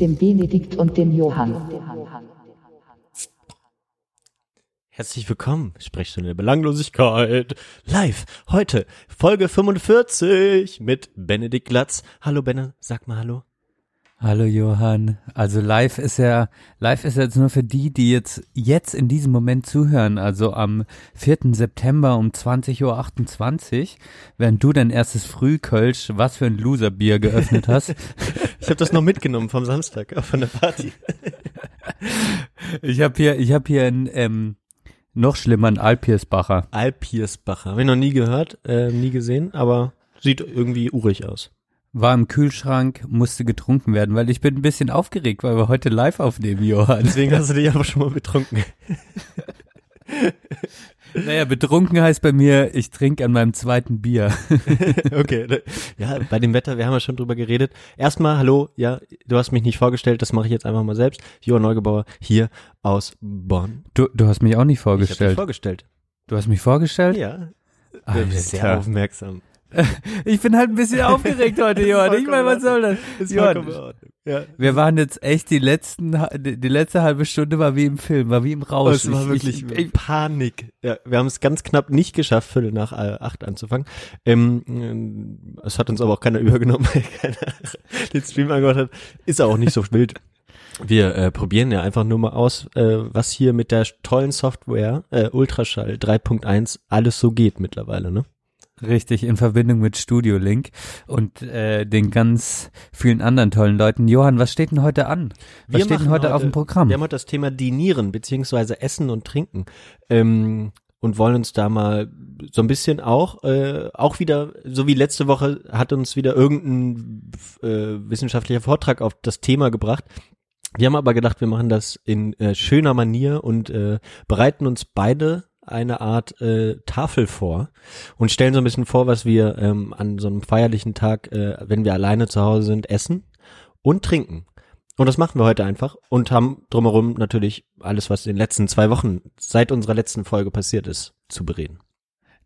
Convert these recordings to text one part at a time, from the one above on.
dem Benedikt und dem Johann. Herzlich willkommen, Sprechstunde der Belanglosigkeit. Live, heute, Folge 45 mit Benedikt Glatz. Hallo Benne, sag mal Hallo. Hallo Johann. Also live ist ja, live ist jetzt nur für die, die jetzt, jetzt in diesem Moment zuhören, also am 4. September um 20.28 Uhr, während du dein erstes Frühkölsch, was für ein Loserbier geöffnet hast. Ich habe das noch mitgenommen vom Samstag, äh, von der Party. ich habe hier, ich habe hier ein, ähm, noch schlimmer, ein Alpiersbacher. Alpiersbacher, habe ich noch nie gehört, äh, nie gesehen, aber sieht irgendwie urig aus. War im Kühlschrank, musste getrunken werden, weil ich bin ein bisschen aufgeregt, weil wir heute live aufnehmen, Johann. Deswegen hast du dich aber schon mal betrunken. Naja, betrunken heißt bei mir, ich trinke an meinem zweiten Bier. okay, ja, bei dem Wetter, wir haben ja schon drüber geredet. Erstmal, hallo, ja, du hast mich nicht vorgestellt, das mache ich jetzt einfach mal selbst. Johann Neugebauer hier aus Bonn. Du, du hast mich auch nicht Ich habe dich vorgestellt. vorgestellt. du hast mich vorgestellt? Ja, Alter. sehr aufmerksam. Ich bin halt ein bisschen aufgeregt heute, Johann. Ich meine, was soll das? Ist Johann. Ja. wir waren jetzt echt die letzten, die letzte halbe Stunde war wie im Film, war wie im Rausch. Es war Ich- wirklich ich, ich, Panik. Ja, wir haben es ganz knapp nicht geschafft, Viertel nach äh, acht anzufangen. Ähm, ähm, es hat uns aber auch keiner übergenommen, weil keiner den Stream angehört hat. Ist auch nicht so wild. Wir äh, probieren ja einfach nur mal aus, äh, was hier mit der tollen Software äh, Ultraschall 3.1 alles so geht mittlerweile, ne? Richtig, in Verbindung mit Studio Link und äh, den ganz vielen anderen tollen Leuten. Johann, was steht denn heute an? Was Wir steht denn machen heute, auf dem Programm? Wir haben heute das Thema Dinieren, beziehungsweise Essen und Trinken. Ähm, und wollen uns da mal so ein bisschen auch, äh, auch wieder, so wie letzte Woche, hat uns wieder irgendein äh, wissenschaftlicher Vortrag auf das Thema gebracht. Wir haben aber gedacht, wir machen das in äh, schöner Manier und äh, bereiten uns beide eine Art äh, Tafel vor und stellen so ein bisschen vor, was wir ähm, an so einem feierlichen Tag, äh, wenn wir alleine zu Hause sind, essen und trinken. Und das machen wir heute einfach und haben drumherum natürlich alles, was in den letzten zwei Wochen seit unserer letzten Folge passiert ist, zu bereden.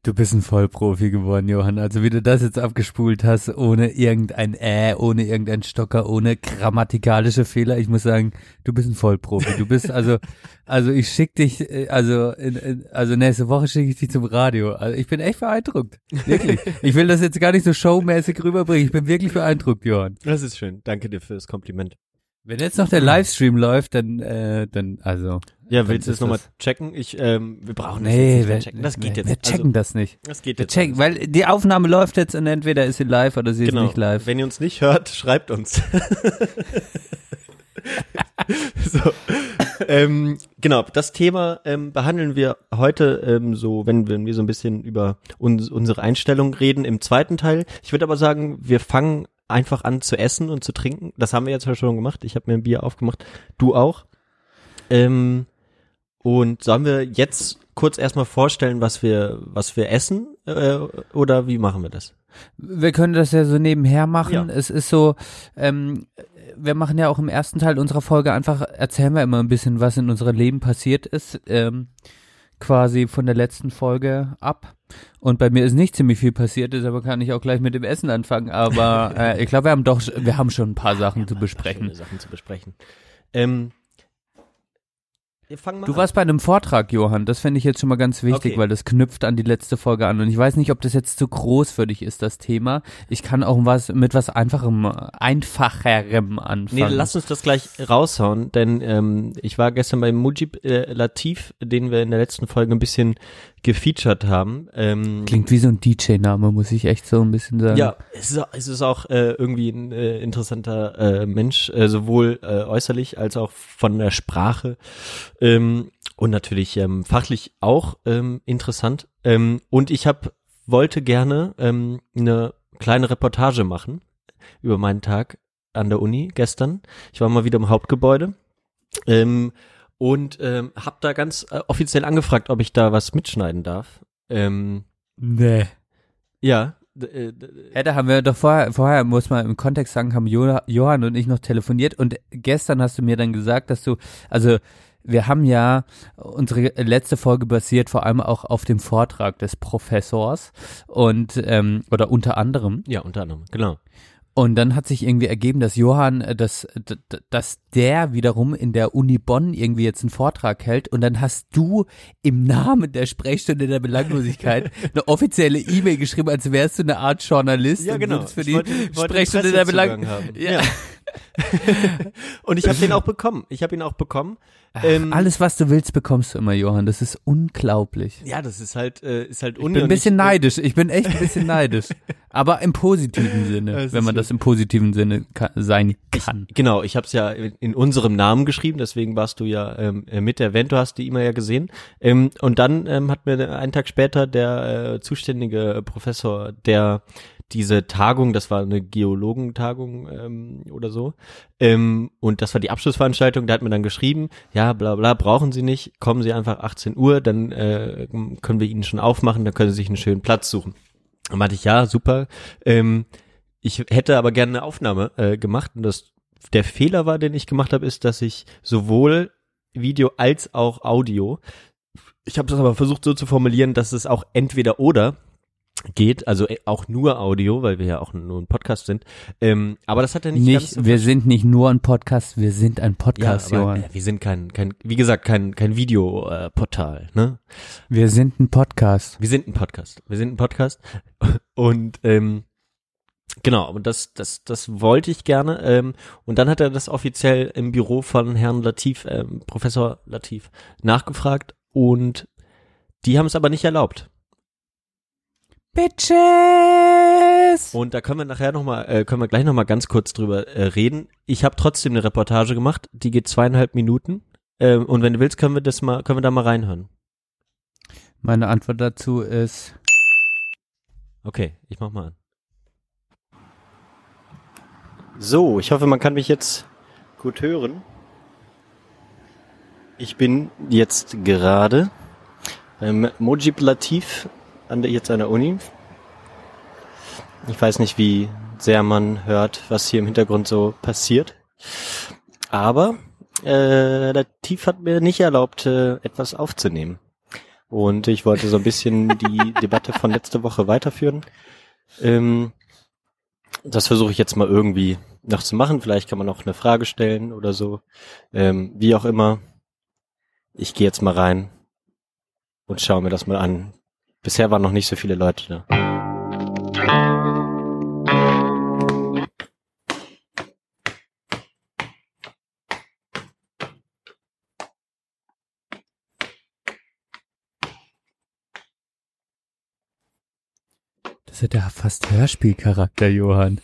Du bist ein Vollprofi geworden, Johann. Also wie du das jetzt abgespult hast, ohne irgendein Äh, ohne irgendein Stocker, ohne grammatikalische Fehler. Ich muss sagen, du bist ein Vollprofi. Du bist also, also ich schick dich, äh, also, in, in, also nächste Woche schicke ich dich zum Radio. Also ich bin echt beeindruckt. Wirklich. Ich will das jetzt gar nicht so showmäßig rüberbringen. Ich bin wirklich beeindruckt, Johann. Das ist schön. Danke dir fürs Kompliment. Wenn jetzt noch der Livestream läuft, dann, äh, dann, also. Ja, willst du es nochmal das- checken? Ich, ähm, wir brauchen das Nee, jetzt wir, checken. Das geht wir, jetzt. wir checken also, das nicht. das geht Wir jetzt. checken, weil die Aufnahme läuft jetzt und entweder ist sie live oder sie genau. ist nicht live. Wenn ihr uns nicht hört, schreibt uns. so. ähm, genau, das Thema ähm, behandeln wir heute ähm, so, wenn, wenn wir so ein bisschen über uns, unsere Einstellung reden im zweiten Teil. Ich würde aber sagen, wir fangen einfach an zu essen und zu trinken. Das haben wir jetzt schon gemacht. Ich habe mir ein Bier aufgemacht. Du auch. Ähm, und sollen wir jetzt kurz erstmal vorstellen, was wir, was wir essen? Äh, oder wie machen wir das? Wir können das ja so nebenher machen. Ja. Es ist so, ähm, wir machen ja auch im ersten Teil unserer Folge einfach, erzählen wir immer ein bisschen, was in unserem Leben passiert ist, ähm, quasi von der letzten Folge ab. Und bei mir ist nicht ziemlich viel passiert, deshalb kann ich auch gleich mit dem Essen anfangen. Aber äh, ich glaube, wir haben doch, wir haben schon ein paar Sachen zu besprechen. Sachen zu besprechen. Ähm, fangen mal Du an. warst bei einem Vortrag, Johann. Das finde ich jetzt schon mal ganz wichtig, Okay. weil das knüpft an die letzte Folge an. Und ich weiß nicht, ob das jetzt zu groß für dich ist, das Thema. Ich kann auch was mit was einfacherem, einfacherem anfangen. Nee, lass uns das gleich raushauen, denn ähm, ich war gestern bei Mujib äh, Latif, den wir in der letzten Folge ein bisschen gefeatured haben. Ähm, Klingt wie so ein DJ-Name, muss ich echt so ein bisschen sagen. Ja, es ist, auch- es ist auch äh, irgendwie ein äh, interessanter äh, Mensch, äh, sowohl äh, äußerlich als auch von der Sprache ähm, und natürlich ähm, fachlich auch ähm, interessant. Ähm, und ich hab, wollte gerne ähm, eine kleine Reportage machen über meinen Tag an der Uni gestern. Ich war mal wieder im Hauptgebäude. Und ähm, habe da ganz äh, offiziell angefragt, ob ich da was mitschneiden darf. Ähm, Nee. ja, äh, Ja, da haben wir doch vorher, vorher muss man im Kontext sagen, haben Jo- Johann und ich noch telefoniert und gestern hast du mir dann gesagt, dass du, also wir haben ja unsere letzte Folge basiert vor allem auch auf dem Vortrag des Professors und ähm, oder unter anderem ja, unter anderem, genau. und dann hat sich irgendwie ergeben, dass Johann, äh, dass, d- d- dass der wiederum in der Uni Bonn irgendwie jetzt einen Vortrag hält und dann hast du im Namen der Sprechstunde der Belanglosigkeit eine offizielle E-Mail geschrieben, als wärst du eine Art Journalist und würdest für Ich die wollte- ich Sprechstunde der Belanglosigkeit. haben. Ja. Und ich habe den auch bekommen. Ich habe ihn auch bekommen. Ähm, Alles, was du willst, bekommst du immer, Johann. Das ist unglaublich. Ja, das ist halt, äh, ist halt Ich bin ein und bisschen ich, neidisch. Ich bin echt ein bisschen neidisch. Aber im positiven Sinne, Das wenn man das im positiven Sinne ka sein kann. Genau, ich habe es ja in, in unserem Namen geschrieben, deswegen warst du ja ähm, äh, mit erwähnt, du hast die E-Mail ja gesehen. Ähm, und dann ähm, hat mir einen Tag später der äh, zuständige Professor, der diese Tagung, das war eine Geologentagung ähm, oder so, ähm, und das war die Abschlussveranstaltung, der hat mir dann geschrieben, ja, bla bla, brauchen Sie nicht, kommen Sie einfach 18 Uhr, dann äh, können wir Ihnen schon aufmachen, dann können Sie sich einen schönen Platz suchen. Dann meinte ich, ja, super. Ähm, ich hätte aber gerne eine Aufnahme äh, gemacht und das der Fehler war, den ich gemacht habe, ist, dass ich sowohl Video als auch Audio, ich habe das aber versucht so zu formulieren, dass es auch entweder oder geht, also äh, auch nur Audio, weil wir ja auch nur ein Podcast sind. Ähm, aber das hat er nicht, Nicht, so wir sind nicht nur ein Podcast, wir sind ein Podcast, ja, aber, äh, wir sind kein, kein, wie gesagt, kein, kein Videoportal, äh, ne? Wir sind ein Podcast. Wir sind ein Podcast. Wir sind ein Podcast. Und ähm, genau, und das, das, das wollte ich gerne. Ähm, und dann hat er das offiziell im Büro von Herrn Latif, ähm, Professor Latif, nachgefragt und die haben es aber nicht erlaubt. Bitches! Und da können wir nachher nochmal, äh, können wir gleich nochmal ganz kurz drüber äh, reden. Ich habe trotzdem eine Reportage gemacht, die geht zweieinhalb Minuten. Ähm, und wenn du willst, können wir das mal, können wir da mal reinhören. Meine Antwort dazu ist, Okay, ich mach mal an. So, ich hoffe, man kann mich jetzt gut hören. Ich bin jetzt gerade beim Mojib Latif an der, jetzt an der Uni. Ich weiß nicht, wie sehr man hört, was hier im Hintergrund so passiert. Aber äh, Latif hat mir nicht erlaubt, äh, etwas aufzunehmen. Und ich wollte so ein bisschen die Debatte von letzter Woche weiterführen. Ähm, das versuche ich jetzt mal irgendwie noch zu machen. Vielleicht kann man auch eine Frage stellen oder so. Ähm, wie auch immer. Ich gehe jetzt mal rein und schaue mir das mal an. Bisher waren noch nicht so viele Leute da. Das hat ja fast Hörspielcharakter, Johann.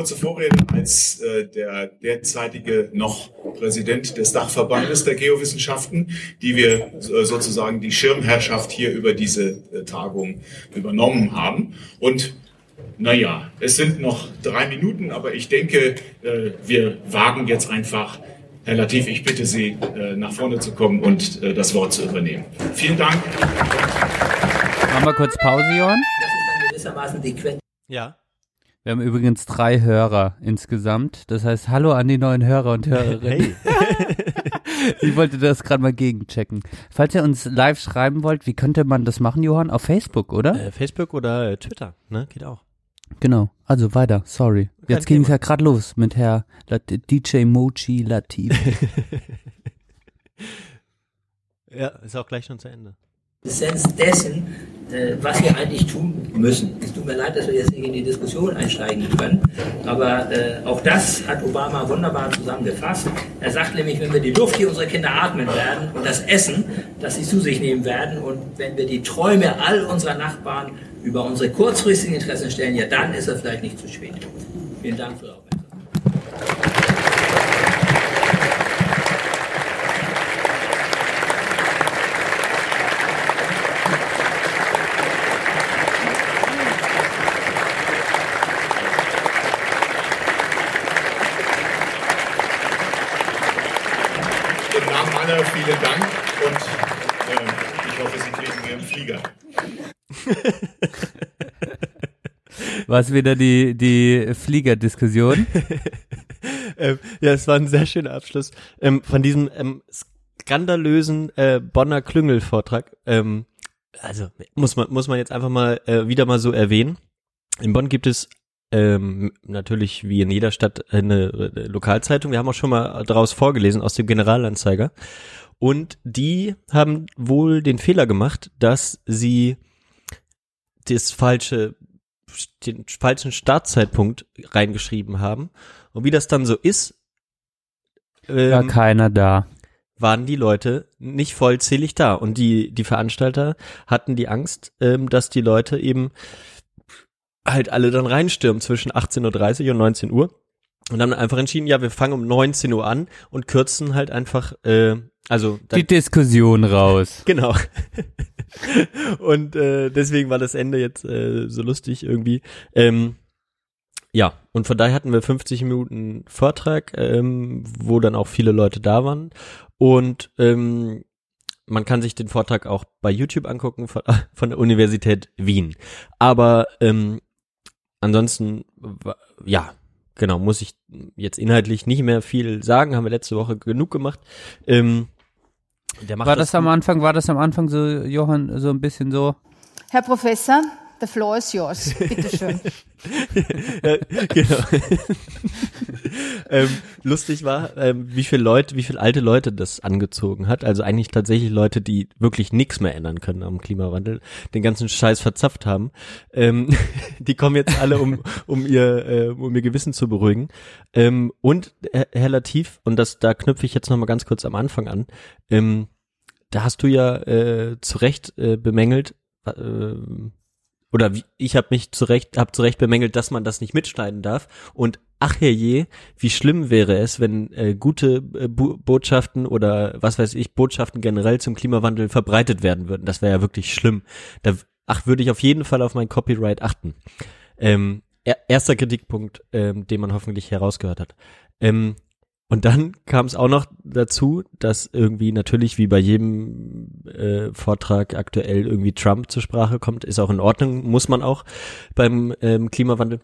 Kurze Vorrede als äh, der derzeitige noch Präsident des Dachverbandes der Geowissenschaften, die wir äh, sozusagen die Schirmherrschaft hier über diese äh, Tagung übernommen haben. Und naja, es sind noch drei Minuten, aber ich denke, äh, wir wagen jetzt einfach, Herr Latif, ich bitte Sie, äh, nach vorne zu kommen und äh, das Wort zu übernehmen. Vielen Dank. Machen wir kurz Pause, Johann? Das ist dann gewissermaßen die Quelle. Ja. Wir haben übrigens drei Hörer insgesamt. Das heißt, hallo an die neuen Hörer und Hörerinnen. Ich wollte das gerade mal gegenchecken. Falls ihr uns live schreiben wollt, wie könnte man das machen, Johann? Auf Facebook, oder? Äh, Facebook oder äh, Twitter, ne? Geht auch. Genau. Also weiter, sorry. Jetzt ging es ja gerade los mit Herr Lat DJ Mochi Latif. Ja, ist auch gleich schon zu Ende. Essenz dessen, äh, was wir eigentlich tun müssen. Es tut mir leid, dass wir jetzt nicht in die Diskussion einsteigen können, aber äh, auch das hat Obama wunderbar zusammengefasst. Er sagt nämlich, wenn wir die Luft, die unsere Kinder atmen werden und das Essen, das sie zu sich nehmen werden und wenn wir die Träume all unserer Nachbarn über unsere kurzfristigen Interessen stellen, ja dann ist es vielleicht nicht zu spät. Vielen Dank für Ihre Aufmerksamkeit. in ihrem Flieger. War es wieder die, die Fliegerdiskussion? ähm, ja, es war ein sehr schöner Abschluss ähm, von diesem ähm, skandalösen äh, Bonner Klüngel-Vortrag. Ähm, also muss man muss man jetzt einfach mal äh, wieder mal so erwähnen. In Bonn gibt es ähm, natürlich wie in jeder Stadt eine, eine Lokalzeitung. Wir haben auch schon mal daraus vorgelesen aus dem Generalanzeiger. Und die haben wohl den Fehler gemacht, dass sie das falsche den falschen Startzeitpunkt reingeschrieben haben. Und wie das dann so ist, ähm, War keiner da. waren die Leute nicht vollzählig da. Und die, die Veranstalter hatten die Angst, ähm, dass die Leute eben halt alle dann reinstürmen zwischen 18.30 Uhr und 19 Uhr. Und haben einfach entschieden, ja, wir fangen um 19 Uhr an und kürzen halt einfach, äh, also dann, Die Diskussion raus. Genau. und äh, deswegen war das Ende jetzt äh, so lustig irgendwie. Ähm, ja, und von daher hatten wir 50 Minuten Vortrag, ähm, wo dann auch viele Leute da waren. Und ähm, man kann sich den Vortrag auch bei YouTube angucken von, von der Universität Wien. Aber ähm, ansonsten, ja, genau, muss ich jetzt inhaltlich nicht mehr viel sagen. Haben wir letzte Woche genug gemacht. Ähm, War das am gut. Anfang, war das am Anfang so, Johann, so ein bisschen so? Herr Professor, the floor is yours. Bitte schön. Ja, genau. ähm, lustig war, ähm, wie viele Leute, wie viele alte Leute das angezogen hat. Also eigentlich tatsächlich Leute, die wirklich nichts mehr ändern können am Klimawandel, den ganzen Scheiß verzapft haben. Ähm, die kommen jetzt alle, um, um ihr, äh, um ihr Gewissen zu beruhigen. Ähm, und Herr, Herr Latif, und das, da knüpfe ich jetzt nochmal ganz kurz am Anfang an, ähm, da hast du ja äh, zu Recht äh, bemängelt, äh, oder wie, ich habe mich zu Recht, hab zu Recht bemängelt, dass man das nicht mitschneiden darf. Und ach herrje, wie schlimm wäre es, wenn äh, gute äh, Bo Botschaften oder was weiß ich, Botschaften generell zum Klimawandel verbreitet werden würden. Das wäre ja wirklich schlimm. Da, ach, würde ich auf jeden Fall auf mein Copyright achten. Ähm, er, erster Kritikpunkt, ähm, den man hoffentlich herausgehört hat. Ähm, und dann kam es auch noch dazu, dass irgendwie natürlich wie bei jedem äh, Vortrag aktuell irgendwie Trump zur Sprache kommt, ist auch in Ordnung, muss man auch beim ähm, Klimawandel.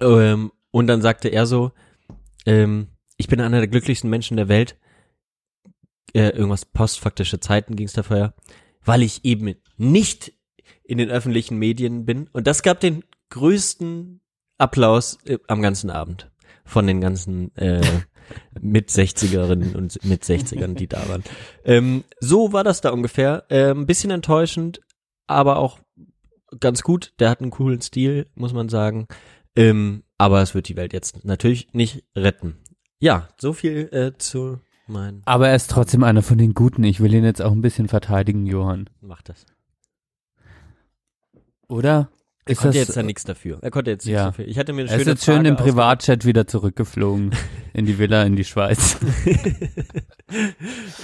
Ähm, und dann sagte er so, ähm, ich bin einer der glücklichsten Menschen der Welt. Äh, irgendwas postfaktische Zeiten ging es da vorher, weil ich eben nicht in den öffentlichen Medien bin. Und das gab den größten Applaus äh, am ganzen Abend von den ganzen äh, mit 60erinnen und mit 60ern, die da waren. Ähm, so war das da ungefähr. Äh, ein bisschen enttäuschend, aber auch ganz gut. Der hat einen coolen Stil, muss man sagen. Ähm, aber es wird die Welt jetzt natürlich nicht retten. Ja, so viel äh, zu meinen. Aber er ist trotzdem einer von den Guten. Ich will ihn jetzt auch ein bisschen verteidigen, Johann. Macht das. Oder? Er Ist konnte das, jetzt ja nichts dafür. Er konnte jetzt nichts Ja. dafür. Ich hatte mir eine er ist jetzt schön im. Privatchat wieder zurückgeflogen in die Villa in die Schweiz.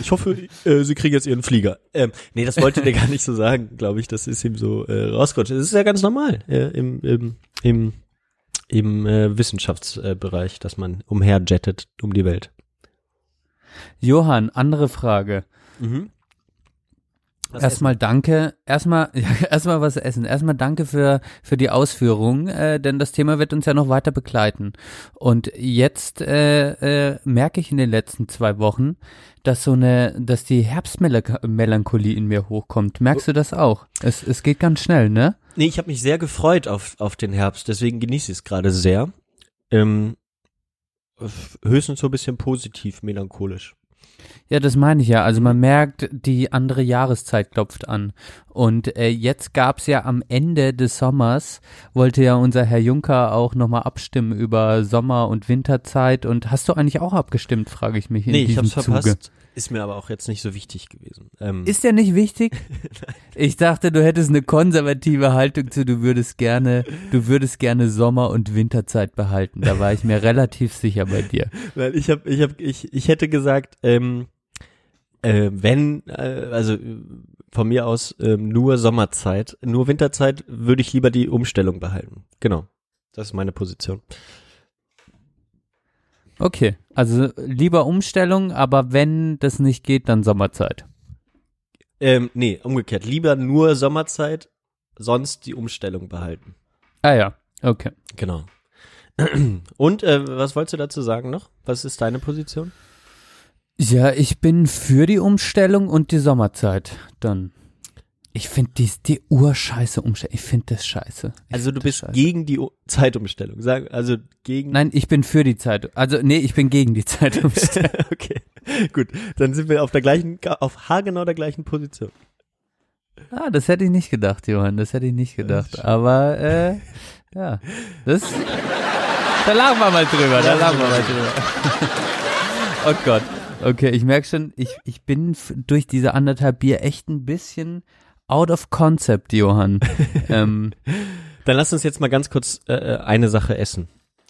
Ich hoffe, äh, Sie kriegen jetzt Ihren Flieger. Ähm, nee, das wollte der gar nicht so sagen, glaube ich. Das ist ihm so äh, rausgerutscht. Das ist ja ganz normal äh, im, im, im, im äh, Wissenschaftsbereich, dass man umherjettet um die Welt. Johann, andere Frage. Erstmal danke, erstmal, ja, erstmal was essen. Erstmal danke für, für die Ausführungen, äh, denn das Thema wird uns ja noch weiter begleiten. Und jetzt äh, äh, merke ich in den letzten zwei Wochen, dass so eine, dass die Herbstmelancholie in mir hochkommt. Merkst du das auch? Es, es geht ganz schnell, ne? Nee, ich habe mich sehr gefreut auf, auf den Herbst, deswegen genieße ich es gerade sehr. Ähm, höchstens so ein bisschen positiv melancholisch. Ja, das meine ich ja. Also man merkt, die andere Jahreszeit klopft an. Und äh, jetzt gab's ja am Ende des Sommers, wollte ja unser Herr Juncker auch nochmal abstimmen über Sommer- und Winterzeit. Und hast du eigentlich auch abgestimmt, frage ich mich in nee, ich diesem hab's verpasst. Zuge. Ist mir aber auch jetzt nicht so wichtig gewesen. Ähm, Ist der nicht wichtig? Ich dachte, du hättest eine konservative Haltung zu, du würdest gerne, du würdest gerne Sommer- und Winterzeit behalten. Da war ich mir relativ sicher bei dir. Weil ich habe, ich habe, ich, ich hätte gesagt, ähm, äh, wenn, äh, also von mir aus ähm, nur Sommerzeit, nur Winterzeit würde ich lieber die Umstellung behalten. Genau, das ist meine Position. Okay, also lieber Umstellung, aber wenn das nicht geht, dann Sommerzeit. Ähm, nee, umgekehrt. Lieber nur Sommerzeit, sonst die Umstellung behalten. Ah ja, okay. Genau. Und äh, was wolltest du dazu sagen noch? Was ist deine Position? Ja, ich bin für die Umstellung und die Sommerzeit dann. Ich finde die, die urscheiße Umstellung. Ich finde das scheiße. Ich Also du bist scheiße. gegen die U Zeitumstellung. Sag, also gegen. Nein, ich bin für die Zeit. Also nee, ich bin gegen die Zeitumstellung. okay, gut. Dann sind wir auf der gleichen, auf haargenau der gleichen Position. ah, das hätte ich nicht gedacht, Johann. Das hätte ich nicht gedacht. Aber äh, ja, das. Da lachen wir mal drüber. Da lachen wir mal drüber. oh Gott. Okay, ich merke schon, ich, ich bin durch diese anderthalb Bier echt ein bisschen out of concept, Johann. ähm, Dann lass uns jetzt mal ganz kurz äh, äh, eine Sache essen.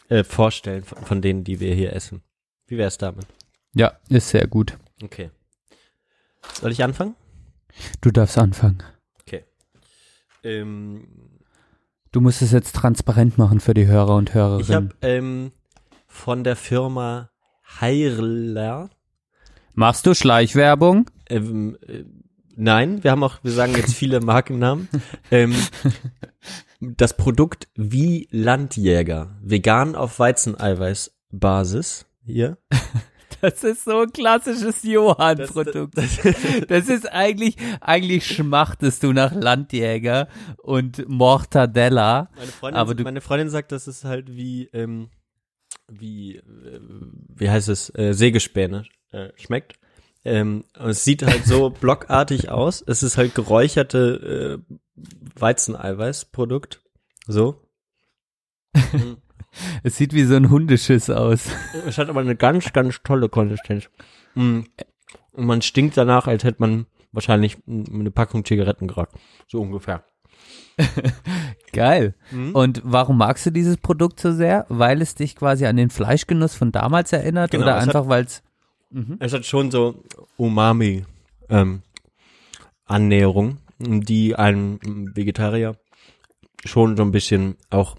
Äh, vorstellen von, von denen, die wir hier essen. Wie wär's damit? ja, ist sehr gut. Okay. Soll ich anfangen? Du darfst anfangen. Ähm, Du musst es jetzt transparent machen für die Hörer und ich Hörerinnen. habe ähm, von der Firma Heirler Machst du Schleichwerbung? Ähm, äh, nein, wir haben auch, wir sagen jetzt viele Markennamen. ähm, das Produkt wie Landjäger, vegan auf Weizeneiweißbasis. Hier. Das ist so ein klassisches Johann-Produkt. Das, Das ist eigentlich, eigentlich schmachtest du nach Landjäger und Mortadella. meine, Freundin, Aber du- meine Freundin sagt, das ist halt wie, ähm, wie, äh, wie heißt es, äh, Sägespäne äh, schmeckt. Ähm, es sieht halt so blockartig aus. Es ist halt geräucherte äh, Weizeneiweißprodukt. So. Es sieht wie so ein Hundeschiss aus. Es hat aber eine ganz, ganz tolle Konsistenz. Mm. Und man stinkt danach, als hätte man wahrscheinlich mm, eine Packung Zigaretten geraucht. So ungefähr. Geil. Mhm. Und warum magst du dieses Produkt so sehr? Weil es dich quasi an den Fleischgenuss von damals erinnert Genau, oder einfach weil es Es hat schon so Umami ähm, die einen mm, Vegetarier schon so ein bisschen auch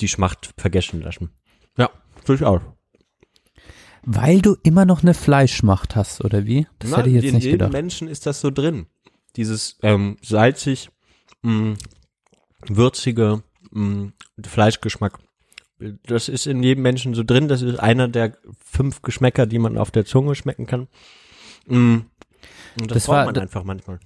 die Schmacht vergessen lassen. Ja, durchaus. weil du immer noch eine Fleischmacht hast oder wie? Das Na, hätte ich jetzt in nicht jedem gedacht. Menschen ist das so drin. Dieses ähm, salzig, mh, würzige mh, Fleischgeschmack. Das ist in jedem Menschen so drin. Das ist einer der fünf Geschmäcker, die man auf der Zunge schmecken kann. Mh. Und das, Das braucht war- man einfach manchmal.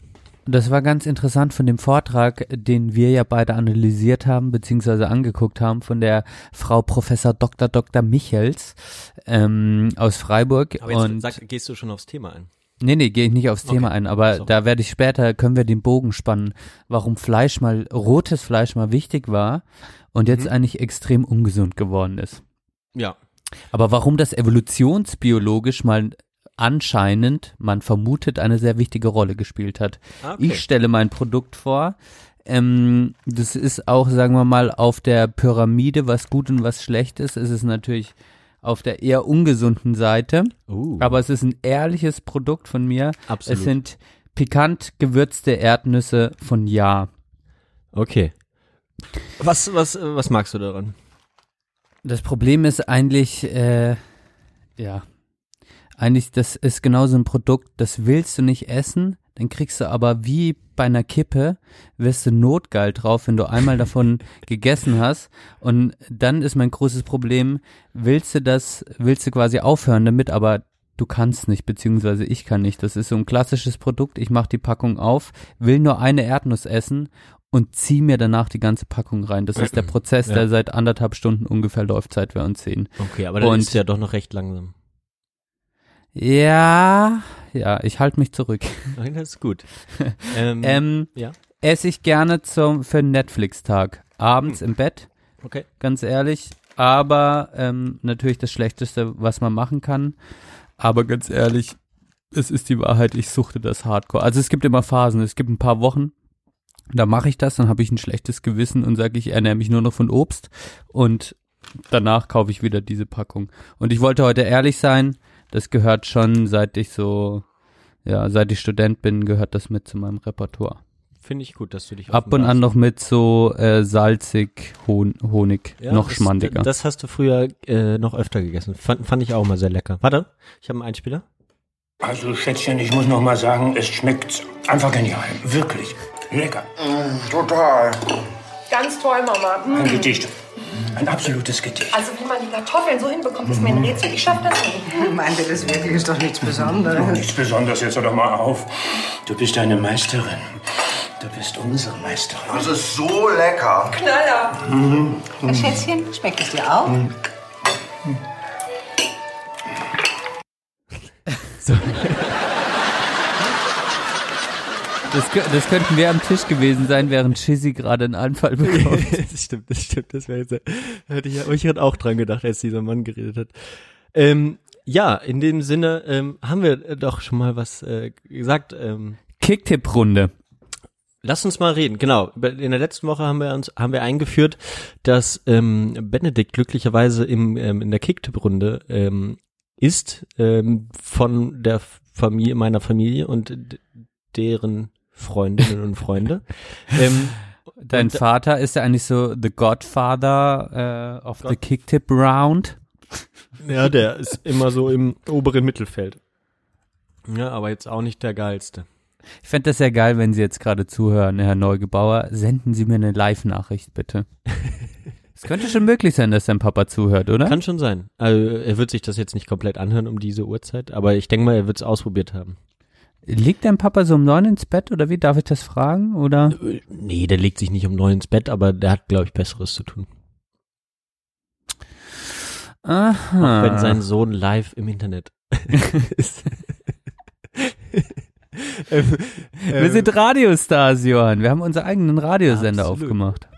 Das war ganz interessant von dem Vortrag, den wir ja beide analysiert haben, beziehungsweise angeguckt haben, von der Frau Professor Dr. Dr. Michels ähm, aus Freiburg. Aber jetzt und sag, gehst du schon aufs Thema ein. Nee, nee, gehe ich nicht aufs Thema Okay. ein, aber So. da werde ich später, können wir den Bogen spannen, warum Fleisch mal, rotes Fleisch mal wichtig war und jetzt Mhm. eigentlich extrem ungesund geworden ist. Ja. Aber warum das evolutionsbiologisch mal anscheinend, man vermutet, eine sehr wichtige Rolle gespielt hat. Ah, Okay. Ich stelle mein Produkt vor. Ähm, das ist auch, sagen wir mal, auf der Pyramide, was gut und was schlecht ist. Es ist natürlich auf der eher ungesunden Seite, uh, aber es ist ein ehrliches Produkt von mir. absolut. Es sind pikant gewürzte Erdnüsse von Ja. okay. Was, was, was magst du daran? Das Problem ist eigentlich, äh, ja, eigentlich, das ist genau so ein Produkt, das willst du nicht essen, dann kriegst du aber wie bei einer Kippe, wirst du notgeil drauf, wenn du einmal davon gegessen hast. Und dann ist mein großes Problem, willst du das, willst du quasi aufhören damit, aber du kannst nicht, beziehungsweise ich kann nicht. Das ist so ein klassisches Produkt, ich mache die Packung auf, will nur eine Erdnuss essen und zieh mir danach die ganze Packung rein. Das ist der Prozess, Ja. der seit anderthalb Stunden ungefähr läuft, seit wir uns sehen. Okay, aber dann Und- ist ja doch noch recht langsam. Ja, ja, ich halte mich zurück. Nein, das ist gut. ähm, Ähm, ja. esse ich gerne zum, für einen Netflix-Tag. Abends im Bett, Okay. ganz ehrlich. Aber ähm, natürlich das Schlechteste, was man machen kann. Aber ganz ehrlich, es ist die Wahrheit, ich suchte das Hardcore. Also es gibt immer Phasen, es gibt ein paar Wochen, da mache ich das, dann habe ich ein schlechtes Gewissen und sage, ich ernähre mich nur noch von Obst und danach kaufe ich wieder diese Packung. Und ich wollte heute ehrlich sein, das gehört schon, seit ich so, ja, seit ich Student bin, gehört das mit zu meinem Repertoire. Finde ich gut, dass du dich Ab und an noch mit so äh, salzig Hon Honig, Ja, noch das, schmandiger. Das hast du früher äh, noch öfter gegessen. Fand, fand ich auch mal sehr lecker. Warte, ich habe einen Einspieler. Also, Schätzchen, ich muss noch mal sagen, es schmeckt einfach genial. Wirklich. Lecker. Total. Ganz toll, Mama. Mm. Ein Gedicht. Ein absolutes Gedicht. Also wie man die Kartoffeln so hinbekommt, ist mir ein Rätsel. Ich schaff das nicht. Meint ihr das wirklich? Ist doch nichts Besonderes. Nichts Besonderes, jetzt hör doch mal auf. Du bist eine Meisterin. Du bist unsere Meisterin. Das ist so lecker. Knaller. Herr Schätzchen, schmeckt es dir auch? Das, kö- das könnten wir am Tisch gewesen sein, während Chizzy gerade einen Anfall bekommt. das stimmt, das stimmt. Das wäre jetzt, hätte ich, ich hätte auch dran gedacht, als dieser Mann geredet hat. Ähm, ja, in dem Sinne ähm, haben wir doch schon mal was äh, gesagt. Ähm, Kicktipp-Runde. Lass uns mal reden. Genau. In der letzten Woche haben wir uns haben wir eingeführt, dass ähm, Benedikt glücklicherweise im ähm, in der Kicktipp-Runde ähm, ist ähm, von der Familie meiner Familie und deren Freundinnen und Freunde. ähm, Dein Und- Vater ist ja eigentlich so the Godfather äh, of the Gott- Kicktip Round. ja, der ist immer so im oberen Mittelfeld. Ja, aber jetzt auch nicht der geilste. Ich fände das sehr geil, wenn Sie jetzt gerade zuhören, Herr Neugebauer. Senden Sie mir eine Live-Nachricht, bitte. Es könnte schon möglich sein, dass dein Papa zuhört, oder? Kann schon sein. Also er wird sich das jetzt nicht komplett anhören um diese Uhrzeit, aber ich denke mal, er wird es ausprobiert haben. Liegt dein Papa so um neun ins Bett oder wie? Darf ich das fragen? Oder? Nee, der legt sich nicht um neun ins Bett, aber der hat, glaube ich, Besseres zu tun. Aha. Auch wenn sein Sohn live im Internet ist. ähm, Wir sind Radiostars, Johann. Wir haben unseren eigenen Radiosender Absolut. aufgemacht.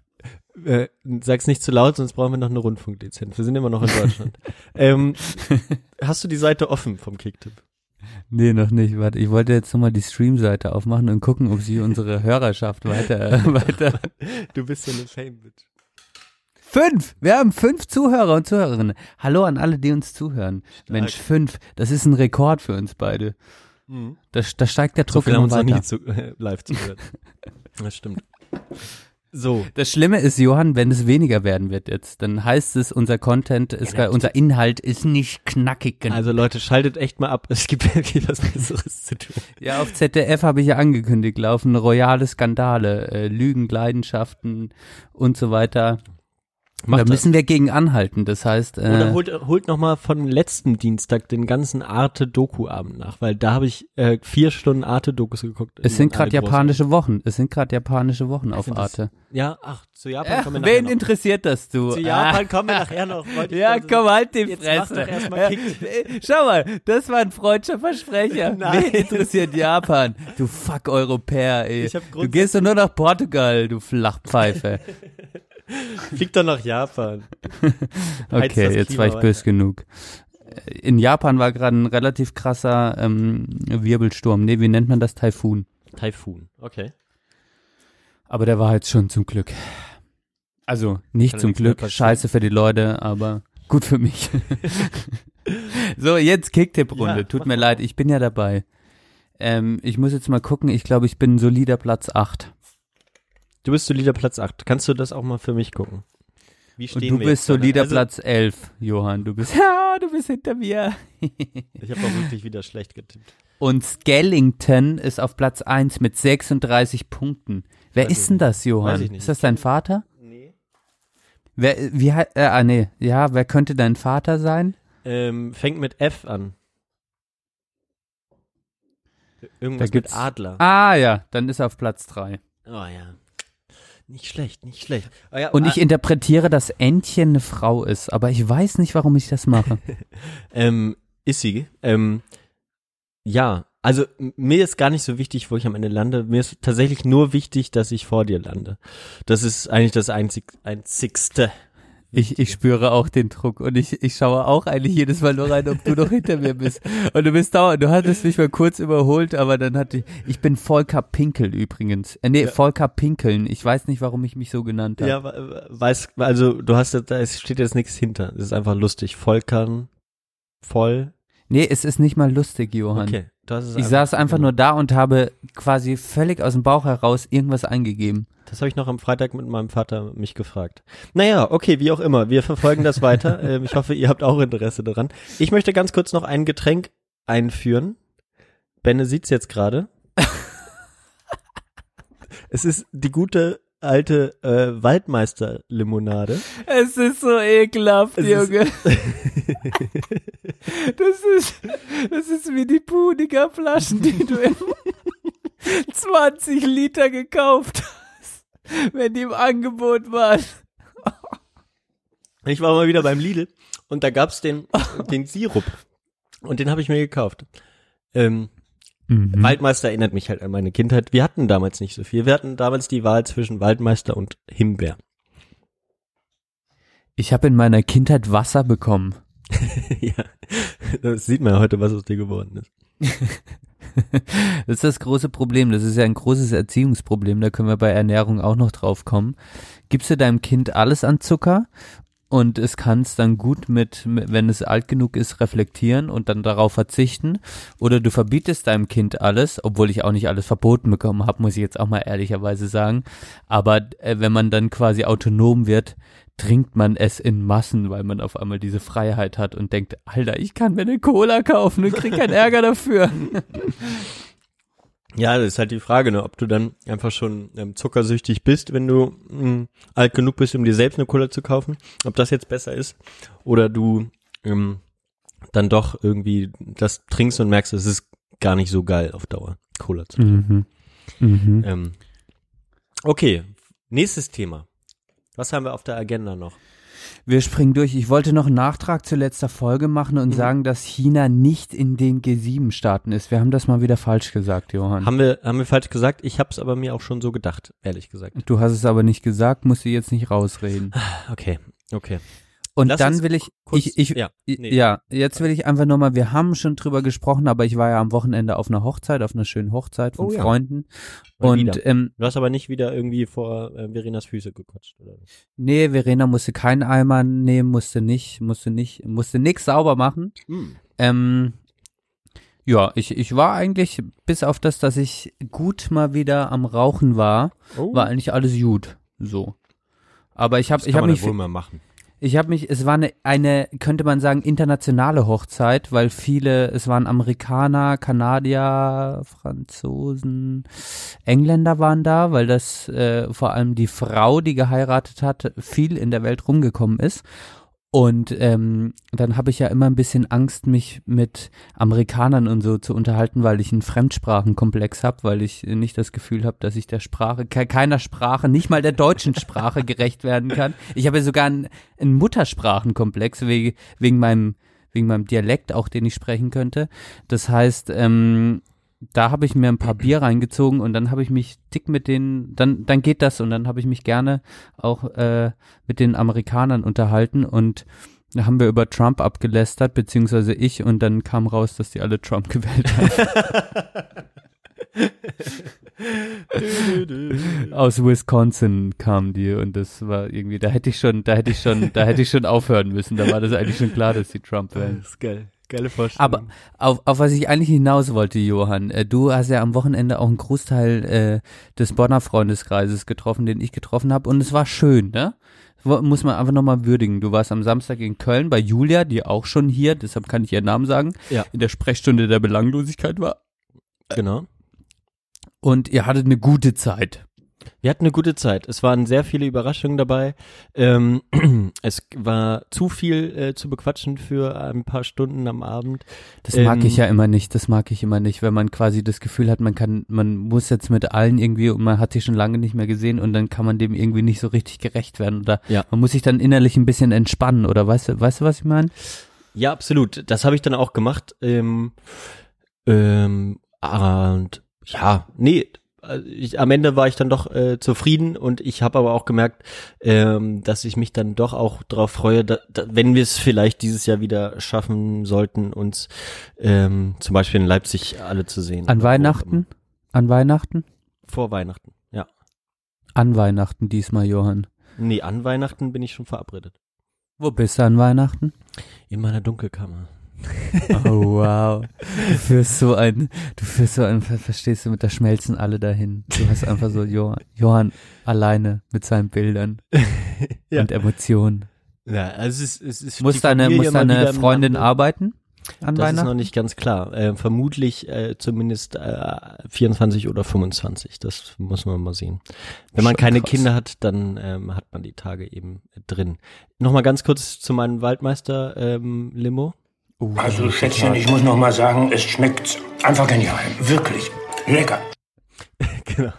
äh, sag's nicht zu laut, sonst brauchen wir noch eine Rundfunklizenz. Wir sind immer noch in Deutschland. ähm, hast du die Seite offen vom Kicktipp? Nee, noch nicht. Warte, ich wollte jetzt nochmal die Stream-Seite aufmachen und gucken, ob sie unsere Hörerschaft weiter, weiter. Du bist so eine Fame-Bitch. Fünf! Wir haben fünf Zuhörer und Zuhörerinnen. Hallo an alle, die uns zuhören. Mensch, fünf. Das ist ein Rekord für uns beide. Da, da steigt der So Druck viel haben immer uns noch weiter. nie zu, äh, live zugehört. Das stimmt. So. Das Schlimme ist, Johann, wenn es weniger werden wird jetzt, dann heißt es, unser Content ist, gar, unser Inhalt ist nicht knackig genug. Also Leute, schaltet echt mal ab. Es gibt wirklich was Besseres zu tun. Ja, auf ZDF habe ich ja angekündigt, laufen royale Skandale, äh, Lügen, Leidenschaften und so weiter. Macht da müssen wir gegen anhalten. Das heißt, Oder äh, holt, holt noch mal von letzten Dienstag den ganzen Arte-Doku-Abend nach, weil da habe ich äh, vier Stunden Arte-Dokus geguckt. es sind gerade japanische Wochen. Es sind gerade japanische Wochen auf das- Arte. Ja, ach, zu Japan Äh, kommen wir nachher wen noch. interessiert das du? Zu Japan Ah. kommen wir nachher noch. Ja, komm, halt die Jetzt mach Fresse. Ja, äh, Schau mal, das war ein freudscher Versprecher. Nein. Wen interessiert Japan? Du fuck Europäer, ey. Du gehst doch nur nach Portugal, du Flachpfeife. Flieg doch nach Japan. Okay, jetzt war ich böse genug. In Japan war gerade ein relativ krasser ähm, Wirbelsturm. Nee, wie nennt man das? Taifun. Taifun, okay. Aber der war jetzt schon zum Glück. Also nicht Kann zum Glück. Scheiße für die Leute, aber gut für mich. so, jetzt Kicktipp-Runde. Ja, Tut mir leid, ich bin ja dabei. Ähm, ich muss jetzt mal gucken. Ich glaube, ich bin solider Platz 8. Du bist solider Platz 8. Kannst du das auch mal für mich gucken? Wie Und stehen du wir bist solider Also, Platz 11, Johann. Du bist, ja, du bist hinter mir. Ich habe auch wirklich wieder schlecht getippt. Und Skellington ist auf Platz 1 mit 36 Punkten. Wer Weiß ist denn das, Johann? Weiß ich nicht. Ist das dein Vater? Nee. Wer, wie, äh, ah, nee, ja, wer könnte dein Vater sein? Ähm, fängt mit F an. Irgendwas Da gibt's- mit Adler. Ah, ja, dann ist er auf Platz 3. Oh ja. Nicht schlecht, nicht schlecht. Oh, ja, Und ah, ich interpretiere, dass Entchen eine Frau ist, aber ich weiß nicht, warum ich das mache. Ähm, ist sie. Ähm, ja, also mir ist gar nicht so wichtig, wo ich am Ende lande. Mir ist tatsächlich nur wichtig, dass ich vor dir lande. Das ist eigentlich das einzig, einzigste. Ich, ich spüre auch den Druck und ich, ich schaue auch eigentlich jedes Mal nur rein, ob du noch hinter mir bist. Und du bist dauernd, du hattest mich mal kurz überholt, aber dann hatte ich, ich bin Volker Pinkel übrigens. Äh, nee, Ja. Volker Pinkeln. Ich weiß nicht, warum ich mich so genannt habe. Ja, we- weiß, also du hast jetzt, da steht jetzt nichts hinter. Das ist einfach lustig. Volkern, voll. Nee, es ist nicht mal lustig, Johann. Okay. Ich saß einfach nur da und habe quasi völlig aus dem Bauch heraus irgendwas eingegeben. Das habe ich noch am Freitag mit meinem Vater mich gefragt. Naja, okay, wie auch immer. Wir verfolgen das weiter. ähm, ich hoffe, ihr habt auch Interesse daran. Ich möchte ganz kurz noch ein Getränk einführen. Benne sieht's jetzt gerade. es ist die gute alte äh, Waldmeister-Limonade. Es ist so ekelhaft, Es Junge. ist- Das ist, das ist wie die Pudiger Flaschen, die du in 20 Liter gekauft hast, wenn die im Angebot waren. Ich war mal wieder beim Lidl und da gab's den, den Sirup. Und den habe ich mir gekauft. Ähm, Mhm. Waldmeister erinnert mich halt an meine Kindheit. Wir hatten damals nicht so viel. Wir hatten damals die Wahl zwischen Waldmeister und Himbeer. Ich habe in meiner Kindheit Wasser bekommen. ja, das sieht man ja heute, was aus dir geworden ist. Das ist das große Problem. Das ist ja ein großes Erziehungsproblem. Da können wir bei Ernährung auch noch drauf kommen. Gibst du deinem Kind alles an Zucker und es kann es dann gut mit, wenn es alt genug ist, reflektieren und dann darauf verzichten. Oder du verbietest deinem Kind alles, obwohl ich auch nicht alles verboten bekommen habe, muss ich jetzt auch mal ehrlicherweise sagen. Aber äh, wenn man dann quasi autonom wird, trinkt man es in Massen, weil man auf einmal diese Freiheit hat und denkt, Alter, ich kann mir eine Cola kaufen und krieg keinen Ärger dafür. Ja, das ist halt die Frage, ne, ob du dann einfach schon ähm, zuckersüchtig bist, wenn du mh, alt genug bist, um dir selbst eine Cola zu kaufen. Ob das jetzt besser ist oder du ähm, dann doch irgendwie das trinkst und merkst, es ist gar nicht so geil auf Dauer, Cola zu trinken. Mhm. Mhm. Ähm, okay, nächstes Thema. Was haben wir auf der Agenda noch? Wir springen durch. Ich wollte noch einen Nachtrag zu letzter Folge machen und Mhm. sagen, dass China nicht in den G7-Staaten ist. Wir haben das mal wieder falsch gesagt, Johann. Haben wir, haben wir falsch gesagt? Ich habe es aber mir auch schon so gedacht, ehrlich gesagt. du hast es aber nicht gesagt, musst du jetzt nicht rausreden. Okay, okay. Und Lass dann will ich, kurz- ich, ich, ja, nee. ja, jetzt will ich einfach nochmal, wir haben schon drüber gesprochen, aber ich war ja am Wochenende auf einer Hochzeit, auf einer schönen Hochzeit von Oh ja. Freunden. Mal Und wieder. ähm, Du hast aber nicht wieder irgendwie vor äh, Verenas Füße gekotzt, oder? nee, Verena musste keinen Eimer nehmen, musste nicht, musste nicht, musste nix sauber machen. Ähm, ja, ich, ich war eigentlich, bis auf das, dass ich gut mal wieder am Rauchen war, Oh. war eigentlich alles gut. So. Aber ich habe ich man mich, wohl mal machen. Ich habe mich, es war eine, eine, könnte man sagen, internationale Hochzeit, weil viele, es waren Amerikaner, Kanadier, Franzosen, Engländer waren da, weil das äh, vor allem die Frau, die geheiratet hat, viel in der Welt rumgekommen ist. Und ähm, dann habe ich ja immer ein bisschen Angst, mich mit Amerikanern und so zu unterhalten, weil ich einen Fremdsprachenkomplex habe, weil ich nicht das Gefühl habe, dass ich der Sprache, ke keiner Sprache, nicht mal der deutschen Sprache gerecht werden kann. Ich habe ja sogar einen, einen Muttersprachenkomplex wegen, wegen meinem wegen meinem Dialekt auch, den ich sprechen könnte. Das heißt, ähm, da habe ich mir ein paar Bier reingezogen und dann habe ich mich dick mit denen, dann, dann geht das und dann habe ich mich gerne auch äh, mit den Amerikanern unterhalten und da haben wir über Trump abgelästert, beziehungsweise ich und dann kam raus, dass die alle Trump gewählt haben. Aus Wisconsin kamen die und das war irgendwie, da hätte ich schon, da hätte ich schon, da hätte ich schon aufhören müssen. Da war das eigentlich schon klar, dass die Trump wählen. Das ist geil. Geile Vorstellung. Aber auf, auf was ich eigentlich hinaus wollte, Johann, äh, du hast ja am Wochenende auch einen Großteil äh, des Bonner Freundeskreises getroffen, den ich getroffen habe und es war schön, ne? Muss man einfach nochmal würdigen. Du warst am Samstag in Köln bei Julia, die auch schon hier, deshalb kann ich ihren Namen sagen, Ja. in der Sprechstunde der Belanglosigkeit war. genau. Und ihr hattet eine gute Zeit. Wir hatten eine gute Zeit. Es waren sehr viele Überraschungen dabei. Ähm, es war zu viel äh, zu bequatschen für ein paar Stunden am Abend. Das mag Ähm, ich ja immer nicht, das mag ich immer nicht, wenn man quasi das Gefühl hat, man kann, man muss jetzt mit allen irgendwie und man hat sie schon lange nicht mehr gesehen und dann kann man dem irgendwie nicht so richtig gerecht werden oder Ja. man muss sich dann innerlich ein bisschen entspannen oder weißt du, weißt du, was ich meine? Ja, absolut. Das habe ich dann auch gemacht. Ähm, ähm, und ja, nee, ich, am Ende war ich dann doch äh, zufrieden und ich habe aber auch gemerkt, ähm, dass ich mich dann doch auch darauf freue, da, da, wenn wir es vielleicht dieses Jahr wieder schaffen sollten, uns ähm, zum Beispiel in Leipzig alle zu sehen. An Weihnachten? An Weihnachten? Vor Weihnachten, ja. An Weihnachten diesmal, Johann. Nee, an Weihnachten bin ich schon verabredet. Wo bist du an Weihnachten? In meiner Dunkelkammer. Oh wow. Du führst so ein, du führst so ein, ver- verstehst du, mit da schmelzen alle dahin. Du hast einfach so Johann, Johann alleine mit seinen Bildern Ja. und Emotionen. Ja, also es ist, es ist Muss deine, muss deine Freundin arbeiten? an Das ist noch nicht ganz klar. Äh, vermutlich äh, zumindest äh, 24 oder 25. Das muss man mal sehen. Wenn man Schon keine krass. Kinder hat, dann ähm, hat man die Tage eben drin. Nochmal ganz kurz zu meinem Waldmeister ähm, Limo. Also, Schätzchen, ich muss noch mal sagen, es schmeckt einfach genial. Wirklich. Lecker. genau.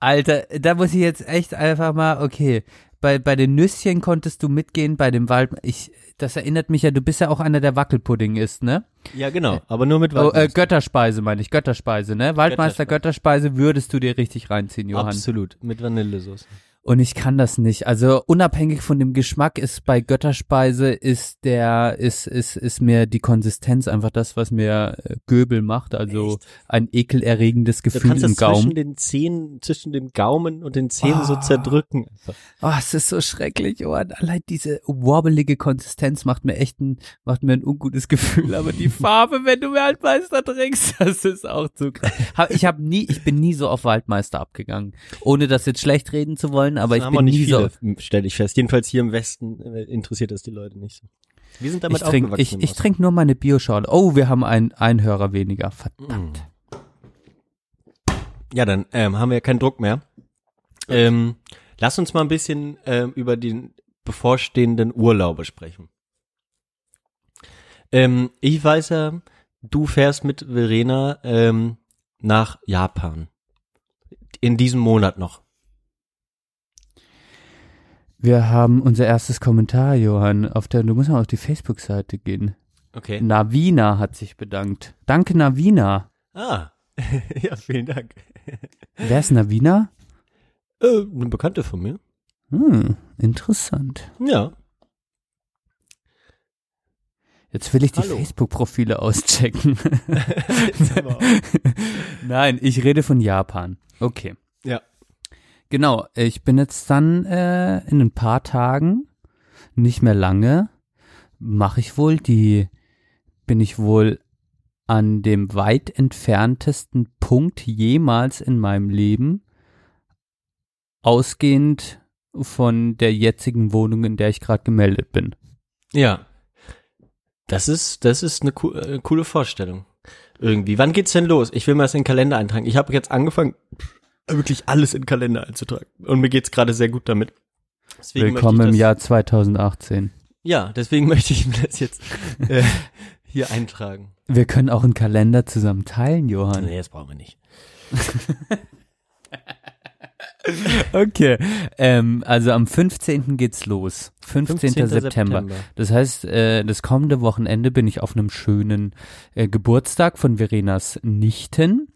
Alter, da muss ich jetzt echt einfach mal, okay, bei, bei den Nüsschen konntest du mitgehen, bei dem Wald, ich, das erinnert mich ja, du bist ja auch einer, der Wackelpudding isst, ne? Ja, genau. Aber nur mit Oh, äh, Waldmeister. Götterspeise meine ich, Götterspeise, ne? Waldmeister Götterspeise würdest du dir richtig reinziehen, Johann. Absolut. Mit Vanillesoße. Und ich kann das nicht. Also unabhängig von dem Geschmack ist bei Götterspeise ist der ist ist ist mir die Konsistenz einfach das, was mir äh, Göbel macht. Also ein ekelerregendes Gefühl im das zwischen Gaumen. den Zähnen, zwischen dem Gaumen und den Zähnen so Ah. zerdrücken. Oh, es ist so schrecklich. Oh, allein diese wobbelige Konsistenz macht mir echt ein macht mir ein ungutes Gefühl. Aber die Farbe, wenn du Waldmeister trinkst, das ist auch zu krass. Ich habe nie, ich bin nie so auf Waldmeister abgegangen, ohne das jetzt schlecht reden zu wollen. Aber Das ich bin nicht nie so. viele, stelle ich fest. Jedenfalls hier im Westen äh, interessiert das die Leute nicht so. Wir sind damit Ich trinke aufgewachsen ich, ich Osten. trink nur meine Bioschale. Oh, wir haben einen Einhörer weniger. Verdammt. Ja, dann ähm, haben wir ja keinen Druck mehr. Ähm, lass uns mal ein bisschen ähm, über den bevorstehenden Urlaube sprechen. Ähm, ich weiß ja, du fährst mit Verena ähm, nach Japan. In diesem Monat noch. Wir haben unser erstes Kommentar, Johann. Auf der, du musst mal auf die Facebook-Seite gehen. Okay. Navina hat sich bedankt. Danke, Navina. Ah, ja, vielen Dank. Wer ist Navina? Äh, eine Bekannte von mir. Hm, interessant. Ja. Jetzt will ich die. Facebook-Profile auschecken. Nein, ich rede von Japan. Okay. Genau, ich bin jetzt dann äh, in ein paar Tagen, nicht mehr lange, mache ich wohl die, bin ich wohl an dem weit entferntesten Punkt jemals in meinem Leben, ausgehend von der jetzigen Wohnung, in der ich gerade gemeldet bin. Ja. Das ist, das ist eine co äh, coole Vorstellung. Irgendwie. Wann geht's denn los? Ich will mal das in den Kalender eintragen. Ich habe jetzt angefangen, wirklich alles in Kalender einzutragen. Und mir geht's gerade sehr gut damit. Deswegen Willkommen möchte im das, Jahr 2018. Ja, deswegen möchte ich mir das jetzt äh, hier eintragen. Wir können auch einen Kalender zusammen teilen, Johann. Nee, das brauchen wir nicht. Okay, ähm, also am 15. geht's los. 15. 15. September. September. Das heißt, äh, das kommende Wochenende bin ich auf einem schönen äh, Geburtstag von Verenas Nichten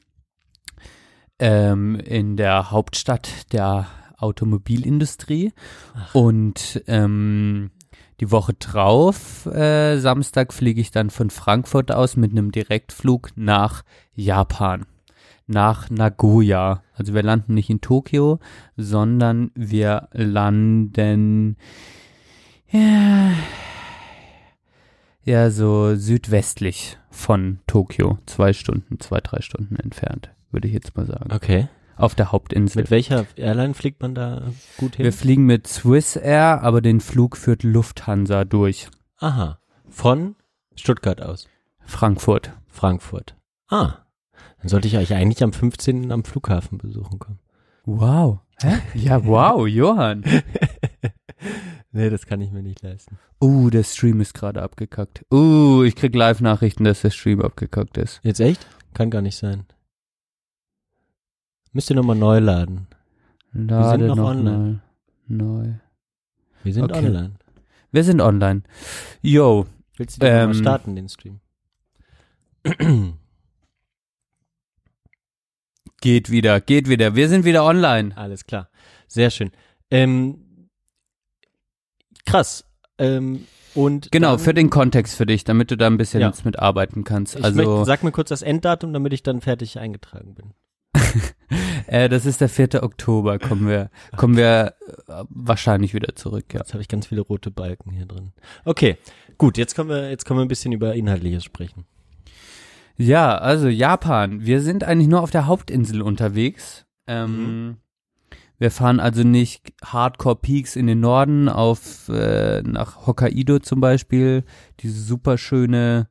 ähm, in der Hauptstadt der Automobilindustrie. Und ähm, die Woche drauf, äh, Samstag, fliege ich dann von Frankfurt aus mit einem Direktflug nach Japan nach Nagoya. Also wir landen nicht in Tokio, sondern wir landen ja, ja so südwestlich von Tokio. Zwei Stunden, zwei, drei Stunden entfernt, würde ich jetzt mal sagen. Okay. Auf der Hauptinsel. Mit welcher Airline fliegt man da gut hin? wir fliegen mit Swiss Air, aber den Flug führt Lufthansa durch. Aha. Von Stuttgart aus. Frankfurt. Frankfurt. Ah. Dann sollte ich euch eigentlich am 15. am Flughafen besuchen kommen. Wow. Hä? Ja, wow, Johann. Nee, das kann ich mir nicht leisten. Uh, der Stream ist gerade abgekackt. Uh, ich krieg Live-Nachrichten, dass der Stream abgekackt ist. Jetzt echt? Kann gar nicht sein. Müsst ihr nochmal neu laden. Lade noch noch online. mal neu. Wir sind Okay. online. Wir sind online. Yo, Willst du den Ähm, mal starten, den Stream? geht wieder, geht wieder. Wir sind wieder online. Alles klar. Sehr schön. Ähm, krass. Ähm, und Genau, dann, für den Kontext für dich, damit du da ein bisschen Ja. jetzt mitarbeiten kannst. Also, möchte, sag mir kurz das Enddatum, damit ich dann fertig eingetragen bin. Äh, das ist der 4. Oktober, kommen wir, kommen wir äh, wahrscheinlich wieder zurück, ja. Jetzt habe ich ganz viele rote Balken hier drin. Okay, gut, jetzt können wir, jetzt können wir ein bisschen über Inhaltliches sprechen. Ja, also Japan. Wir sind eigentlich nur auf der Hauptinsel unterwegs. Ähm, Wir fahren also nicht Hardcore Peaks in den Norden auf äh, nach Hokkaido zum Beispiel, diese super schöne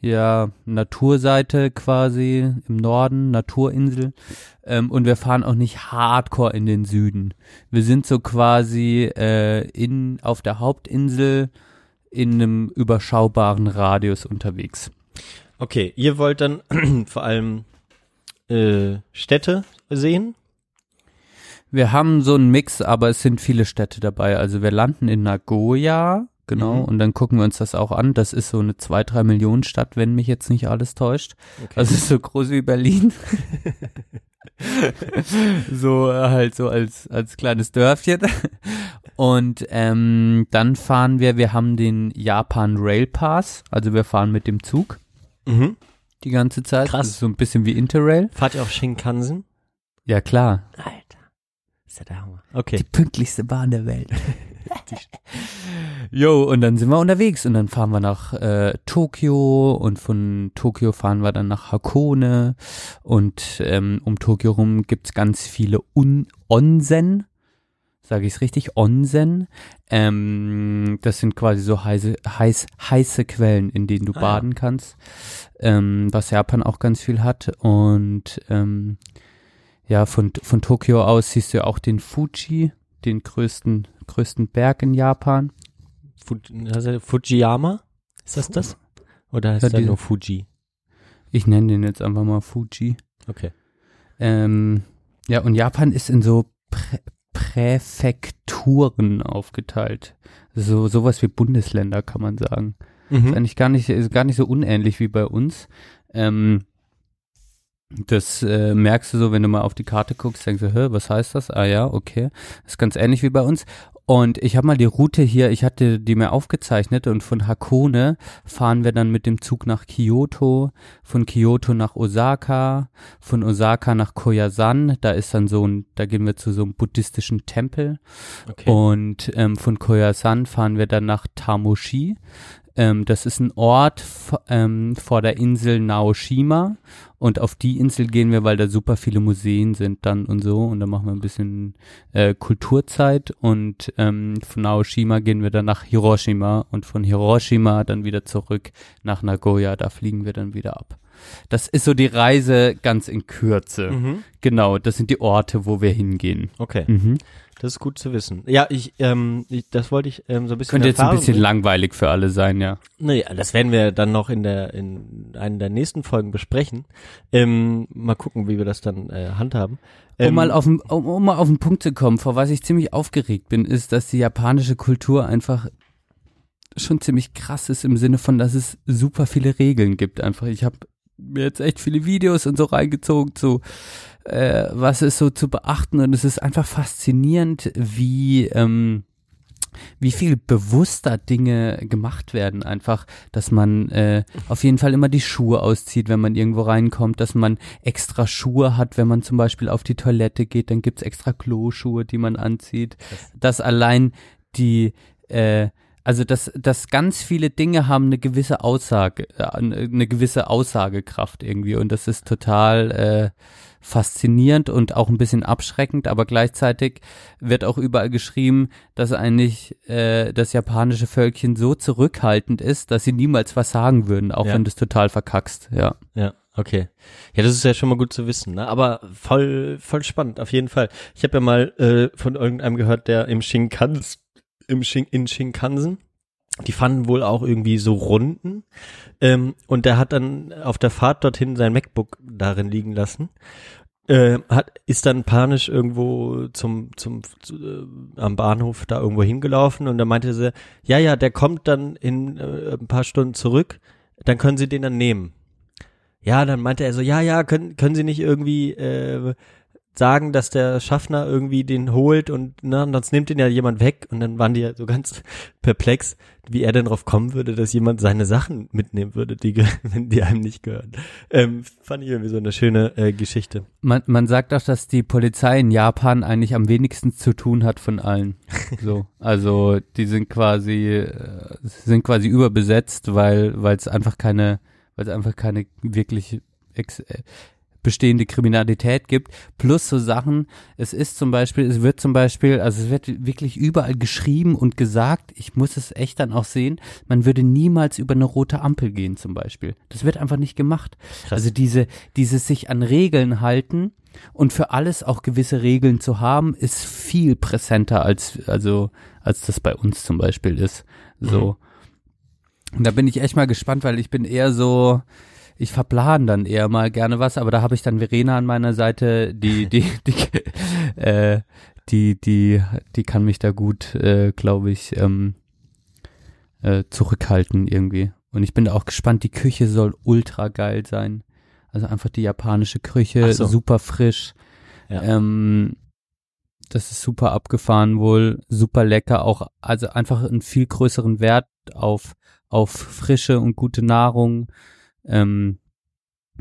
ja Naturseite quasi im Norden, Naturinsel. Ähm, und wir fahren auch nicht Hardcore in den Süden. Wir sind so quasi äh, in auf der Hauptinsel in einem überschaubaren Radius unterwegs. Okay, ihr wollt dann vor allem äh, Städte sehen? Wir haben so einen Mix, aber es sind viele Städte dabei. Also wir landen in Nagoya, genau, Mhm. und dann gucken wir uns das auch an. Das ist so eine zwei, drei Millionen Stadt, wenn mich jetzt nicht alles täuscht. Okay. Das ist so groß wie Berlin. so äh, halt so als, als kleines Dörfchen. Und ähm, dann fahren wir, wir haben den Japan Rail Pass, also wir fahren mit dem Zug Mhm. die ganze Zeit. Krass. Das ist so ein bisschen wie Interrail. Fahrt ihr auf Shinkansen? Ja, klar. Alter. Ist ja der Hammer. Okay. Die pünktlichste Bahn der Welt. Jo, und dann sind wir unterwegs und dann fahren wir nach äh, Tokio und von Tokio fahren wir dann nach Hakone und ähm, um Tokio rum gibt's ganz viele Un Onsen, sage ich es richtig, Onsen. Ähm, das sind quasi so heiße, heiß, heiße Quellen, in denen du Ah, ja. baden kannst, ähm, was Japan auch ganz viel hat und ähm, ja, von, von Tokio aus siehst du ja auch den Fuji, den größten, größten Berg in Japan. Fu Fujiyama? Ist das das? Oder heißt Ja, der nur Fuji? Ich nenne den jetzt einfach mal Fuji. Okay. Ähm, ja, und Japan ist in so Prä Präfekturen aufgeteilt. So sowas wie Bundesländer kann man sagen. Ist Mhm. eigentlich gar nicht, ist gar nicht so unähnlich wie bei uns. Ähm, das äh, merkst du so, wenn du mal auf die Karte guckst, denkst du, hä, was heißt das? Ah ja, okay. ist ganz ähnlich wie bei uns. Und ich habe mal die Route hier, ich hatte die mir aufgezeichnet und von Hakone fahren wir dann mit dem Zug nach Kyoto, von Kyoto nach Osaka, von Osaka nach Koyasan, da ist dann so ein, da gehen wir zu so einem buddhistischen Tempel Okay. und ähm, von Koyasan fahren wir dann nach Tamoshi. Ähm, das ist ein Ort ähm, vor der Insel Naoshima. Und auf die Insel gehen wir, weil da super viele Museen sind dann und so. Und da machen wir ein bisschen äh, Kulturzeit. Und ähm, von Naoshima gehen wir dann nach Hiroshima. Und von Hiroshima dann wieder zurück nach Nagoya. Da fliegen wir dann wieder ab. Das ist so die Reise ganz in Kürze. Mhm. Genau, das sind die Orte, wo wir hingehen. Okay. Mhm. Das ist gut zu wissen. Ja, ich, ähm, ich das wollte ich ähm, so ein bisschen. Könnte jetzt ein bisschen bringen. langweilig für alle sein, ja. Naja, das werden wir dann noch in der in einer der nächsten Folgen besprechen. Ähm, mal gucken, wie wir das dann äh, handhaben. Ähm, Um mal auf den, um, um mal auf den Punkt zu kommen, vor was ich ziemlich aufgeregt bin, ist, dass die japanische Kultur einfach schon ziemlich krass ist im Sinne von, dass es super viele Regeln gibt. Einfach, ich habe mir jetzt echt viele Videos und so reingezogen zu, äh, was ist so zu beachten und es ist einfach faszinierend, wie ähm, wie viel bewusster Dinge gemacht werden. Einfach, dass man äh, auf jeden Fall immer die Schuhe auszieht, wenn man irgendwo reinkommt, dass man extra Schuhe hat, wenn man zum Beispiel auf die Toilette geht, dann gibt's extra Kloschuhe, die man anzieht. Dass allein die äh, also dass, dass ganz viele Dinge haben eine gewisse Aussage, äh, eine gewisse Aussagekraft irgendwie und das ist total äh, faszinierend und auch ein bisschen abschreckend, aber gleichzeitig wird auch überall geschrieben, dass eigentlich äh, das japanische Völkchen so zurückhaltend ist, dass sie niemals was sagen würden, auch Ja. wenn du es total verkackst, ja. Ja, okay. Ja, das ist ja schon mal gut zu wissen, ne? Aber voll, voll spannend, auf jeden Fall. Ich habe ja mal äh, von irgendeinem gehört, der im Shinkansen, im Shin, in Shinkansen, die fanden wohl auch irgendwie so Runden. Ähm, und der hat dann auf der Fahrt dorthin sein MacBook darin liegen lassen. Äh, hat, ist dann panisch irgendwo zum, zum, zu, äh, am Bahnhof da irgendwo hingelaufen und da meinte sie, ja, ja, der kommt dann in äh, ein paar Stunden zurück, dann können Sie den dann nehmen. Ja, dann meinte er so, ja, ja, können, können Sie nicht irgendwie äh, sagen, dass der Schaffner irgendwie den holt und na, sonst nimmt den ja jemand weg und dann waren die ja so ganz perplex, wie er denn drauf kommen würde, dass jemand seine Sachen mitnehmen würde, die, die einem nicht gehören. Ähm, fand ich irgendwie so eine schöne äh, Geschichte. Man, man sagt auch, dass die Polizei in Japan eigentlich am wenigsten zu tun hat von allen. So, also die sind quasi äh, sind quasi überbesetzt, weil weil es einfach keine weil es einfach keine wirklich ex, bestehende Kriminalität gibt, plus so Sachen, es ist zum Beispiel, es wird zum Beispiel, also es wird wirklich überall geschrieben und gesagt, ich muss es echt dann auch sehen, man würde niemals über eine rote Ampel gehen zum Beispiel. Das wird einfach nicht gemacht. Also diese, dieses sich an Regeln halten und für alles auch gewisse Regeln zu haben, ist viel präsenter als, also, als das bei uns zum Beispiel ist. So. Und da bin ich echt mal gespannt, weil ich bin eher so, ich verplan dann eher mal gerne was, aber da habe ich dann Verena an meiner Seite, die, die, die, äh, die, die, die kann mich da gut, äh, glaube ich, ähm, äh, zurückhalten irgendwie. Und ich bin da auch gespannt, die Küche soll ultra geil sein. Also einfach die japanische Küche, so. super frisch. Ja. Ähm, das ist super abgefahren wohl, super lecker, auch also einfach einen viel größeren Wert auf auf frische und gute Nahrung. Ähm,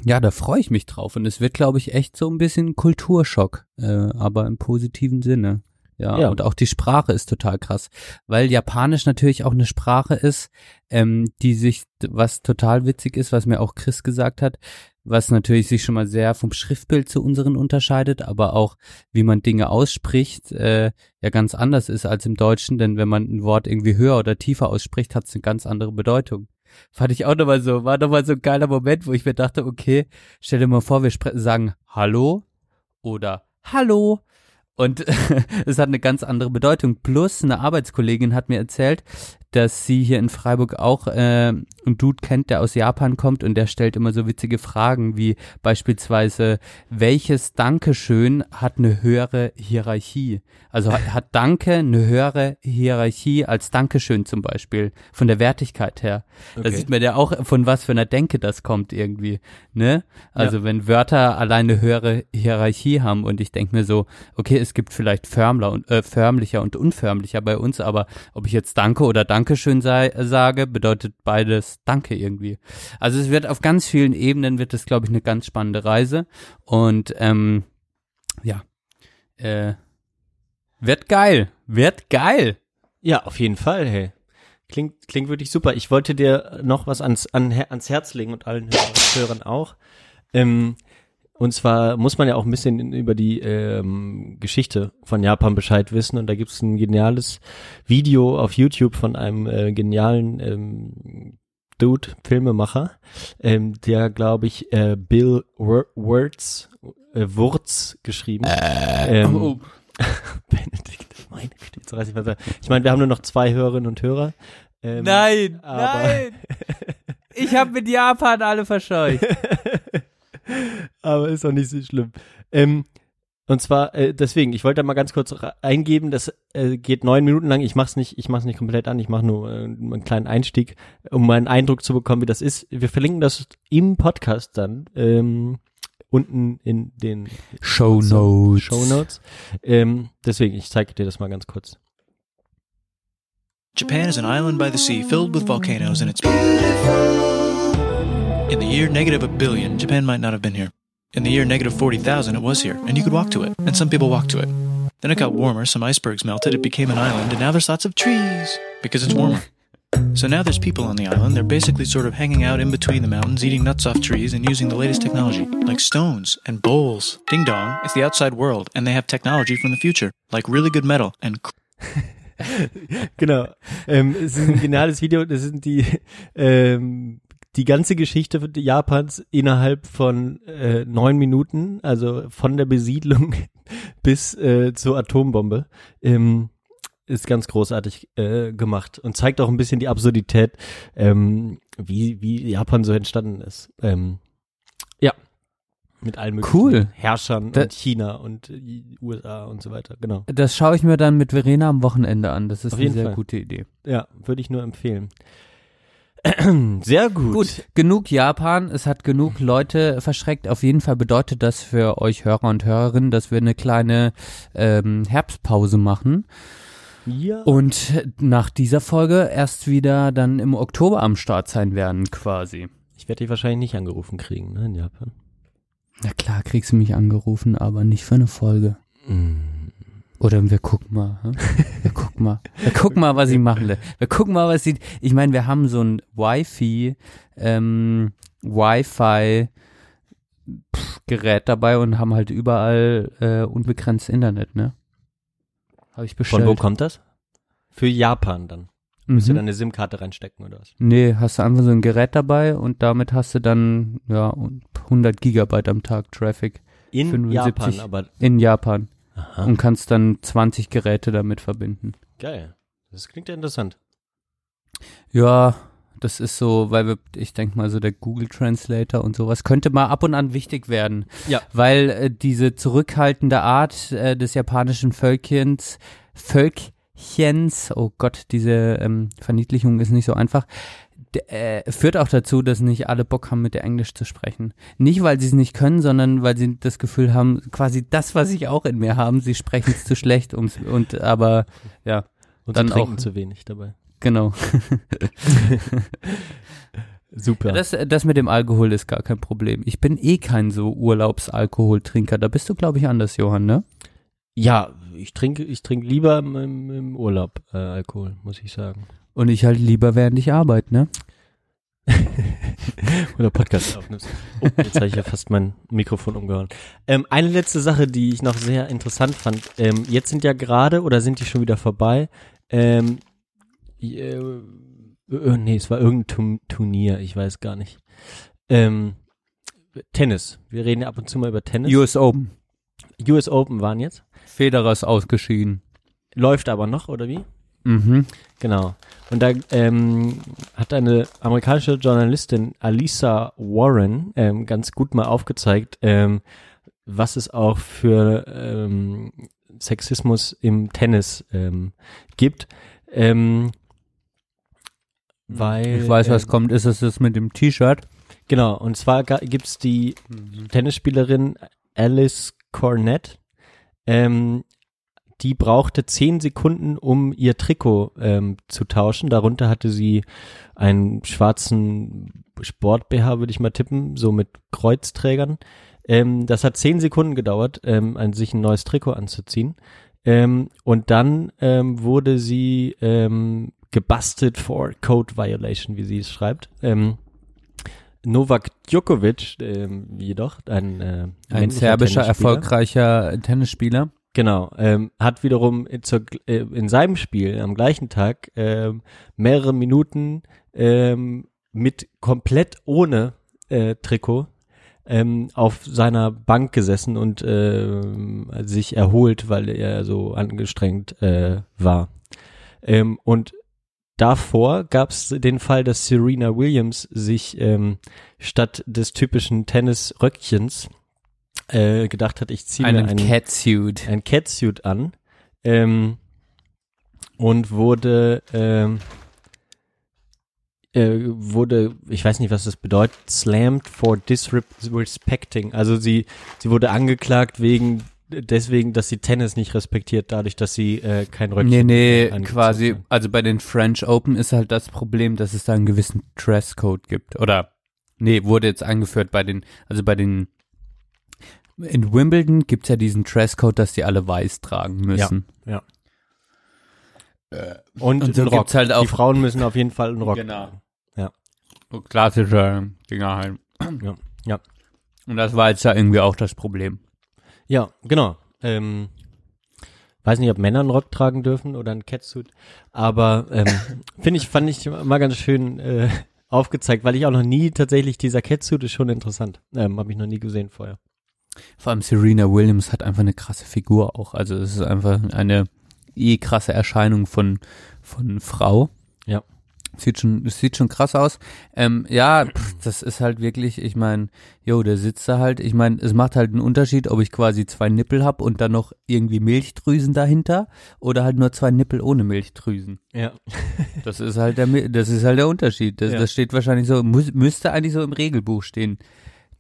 ja, da freue ich mich drauf und es wird, glaube ich, echt so ein bisschen Kulturschock, äh, aber im positiven Sinne. Ja, Ja. und auch die Sprache ist total krass, weil Japanisch natürlich auch eine Sprache ist, ähm, die sich, was total witzig ist, was mir auch Chris gesagt hat, was natürlich sich schon mal sehr vom Schriftbild zu unseren unterscheidet, aber auch wie man Dinge ausspricht, äh, ja ganz anders ist als im Deutschen, denn wenn man ein Wort irgendwie höher oder tiefer ausspricht, hat es eine ganz andere Bedeutung. Fand ich auch nochmal so, war nochmal so ein geiler Moment, wo ich mir dachte, okay, stell dir mal vor, wir sagen Hallo oder Hallo. Und es hat eine ganz andere Bedeutung. Plus eine Arbeitskollegin hat mir erzählt, dass sie hier in Freiburg auch äh, einen Dude kennt, der aus Japan kommt und der stellt immer so witzige Fragen wie beispielsweise, welches Dankeschön hat eine höhere Hierarchie? Also hat, hat Danke eine höhere Hierarchie als Dankeschön zum Beispiel, von der Wertigkeit her. Da Okay. sieht man ja auch, von was für einer Denke das kommt irgendwie, ne? Also wenn Wörter alleine höhere Hierarchie haben und ich denke mir so, okay, es gibt vielleicht förmler und äh, förmlicher und unförmlicher bei uns, aber ob ich jetzt Danke oder Dankeschön sei, sage, bedeutet beides Danke irgendwie. Also es wird auf ganz vielen Ebenen wird es, glaube ich, eine ganz spannende Reise und ähm, ja, äh, wird geil, wird geil. Ja, auf jeden Fall, hey. Klingt, klingt wirklich super. Ich wollte dir noch was ans, an, ans Herz legen und allen Hörern auch. Ähm, und zwar muss man ja auch ein bisschen über die ähm, Geschichte von Japan Bescheid wissen. Und da gibt's ein geniales Video auf YouTube von einem äh, genialen ähm, Dude, Filmemacher, ähm, der, glaube ich, äh, Bill Wur Wurz, äh, Wurz geschrieben. ähm, oh. Benedikt, meine Güte, jetzt reiß ich sagen. Ich meine, wir haben nur noch zwei Hörerinnen und Hörer. Ähm, Nein, nein. Ich habe mit Japan alle verscheucht. aber ist auch nicht so schlimm. Ähm, und zwar, äh, deswegen, ich wollte da mal ganz kurz eingeben, das äh, geht neun Minuten lang, ich mach's nicht, ich mach's nicht komplett an, ich mache nur äh, einen kleinen Einstieg, um mal einen Eindruck zu bekommen, wie das ist. Wir verlinken das im Podcast dann, ähm, unten in den Show Notes. Show Notes. Ähm, deswegen, ich zeige dir das mal ganz kurz. Japan is an island by the sea filled with volcanoes and it's In the year negative a billion, Japan might not have been here. In the year negative 40,000, it was here, and you could walk to it, and some people walked to it. Then it got warmer, some icebergs melted, it became an island, and now there's lots of trees because it's warmer. So now there's people on the island. They're basically sort of hanging out in between the mountains, eating nuts off trees, and using the latest technology, like stones and bowls. Ding dong, it's the outside world, and they have technology from the future, like really good metal and Genau. Ähm, es ist ein geniales Video. Das sind die ähm, die ganze Geschichte Japans innerhalb von äh, neun Minuten, also von der Besiedlung bis äh, zur Atombombe, ähm, ist ganz großartig äh, gemacht und zeigt auch ein bisschen die Absurdität, ähm, wie wie Japan so entstanden ist. Ähm, ja. Mit allen möglichen Cool. Herrschern Da- und China und äh, USA und so weiter. Genau. Das schaue ich mir dann mit Verena am Wochenende an. Das ist eine sehr Fall. gute Idee. Ja, würde ich nur empfehlen. Sehr gut. Gut, genug Japan. Es hat genug Leute verschreckt. Auf jeden Fall bedeutet das für euch Hörer und Hörerinnen, dass wir eine kleine ähm, Herbstpause machen. Ja. Und nach dieser Folge erst wieder dann im Oktober am Start sein werden, quasi. Ich werde dich wahrscheinlich nicht angerufen kriegen, ne, in Japan. Na klar, kriegst du mich angerufen, aber nicht für eine Folge. Oder wir gucken mal, hä? wir gucken mal, wir gucken mal, was ich machen. Wir gucken mal, was sie, ich meine, wir haben so ein Wi-Fi, ähm, Wi-Fi pff, Gerät dabei und haben halt überall äh, unbegrenzt Internet, ne? Habe ich bestellt. Von wo kommt das? Für Japan dann. Müsst ihr Mhm. dann eine SIM-Karte reinstecken oder was? Nee, hast du einfach so ein Gerät dabei und damit hast du dann ja 100 Gigabyte am Tag Traffic In 75 Japan, aber in Japan aha, und kannst dann 20 Geräte damit verbinden. geil. Das klingt ja interessant. Ja, das ist so, weil wir, ich denke mal so der Google Translator und sowas könnte mal ab und an wichtig werden. Ja. Weil äh, diese zurückhaltende Art äh, des japanischen Völkchens, Völkchens, oh Gott, diese ähm, Verniedlichung ist nicht so einfach, äh, führt auch dazu, dass nicht alle Bock haben, mit der Englisch zu sprechen. Nicht, weil sie es nicht können, sondern weil sie das Gefühl haben, quasi das, was ich auch in mir haben, sie sprechen es zu schlecht ums, und aber ja, Und Dann sie trinken auch- zu wenig dabei. genau. Super. Das, das mit dem Alkohol ist gar kein Problem. Ich bin eh kein so Urlaubsalkoholtrinker. Da bist du, glaube ich, anders, Johann, ne? ja, ich trinke, ich trinke lieber im, im, im Urlaub äh, Alkohol, muss ich sagen. Und ich halt lieber, während ich arbeite, ne? Oder Podcast aufnimmst. Oh, jetzt habe ich ja fast mein Mikrofon umgehauen. Ähm, eine letzte Sache, die ich noch sehr interessant fand. Ähm, jetzt sind ja gerade, oder sind die schon wieder vorbei, ähm, äh, äh, nee, es war irgendein Turnier, ich weiß gar nicht. Ähm, Tennis. Wir reden ja ab und zu mal über Tennis. US Open. US Open waren jetzt. Federer ist ausgeschieden. Läuft aber noch, oder wie? Mhm. Genau. Und da ähm, hat eine amerikanische Journalistin, Alisa Warren, ähm, ganz gut mal aufgezeigt, ähm, was es auch für ähm, Sexismus im Tennis ähm, gibt. Ähm, weil, Ich weiß, was ähm, kommt. Ist es das mit dem T-Shirt? Genau, und zwar ga- gibt's die Tennisspielerin Alice Cornett, ähm, die brauchte zehn Sekunden, um ihr Trikot ähm, zu tauschen. Darunter hatte sie einen schwarzen Sport-BH, würde ich mal tippen, so mit Kreuzträgern. Ähm, das hat zehn Sekunden gedauert, ähm, an sich ein neues Trikot anzuziehen. Ähm, und dann ähm, wurde sie ähm, gebastelt for Code Violation, wie sie es schreibt. Ähm, Novak Djokovic ähm, jedoch, ein, äh, Ein serbischer, erfolgreicher Tennisspieler. Genau, ähm, hat wiederum in, zur, äh, in seinem Spiel am gleichen Tag ähm, mehrere Minuten ähm, mit komplett ohne äh, Trikot ähm, auf seiner Bank gesessen und ähm, sich erholt, weil er so angestrengt äh, war. Ähm, und davor gab es den Fall, dass Serena Williams sich ähm, statt des typischen Tennisröckchens äh, gedacht hat, ich ziehe mir Einen Catsuit. ein Catsuit an ähm, und wurde ähm, äh, wurde, ich weiß nicht, was das bedeutet, slammed for disrespecting. Also sie, sie wurde angeklagt wegen deswegen, dass sie Tennis nicht respektiert, dadurch, dass sie äh, kein Röckchen Nee, nee, angezogen quasi, hat. also bei den French Open ist halt das Problem, dass es da einen gewissen Dresscode gibt. Oder, nee, wurde jetzt eingeführt bei den, also bei den, in Wimbledon gibt's ja diesen Dresscode, dass die alle weiß tragen müssen. Ja. Und, Und so gibt's halt auch- Die Frauen müssen auf jeden Fall einen Rock. Genau. Ja. So klassische Dinger halt. Ja. Ja. Und das war jetzt ja irgendwie auch das Problem. Ja, genau. Ähm, weiß nicht, ob Männer einen Rock tragen dürfen oder einen Catsuit, aber ähm, finde ich, fand ich mal ganz schön äh, aufgezeigt, weil ich auch noch nie tatsächlich dieser Catsuit ist schon interessant. Ähm, Habe ich noch nie gesehen vorher. Vor allem Serena Williams hat einfach eine krasse Figur auch. Also es ist einfach eine eh krasse Erscheinung von, von Frau. Ja. Sieht schon, sieht schon krass aus. Ähm, ja, pff, das ist halt wirklich, ich meine, jo, der sitzt da halt. Ich meine, es macht halt einen Unterschied, ob ich quasi zwei Nippel hab und dann noch irgendwie Milchdrüsen dahinter oder halt nur zwei Nippel ohne Milchdrüsen. Ja. Das ist halt der, das ist halt der Unterschied. Das, Ja. das steht wahrscheinlich so, muss, müsste eigentlich so im Regelbuch stehen.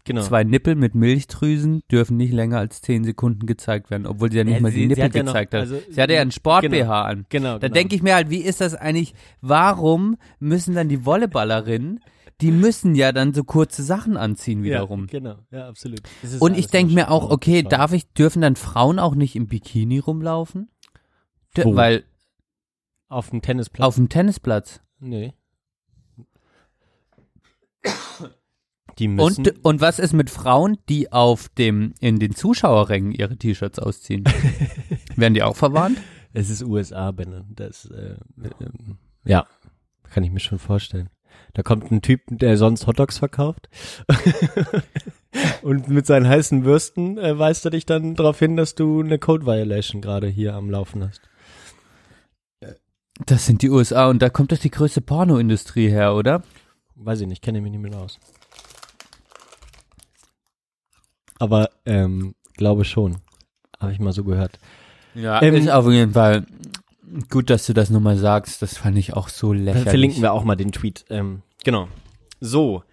Genau. Zwei Nippel mit Milchdrüsen dürfen nicht länger als zehn Sekunden gezeigt werden, obwohl sie ja nicht Ja, mal sie- die Nippel hat ja noch- gezeigt hat. also- sie hatte ja einen Sport-BH Genau. an. Genau, Da genau. denke ich mir halt, wie ist das eigentlich, warum müssen dann die Volleyballerinnen, die müssen ja dann so kurze Sachen anziehen wiederum. Ja, genau, ja, absolut. Und ich denke mir auch, okay, darf ich, dürfen dann Frauen auch nicht im Bikini rumlaufen? D Wo? Weil auf dem Tennisplatz? auf dem Tennisplatz. nee. Die müssen. Und, und was ist mit Frauen, die auf dem, in den Zuschauerrängen ihre T-Shirts ausziehen? Werden die auch verwarnt? es ist USA, Benne. Das, äh, ähm, ja, kann ich mir schon vorstellen. Da kommt ein Typ, der sonst Hotdogs verkauft. Und mit seinen heißen Würsten äh, weist er dich dann darauf hin, dass du eine Code Violation gerade hier am Laufen hast. Das sind die USA und da kommt doch die größte Pornoindustrie her, oder? Weiß ich nicht, kenne mich nicht mehr aus. Aber ähm, glaube schon. Habe ich mal so gehört. Ja, Ähm, ist auf jeden Fall gut, dass du das nochmal sagst. Das fand ich auch so Dann lächerlich. verlinken wir auch mal den Tweet. Ähm, genau. So.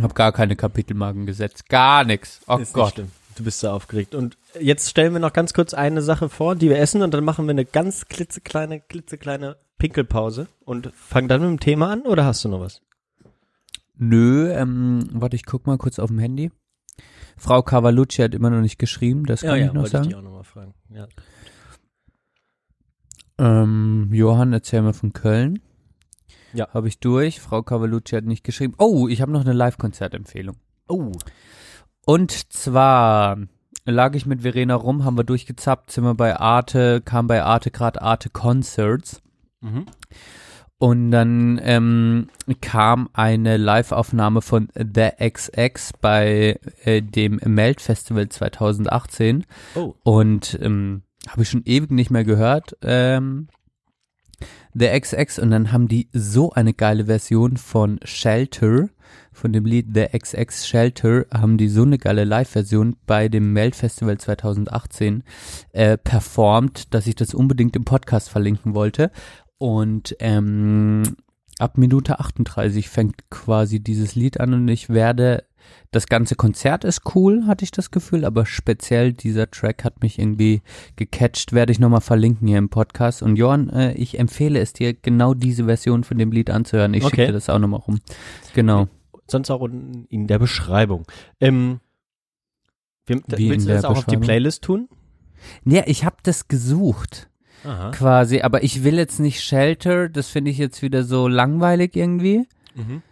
Hab gar keine Kapitelmarken gesetzt. Gar nichts. Oh Ist Gott. Du bist so aufgeregt. Und jetzt stellen wir noch ganz kurz eine Sache vor, die wir essen und dann machen wir eine ganz klitzekleine, klitzekleine Pinkelpause und fangen dann mit dem Thema an oder hast du noch was? Nö, ähm, warte, ich guck mal kurz auf dem Handy. Frau Cavalucci hat immer noch nicht geschrieben, das kann ich noch wollte sagen. ich auch nochmal fragen. Ja. Ähm, Johann, erzähl mal von Köln. Ja. Habe ich durch. Frau Cavalucci hat nicht geschrieben. Oh, ich habe noch eine Live-Konzertempfehlung. Oh. Und zwar lag ich mit Verena rum, haben wir durchgezappt, sind wir bei Arte, kam bei Arte gerade Arte Concerts. Mhm. Und dann ähm, kam eine Live-Aufnahme von The XX bei äh, dem Melt Festival 2018. Oh. Und ähm, habe ich schon ewig nicht mehr gehört. Ähm, The XX und dann haben die so eine geile Version von Shelter, von dem Lied The XX Shelter, haben die so eine geile Live-Version bei dem Melt Festival 2018 äh, performt, dass ich das unbedingt im Podcast verlinken wollte. Und ähm, ab Minute 38 fängt quasi dieses Lied an und ich werde, das ganze Konzert ist cool, hatte ich das Gefühl, aber speziell dieser Track hat mich irgendwie gecatcht, werde ich nochmal verlinken hier im Podcast. Und Johann, äh, ich empfehle es dir, genau diese Version von dem Lied anzuhören. Ich Okay. schicke das auch nochmal rum. Genau. Sonst auch unten in der Beschreibung. Ähm, wir, willst du das auch auf die? Playlist tun? Ja, ich habe das gesucht. Aha. Quasi, aber ich will jetzt nicht Shelter, das finde ich jetzt wieder so langweilig irgendwie. Mhm.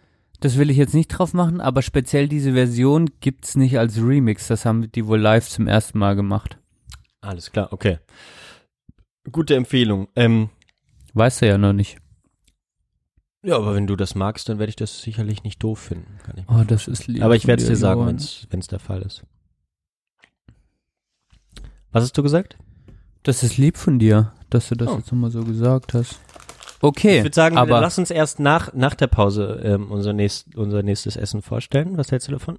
Das will ich jetzt nicht drauf machen, aber speziell diese Version gibt's nicht als Remix. Das haben die wohl live zum ersten Mal gemacht. Alles klar, okay. Gute Empfehlung. Ähm, Weißt du ja noch nicht. ja, aber wenn du das magst, dann werde ich das sicherlich nicht doof finden. Kann ich mir Oh, das ist lieb. Aber ich werde es dir sagen, wenn es der Fall ist. Was hast du gesagt? Das ist lieb von dir, dass du das Oh. jetzt nochmal so gesagt hast. Okay, ich würde sagen, aber lass uns erst nach, nach der Pause ähm, unser, nächst, unser nächstes Essen vorstellen. Was hältst du davon?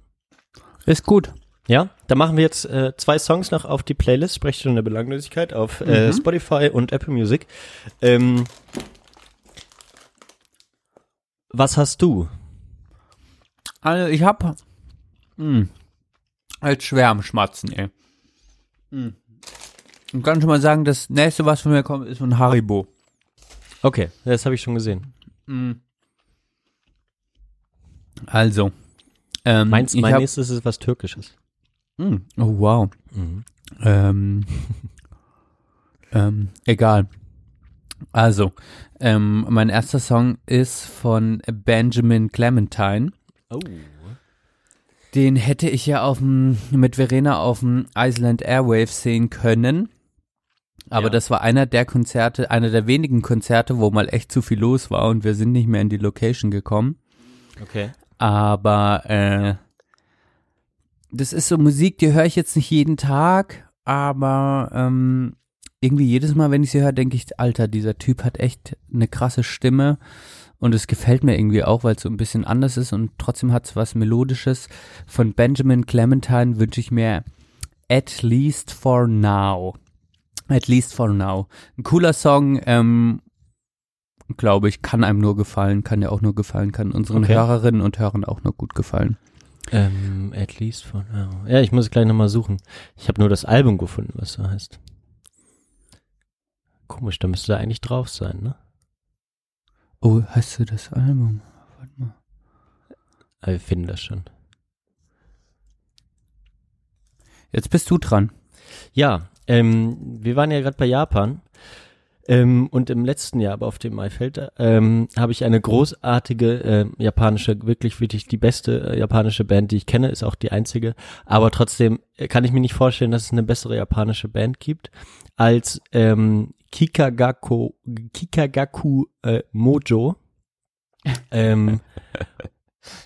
ist gut. Ja, dann machen wir jetzt äh, zwei Songs noch auf die Playlist, Sprechstunde der Belanglosigkeit auf äh, Mhm. Spotify und Apple Music. Ähm, was hast du? Also ich hab mh, halt schwer am Schmatzen, ey. Hm. Und kann schon mal sagen, das nächste, was von mir kommt, ist von Haribo. Okay, das habe ich schon gesehen. Mhm. Also, ähm, Meins, mein hab- nächstes ist was Türkisches. Mm, Oh, wow. Mhm. Ähm, ähm, egal. Also, ähm, mein erster Song ist von Benjamin Clementine. Oh. Den hätte ich ja auf dem, mit Verena auf dem Iceland Airwaves sehen können. Aber Ja. das war einer der Konzerte, einer der wenigen Konzerte, wo mal echt zu viel los war und wir sind nicht mehr in die Location gekommen. Okay. Aber äh, das ist so Musik, die höre ich jetzt nicht jeden Tag, aber ähm, irgendwie jedes Mal, wenn ich sie höre, denke ich, Alter, dieser Typ hat echt eine krasse Stimme und es gefällt mir irgendwie auch, weil es so ein bisschen anders ist und trotzdem hat es was Melodisches. Von Benjamin Clementine wünsche ich mir At Least for Now. At Least for Now. Ein cooler Song, ähm, glaube ich, kann einem nur gefallen, kann ja auch nur gefallen, kann unseren Okay. Hörerinnen und Hörern auch nur gut gefallen. Ähm, at least for now. Ja, ich muss gleich nochmal suchen. Ich habe nur das Album gefunden, was so heißt. Komisch, da müsste da eigentlich drauf sein, ne? Oh, hast du das Album? Warte mal. Aber wir finden das schon. Jetzt bist du dran. Ja, ähm, wir waren ja gerade bei Japan. Ähm, und im letzten Jahr, aber auf dem Maifeld, ähm, habe ich eine großartige äh, japanische, wirklich wirklich die beste äh, japanische Band, die ich kenne, ist auch die einzige. Aber trotzdem äh, kann ich mir nicht vorstellen, dass es eine bessere japanische Band gibt als ähm, Kikagaku, Kikagaku äh, Mojo. ähm,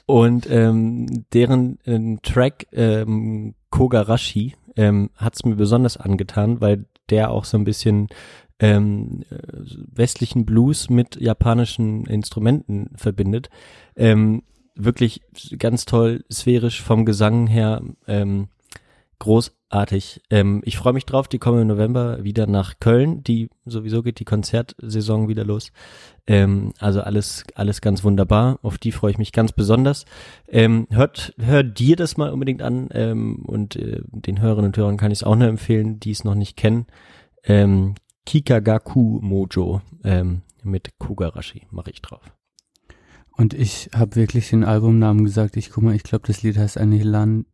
und ähm, deren ähm, Track ähm, Kogarashi ähm, hat es mir besonders angetan, weil der auch so ein bisschen ähm, äh, westlichen Blues mit japanischen Instrumenten verbindet. Ähm, wirklich ganz toll, sphärisch vom Gesang her, ähm, großartig. Ähm, ich freue mich drauf, die kommen im November wieder nach Köln. Die sowieso geht die Konzertsaison wieder los. Ähm, also alles, alles ganz wunderbar. Auf die freue ich mich ganz besonders. Ähm, hört, hör dir das mal unbedingt an ähm, und äh, den Hörerinnen und Hörern kann ich es auch nur empfehlen, die es noch nicht kennen. Ähm, Kikagaku Mojo ähm, mit Kugarashi mache ich drauf. Und ich habe wirklich den Albumnamen gesagt. Ich guck mal, ich glaube, das Lied heißt eigentlich Land.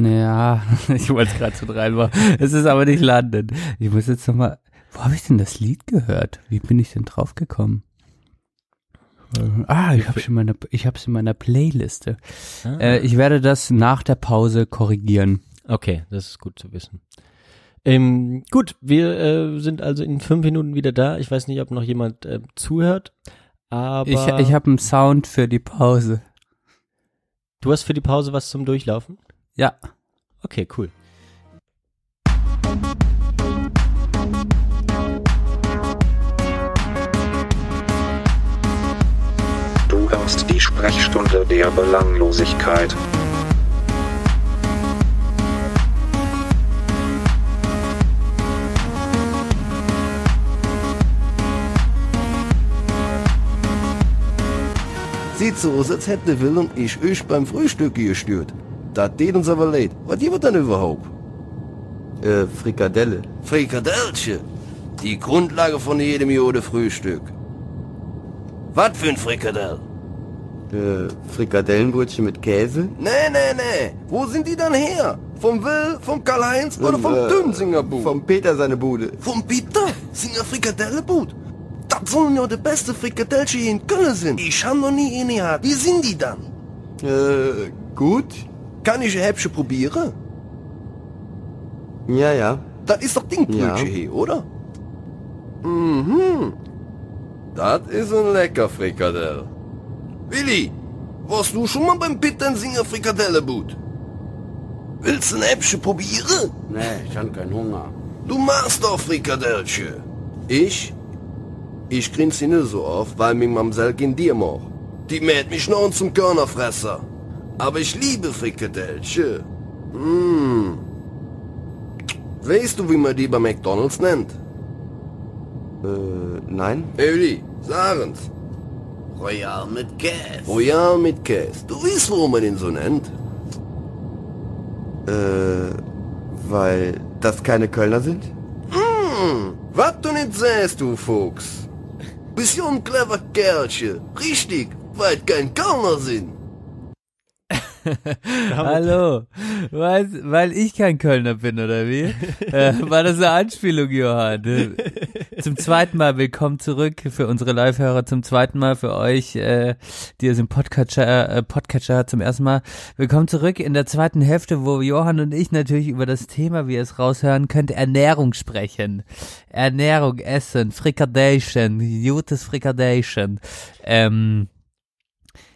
Ja. Ich wollte es gerade so reinmachen. Es ist aber nicht London. Ich muss jetzt nochmal. Wo habe ich denn das Lied gehört? Wie bin ich denn draufgekommen? Ah, ich habe schon meine, ich habe es in meiner Playliste. Ah. Äh, ich werde das nach der Pause korrigieren. Okay, das ist gut zu wissen. Ähm, gut, wir äh, sind also in fünf Minuten wieder da. Ich weiß nicht, ob noch jemand äh, zuhört, aber Ich, ich habe einen Sound für die Pause. du hast für die Pause was zum Durchlaufen? Ja. Okay, cool. Du hörst die Sprechstunde der Belanglosigkeit. Sieht so aus, als hätte Will und ich euch beim Frühstück gestört. Das tät uns aber leid. Was gibt denn überhaupt? Äh, Frikadelle. Frikadellchen? Die Grundlage von jedem Jode Frühstück. Was für ein Frikadell? Äh, Frikadellenbrötchen mit Käse? Nee, nee, nee. Wo sind die dann her? Vom Will, vom Karl-Heinz oder vom äh, Dünsinger Bud? Vom Peter seine Bude. Vom Peter? Singer Frikadellebud? Das sollen ja die beste Frikadellchen hier in Köln sein. Ich hab noch nie eine gehabt. Wie sind die dann? Äh, gut. Kann ich ein Häppchen probieren? Ja, ja. Das ist doch Dingbrötchen Ja. hier, oder? Mhm. Das ist ein lecker Frikadell. Willi, warst du schon mal beim Pittensinger Frikadellebut? Willst du ein Häppchen probieren? Nee, ich hab keinen Hunger. Du machst doch Frikadellchen. Ich? Ich grinse nicht so oft, weil mich Mamsell in dir macht. Die mäht mich noch zum Körnerfresser. Aber ich liebe Frikadellchen. Mmh. Weißt du, wie man die bei McDonalds nennt? Äh, nein? Öli, sagen's. Royal mit Käse. Royal mit Käse. Du weißt, warum man den so nennt? Äh, weil das keine Kölner sind? Hm, was du nicht sähst, du Fuchs. Bist ja ein clever Kerlchen. Richtig, weil kein Kölner sind. Hallo, weil, weil ich kein Kölner bin, oder wie? äh, war das eine Anspielung, Johann? Zum zweiten Mal willkommen zurück für unsere Live-Hörer, zum zweiten Mal für euch, äh, die es im Podcatcher, äh, Podcatcher hat zum ersten Mal. Willkommen zurück in der zweiten Hälfte, wo Johann und ich natürlich über das Thema, wie ihr es raushören könnt, Ernährung sprechen. Ernährung, Essen, Frikadation, gutes Frikadation. Ähm,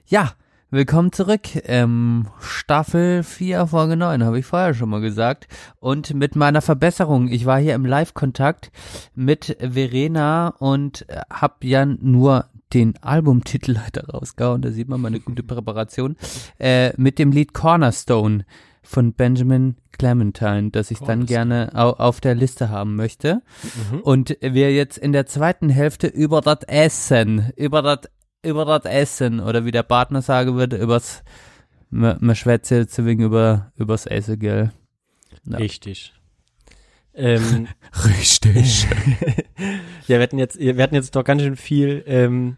ja, Willkommen zurück. Ähm, Staffel 4, Folge 9, habe ich vorher schon mal gesagt. Und mit meiner Verbesserung, ich war hier im Live-Kontakt mit Verena und äh, hab ja nur den Albumtitel leider rausgehauen, da sieht man meine gute Präparation, äh, mit dem Lied Cornerstone von Benjamin Clementine, das ich dann gerne au auf der Liste haben möchte. Mhm. Und wir jetzt in der zweiten Hälfte über das Essen, über das über das Essen oder wie der Partner sagen würde, übers man, man schwätzt jetzt ein wenig über übers Essen, gell? Ja. Richtig. Ähm, Richtig. ja, wir hatten jetzt, wir hatten jetzt doch ganz schön viel, ähm,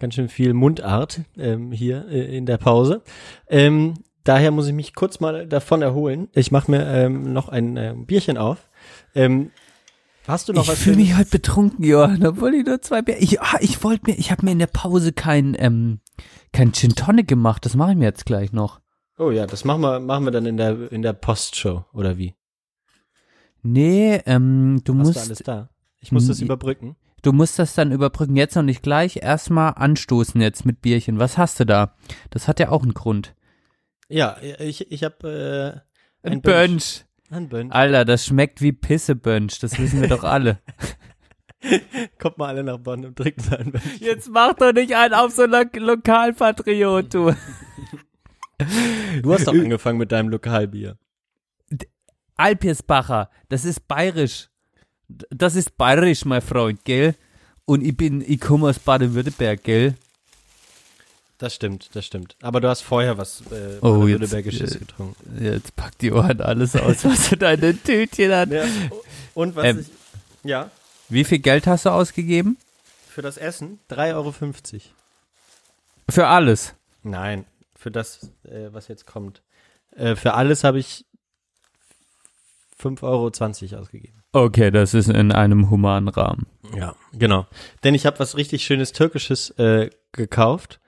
ganz schön viel Mundart ähm, hier äh, in der Pause. Ähm, daher muss ich mich kurz mal davon erholen. Ich mache mir ähm, noch ein äh, Bierchen auf. Ähm, Hast du noch ich was fühle mich heute betrunken, Johann, obwohl ich nur zwei Bier. Ich, ah, ich wollte mir, ich habe mir in der Pause kein, ähm, kein Gin Tonic gemacht. Das mache ich mir jetzt gleich noch. Oh ja, das machen wir, machen wir dann in der, in der Postshow, oder wie? Nee, ähm, du Hast musst. du alles da? Ich muss das überbrücken. Du musst das dann überbrücken. Jetzt noch nicht gleich. Erstmal anstoßen jetzt mit Bierchen. Was hast du da? Das hat ja auch einen Grund. Ja, ich, ich habe äh, Ein Bönsch. Ein Bönsch. Alter, das schmeckt wie Pissebönsch. Das wissen wir doch alle. Kommt mal alle nach Bonn und trinkt mal ein Bönsch. Jetzt mach doch nicht einen auf so Lo Lokalpatriot, du. Du hast doch angefangen mit deinem Lokalbier. Alpirsbacher, das ist bayerisch. Das ist bayerisch, mein Freund, gell? Und ich bin, ich komme aus Baden-Württemberg, gell? Das stimmt, das stimmt. Aber du hast vorher was äh, Oh, jetzt, äh, getrunken. Jetzt packt die Ohren alles aus, was in deinen Tütchen hat. Ja, und was Ähm, ich, ja, Wie viel Geld hast du ausgegeben? für das Essen 3,50 Euro. Für alles. Nein, für das, äh, was jetzt kommt. Äh, für alles habe ich 5,20 Euro ausgegeben. Okay, das ist in einem humanen Rahmen. Ja, genau. Denn ich habe was richtig schönes Türkisches äh, gekauft.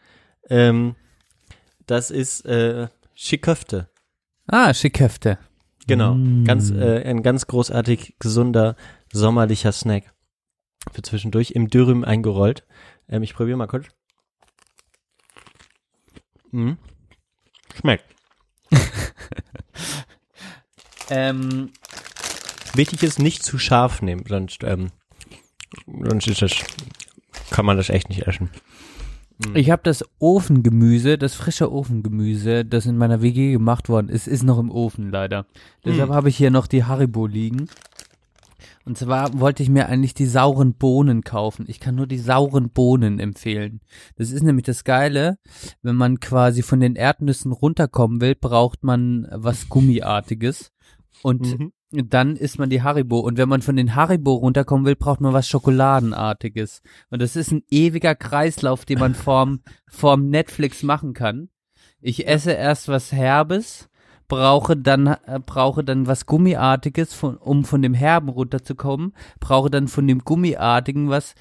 Ähm, das ist äh, Schiköfte. Ah, Schiköfte. Genau. Mm. Ganz, äh, ein ganz großartig gesunder, sommerlicher Snack. Für zwischendurch im Dürüm eingerollt. Ähm, ich probiere mal kurz. Mhm. Schmeckt. Ähm, Wichtig ist, nicht zu scharf nehmen, sonst, ähm, sonst ist das, kann man das echt nicht essen. Ich habe das Ofengemüse, das frische Ofengemüse, das in meiner WG gemacht worden ist, ist noch im Ofen leider. Deshalb habe ich hier noch die Haribo liegen. Und zwar wollte ich mir eigentlich die sauren Bohnen kaufen. Ich kann nur die sauren Bohnen empfehlen. Das ist nämlich das Geile, wenn man quasi von den Erdnüssen runterkommen will, braucht man was Gummiartiges. Und Mhm. Dann isst man die Haribo. Und wenn man von den Haribo runterkommen will, braucht man was Schokoladenartiges. Und das ist ein ewiger Kreislauf, den man vorm, vorm Netflix machen kann. Ich esse erst was Herbes, brauche dann, äh, brauche dann was Gummiartiges, von, um von dem Herben runterzukommen, brauche dann von dem Gummiartigen was,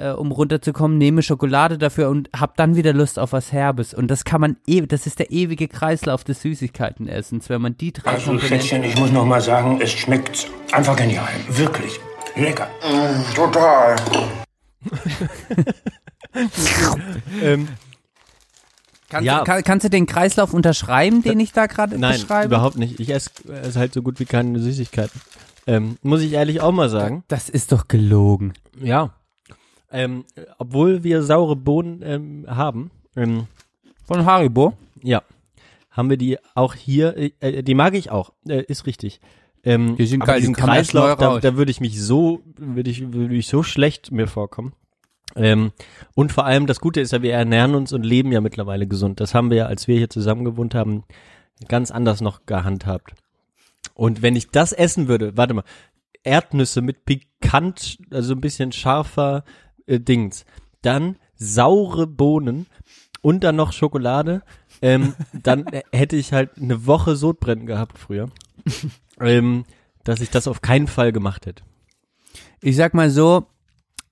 äh, um runterzukommen, nehme Schokolade dafür und hab dann wieder Lust auf was Herbes. Und das kann man, e das ist der ewige Kreislauf des Süßigkeitenessens, wenn man die drei Also, Schätzchen, ich muss noch mal sagen, es schmeckt einfach genial. Wirklich. Lecker. Total. ähm, Kannst, Ja. du, kann, kannst du den Kreislauf unterschreiben, den ich da gerade Nein, beschreibe? überhaupt nicht. Ich esse, esse halt so gut wie keine Süßigkeiten. Ähm, muss ich ehrlich auch mal sagen. Das ist doch gelogen. Ja. Ähm, obwohl wir saure Bohnen ähm, haben, ähm, Von Haribo? ja, haben wir die auch hier, äh, äh, die mag ich auch, äh, ist richtig. Ähm, Die sind geil, die diesen neu Kreislauf, da, da würde ich mich so, würde ich, würde ich so schlecht mir vorkommen. Ähm, und vor allem das Gute ist ja, wir ernähren uns und leben ja mittlerweile gesund. Das haben wir ja, als wir hier zusammen gewohnt haben, ganz anders noch gehandhabt. Und wenn ich das essen würde, warte mal, Erdnüsse mit pikant, also ein bisschen scharfer äh, Dings, dann saure Bohnen und dann noch Schokolade, ähm, dann hätte ich halt eine Woche Sodbrennen gehabt früher, ähm, dass ich das auf keinen Fall gemacht hätte. Ich sag mal so,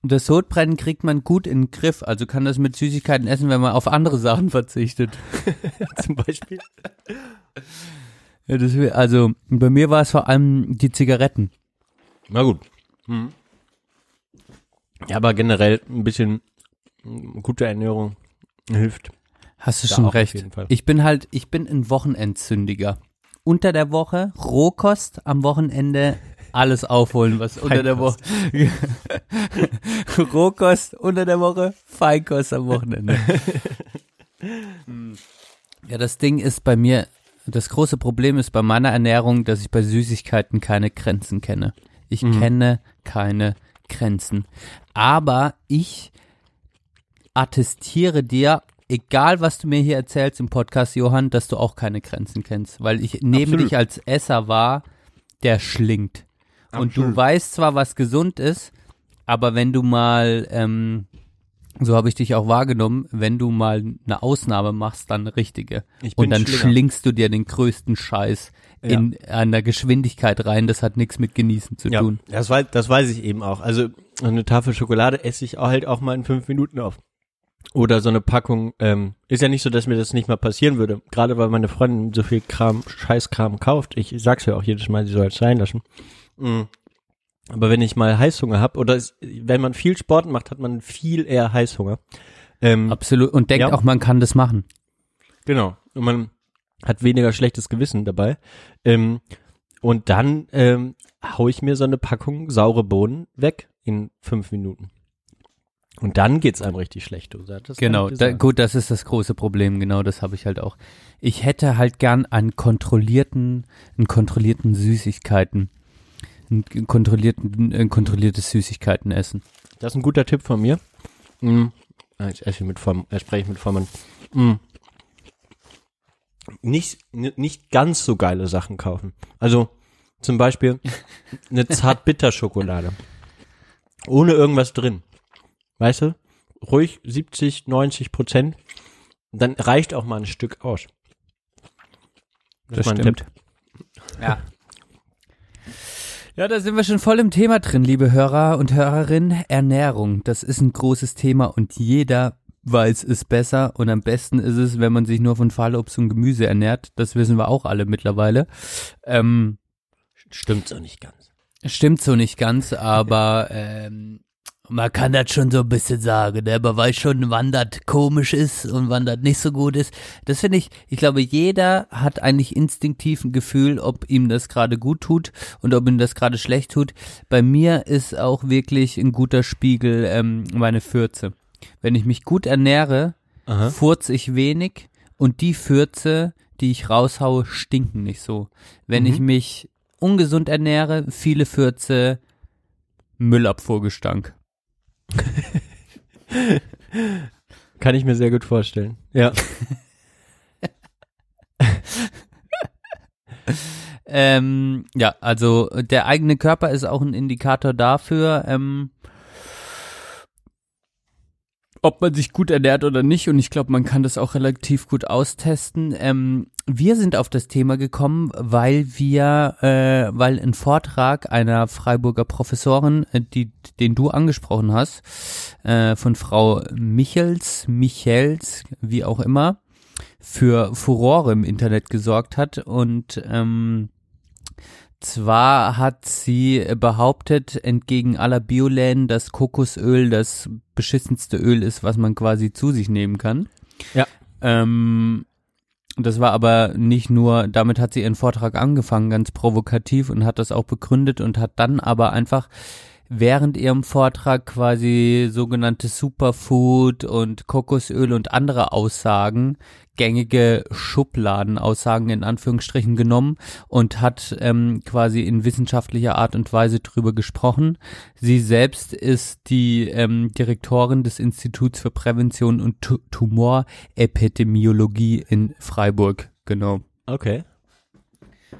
das Sodbrennen kriegt man gut in den Griff, also kann das mit Süßigkeiten essen, wenn man auf andere Sachen verzichtet. Zum Beispiel. Ja, das, also bei mir war es vor allem die Zigaretten. Na gut. Mhm. Ja, aber generell ein bisschen mm, gute Ernährung hilft. Hast du schon recht. Ich bin halt, ich bin ein Wochenendsündiger. Unter der Woche Rohkost, am Wochenende alles aufholen, was unter der Woche. Rohkost unter der Woche, Feinkost am Wochenende. Ja, das Ding ist bei mir, das große Problem ist bei meiner Ernährung, dass ich bei Süßigkeiten keine Grenzen kenne. Ich Mhm. kenne keine Grenzen. Aber ich attestiere dir, egal was du mir hier erzählst im Podcast, Johann, dass du auch keine Grenzen kennst, weil ich neben Absolut. dich als Esser war, der schlingt. Und du Absolut. weißt zwar, was gesund ist, aber wenn du mal, ähm, so habe ich dich auch wahrgenommen, wenn du mal eine Ausnahme machst, dann eine richtige. Und dann Schlinger. schlingst du dir den größten Scheiß in einer Geschwindigkeit rein. Das hat nichts mit Genießen zu Ja, tun. das, weiß, das weiß ich eben auch. Also eine Tafel Schokolade esse ich halt auch mal in fünf Minuten auf. Oder so eine Packung, ähm, ist ja nicht so, dass mir das nicht mal passieren würde. Gerade weil meine Freundin so viel Kram, Scheißkram kauft. Ich sag's ja auch jedes Mal, sie soll es sein lassen. Mm. Aber wenn ich mal Heißhunger hab oder es, wenn man viel Sport macht, hat man viel eher Heißhunger. Ähm, Absolut. Und denkt Ja. auch, man kann das machen. Genau. Und man hat weniger schlechtes Gewissen dabei. Ähm, und dann ähm, hau ich mir so eine Packung saure Bohnen weg in fünf Minuten. Und dann geht's einem richtig schlecht. Du sagtest Genau, da, gut, das ist das große Problem. Genau, das habe ich halt auch. Ich hätte halt gern einen kontrollierten, einen kontrollierten Süßigkeiten, einen kontrollierten, ein kontrolliertes Süßigkeiten essen. Das ist ein guter Tipp von mir. Mm. Ah, Jetzt esse ich mit Form, äh, spreche ich mit Formen. Mm. Nicht, nicht ganz so geile Sachen kaufen. Also zum Beispiel eine Zartbitterschokolade. Ohne irgendwas drin. Weißt du? Ruhig 70, 90 Prozent. Dann reicht auch mal ein Stück aus. Das mein stimmt. Tipp. Ja. Ja, da sind wir schon voll im Thema drin, liebe Hörer und Hörerinnen. Ernährung, das ist ein großes Thema und jeder weiß es besser und am besten ist es, wenn man sich nur von Fallobst und Gemüse ernährt. Das wissen wir auch alle mittlerweile. Ähm, Stimmt so nicht ganz. Stimmt so nicht ganz, aber ähm, man kann das schon so ein bisschen sagen, ne? man weiß schon, wann das komisch ist und wann das nicht so gut ist. Das finde ich, ich glaube, jeder hat eigentlich instinktiv ein Gefühl, ob ihm das gerade gut tut und ob ihm das gerade schlecht tut. Bei mir ist auch wirklich ein guter Spiegel ähm, meine Fürze. Wenn ich mich gut ernähre, Aha. furze ich wenig und die Fürze, die ich raushaue, stinken nicht so. Wenn Mhm. ich mich ungesund ernähre, viele Fürze, Müllabfuhrgestank. Kann ich mir sehr gut vorstellen. Ja. Ähm, ja, also der eigene Körper ist auch ein Indikator dafür, ähm, ob man sich gut ernährt oder nicht. Und ich glaube, man kann das auch relativ gut austesten. Ähm, wir sind auf das Thema gekommen, weil wir, äh, weil ein Vortrag einer Freiburger Professorin, äh, die, den du angesprochen hast, äh, von Frau Michels, Michels, wie auch immer, für Furore im Internet gesorgt hat und ähm, zwar hat sie behauptet, entgegen aller Bioläden, dass Kokosöl das beschissenste Öl ist, was man quasi zu sich nehmen kann. Ja. Ähm, das war aber nicht nur, damit hat sie ihren Vortrag angefangen, ganz provokativ und hat das auch begründet und hat dann aber einfach während ihrem Vortrag quasi sogenanntes Superfood und Kokosöl und andere Aussagen, gängige Schubladenaussagen in Anführungsstrichen genommen und hat ähm, quasi in wissenschaftlicher Art und Weise drüber gesprochen. Sie selbst ist die ähm, Direktorin des Instituts für Prävention und Tu- Tumorepidemiologie in Freiburg, genau Okay.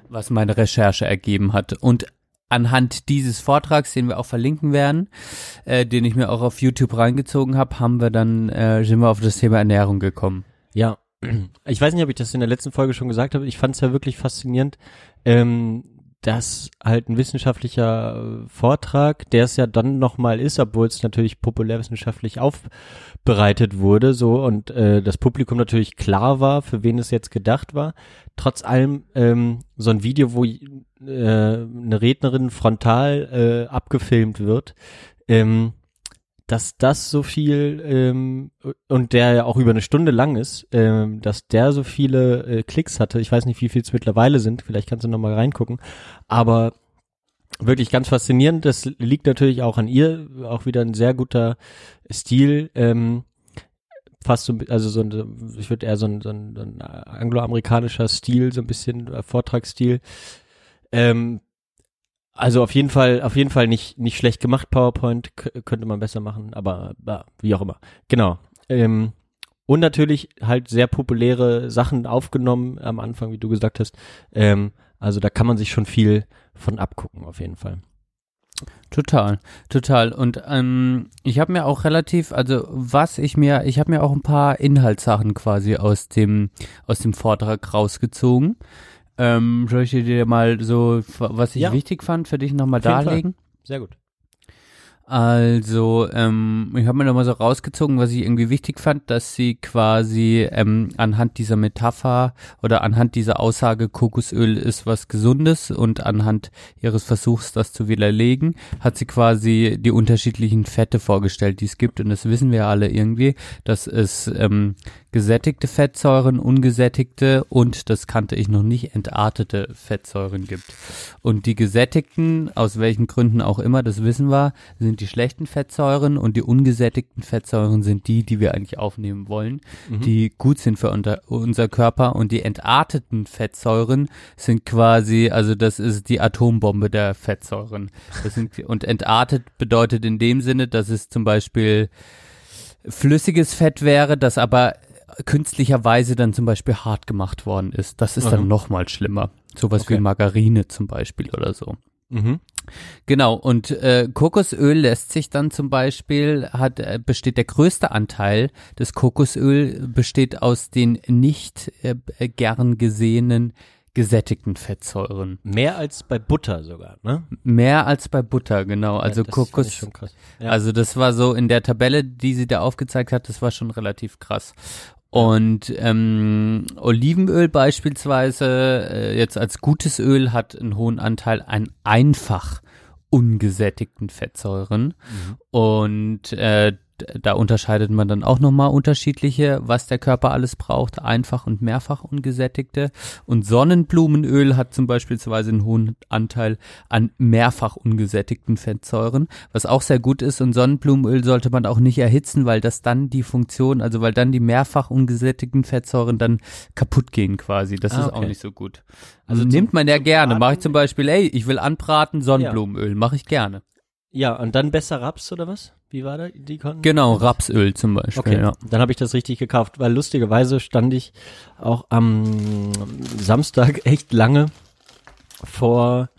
was meine Recherche ergeben hat. Und anhand dieses Vortrags, den wir auch verlinken werden, äh, den ich mir auch auf YouTube reingezogen habe, haben wir dann äh, sind wir auf das Thema Ernährung gekommen. Ja. Ich weiß nicht, ob ich das in der letzten Folge schon gesagt habe. Ich fand es ja wirklich faszinierend, ähm, dass halt ein wissenschaftlicher äh, Vortrag, der es ja dann nochmal ist, obwohl es natürlich populärwissenschaftlich aufbereitet wurde, so und äh, das Publikum natürlich klar war, für wen es jetzt gedacht war. Trotz allem ähm, so ein Video, wo äh, eine Rednerin frontal äh, abgefilmt wird, ähm, dass das so viel ähm, und der ja auch über eine Stunde lang ist, ähm, dass der so viele äh, Klicks hatte. Ich weiß nicht, wie viel es mittlerweile sind. Vielleicht kannst du noch mal reingucken. Aber wirklich ganz faszinierend. Das liegt natürlich auch an ihr. Auch wieder ein sehr guter Stil. Ähm, fast so, also so ein, ich würde eher so ein, so ein, so ein angloamerikanischer Stil, so ein bisschen äh, Vortragsstil. Ähm, also auf jeden Fall, auf jeden Fall nicht, nicht schlecht gemacht, PowerPoint, könnte man besser machen, aber ja, wie auch immer. Genau. Ähm, und natürlich halt sehr populäre Sachen aufgenommen am Anfang, wie du gesagt hast. Ähm, also da kann man sich schon viel von abgucken, auf jeden Fall. Total, total. Und ähm, ich habe mir auch relativ, also was ich mir, ich habe mir auch ein paar Inhaltssachen quasi aus dem aus dem Vortrag rausgezogen. Ähm, soll ich dir mal so, was ich Ja. wichtig fand, für dich nochmal jeden Fall. darlegen? Sehr gut. Also, ähm, ich habe mir nochmal so rausgezogen, was ich irgendwie wichtig fand, dass sie quasi ähm, anhand dieser Metapher oder anhand dieser Aussage, Kokosöl ist was Gesundes und anhand ihres Versuchs, das zu widerlegen, hat sie quasi die unterschiedlichen Fette vorgestellt, die es gibt. Und das wissen wir alle irgendwie, dass es ähm, gesättigte Fettsäuren, ungesättigte und, das kannte ich noch nicht, entartete Fettsäuren gibt. Und die gesättigten, aus welchen Gründen auch immer, das wissen wir, sind die schlechten Fettsäuren und die ungesättigten Fettsäuren sind die, die wir eigentlich aufnehmen wollen, Mhm. die gut sind für unter, unser Körper und die entarteten Fettsäuren sind quasi, also das ist die Atombombe der Fettsäuren. Sind, und entartet bedeutet in dem Sinne, dass es zum Beispiel flüssiges Fett wäre, das aber künstlicherweise dann zum Beispiel hart gemacht worden ist. Das ist dann noch mal schlimmer. Sowas Okay. wie Margarine zum Beispiel oder so. Mhm. Genau, und äh, Kokosöl lässt sich dann zum Beispiel, hat, äh, besteht der größte Anteil des Kokosöl besteht aus den nicht äh, äh, gern gesehenen gesättigten Fettsäuren. Mehr als bei Butter sogar, ne? Mehr als bei Butter, genau. Also ich Kokos. Ja. Also das war so in der Tabelle, die sie da aufgezeigt hat, das war schon relativ krass. Und ähm, Olivenöl beispielsweise, äh, jetzt als gutes Öl, hat einen hohen Anteil an einfach ungesättigten Fettsäuren. Und äh, da unterscheidet man dann auch nochmal unterschiedliche, was der Körper alles braucht, einfach und mehrfach ungesättigte. Und Sonnenblumenöl hat zum beispielsweise einen hohen Anteil an mehrfach ungesättigten Fettsäuren, was auch sehr gut ist. Und Sonnenblumenöl sollte man auch nicht erhitzen, weil das dann die Funktion, also weil dann die mehrfach ungesättigten Fettsäuren dann kaputt gehen quasi. Das Ah, ist okay. auch nicht so gut. Also Also zum- nimmt man ja gerne. Mache ich zum Beispiel, ey, ich will anbraten, Sonnenblumenöl, mache ich gerne. Ja, und dann besser Raps oder was? Wie war da die Kon Genau, Rapsöl zum Beispiel. Okay, Ja. dann habe ich das richtig gekauft, weil lustigerweise stand ich auch am Samstag echt lange vor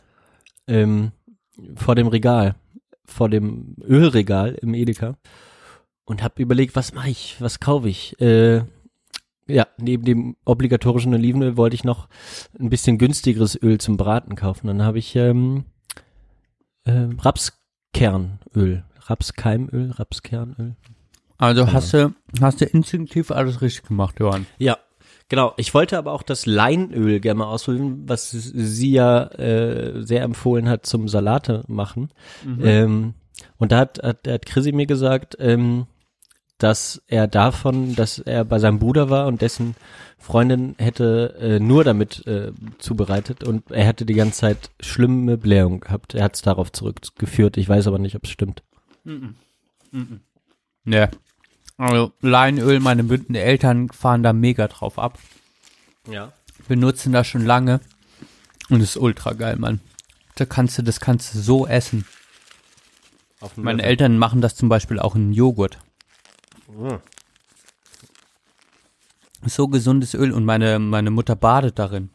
ähm, vor dem Regal, vor dem Ölregal im Edeka und habe überlegt, was mache ich, was kaufe ich? Äh, ja, neben dem obligatorischen Olivenöl wollte ich noch ein bisschen günstigeres Öl zum Braten kaufen. Dann habe ich ähm, äh, Rapskernöl, Rapskeimöl, Rapskernöl. Also Genau. hast du, hast du instinktiv alles richtig gemacht, Johann. Ja, genau. Ich wollte aber auch das Leinöl gerne mal ausprobieren, was sie ja äh, sehr empfohlen hat zum Salate machen. Mhm. Ähm, und da hat, hat, hat Chrissy mir gesagt, ähm, dass er davon, dass er bei seinem Bruder war und dessen Freundin hätte äh, nur damit äh, zubereitet und er hätte die ganze Zeit schlimme Blähung gehabt. Er hat es darauf zurückgeführt. Ich weiß aber nicht, ob es stimmt. Mhm. Mhm. Ja. Also Leinöl, meine Bünden Eltern fahren da mega drauf ab. Ja. Benutzen das schon lange. Und ist ultra geil, Mann. Da kannst du, das kannst du so essen. Meine Löffel. Eltern machen das zum Beispiel auch in Joghurt. Mhm. So gesundes Öl und meine, meine Mutter badet darin.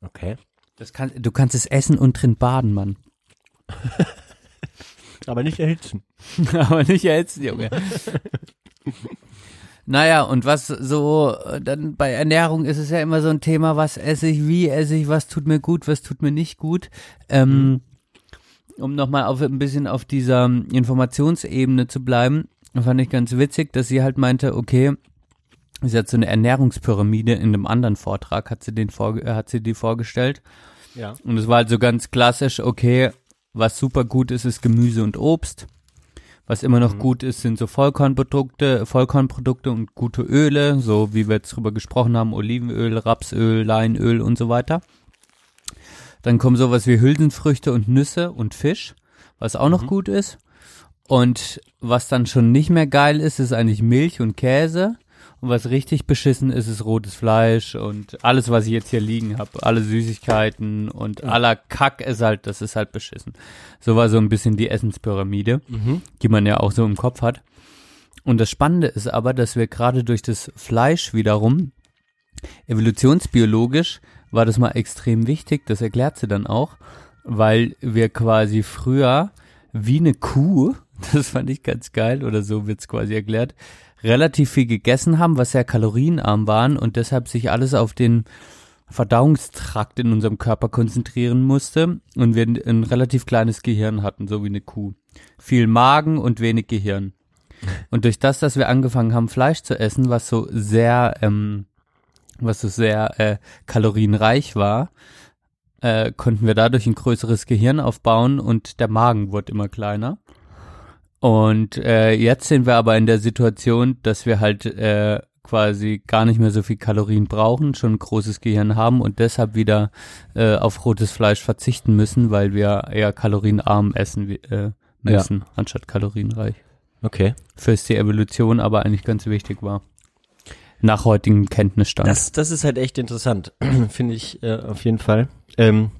Okay. Das kann, du kannst es essen und drin baden, Mann. Aber nicht erhitzen. Aber nicht erhitzen, Junge. naja, und was so, dann bei Ernährung ist es ja immer so ein Thema, was esse ich, wie esse ich, was tut mir gut, was tut mir nicht gut. Ähm, Um nochmal auf ein bisschen auf dieser Informationsebene zu bleiben, fand ich ganz witzig, dass sie halt meinte, okay, sie hat so eine Ernährungspyramide in einem anderen Vortrag, hat sie den äh, hat sie die vorgestellt. Ja. Und es war halt so ganz klassisch, okay, was super gut ist, ist Gemüse und Obst. Was immer noch gut ist, sind so Vollkornprodukte, Vollkornprodukte und gute Öle, so wie wir jetzt drüber gesprochen haben, Olivenöl, Rapsöl, Leinöl und so weiter. Dann kommen sowas wie Hülsenfrüchte und Nüsse und Fisch, was auch noch gut ist. Und was dann schon nicht mehr geil ist, ist eigentlich Milch und Käse. Und was richtig beschissen ist, ist rotes Fleisch und alles, was ich jetzt hier liegen habe. Alle Süßigkeiten und aller Kack ist halt, das ist halt beschissen. So war so ein bisschen die Essenspyramide, Mhm. die man ja auch so im Kopf hat. Und das Spannende ist aber, dass wir gerade durch das Fleisch wiederum, evolutionsbiologisch, war das mal extrem wichtig, das erklärt sie dann auch, weil wir quasi früher wie eine Kuh, das fand ich ganz geil, oder so wird's quasi erklärt, relativ viel gegessen haben, was sehr kalorienarm waren und deshalb sich alles auf den Verdauungstrakt in unserem Körper konzentrieren musste und wir ein, relativ kleines Gehirn hatten, so wie eine Kuh. Viel Magen und wenig Gehirn. Und durch das, dass wir angefangen haben, Fleisch zu essen, was so sehr, ähm, was so sehr äh, kalorienreich war, äh, konnten wir dadurch ein größeres Gehirn aufbauen und der Magen wurde immer kleiner. Und äh, jetzt sind wir aber in der Situation, dass wir halt äh, quasi gar nicht mehr so viel Kalorien brauchen, schon ein großes Gehirn haben und deshalb wieder äh, auf rotes Fleisch verzichten müssen, weil wir eher kalorienarm essen äh, müssen, anstatt kalorienreich. Okay. Fürs die Evolution aber eigentlich ganz wichtig war. Nach heutigem Kenntnisstand. Das, das ist halt echt interessant, finde ich äh, auf jeden Fall. Ähm,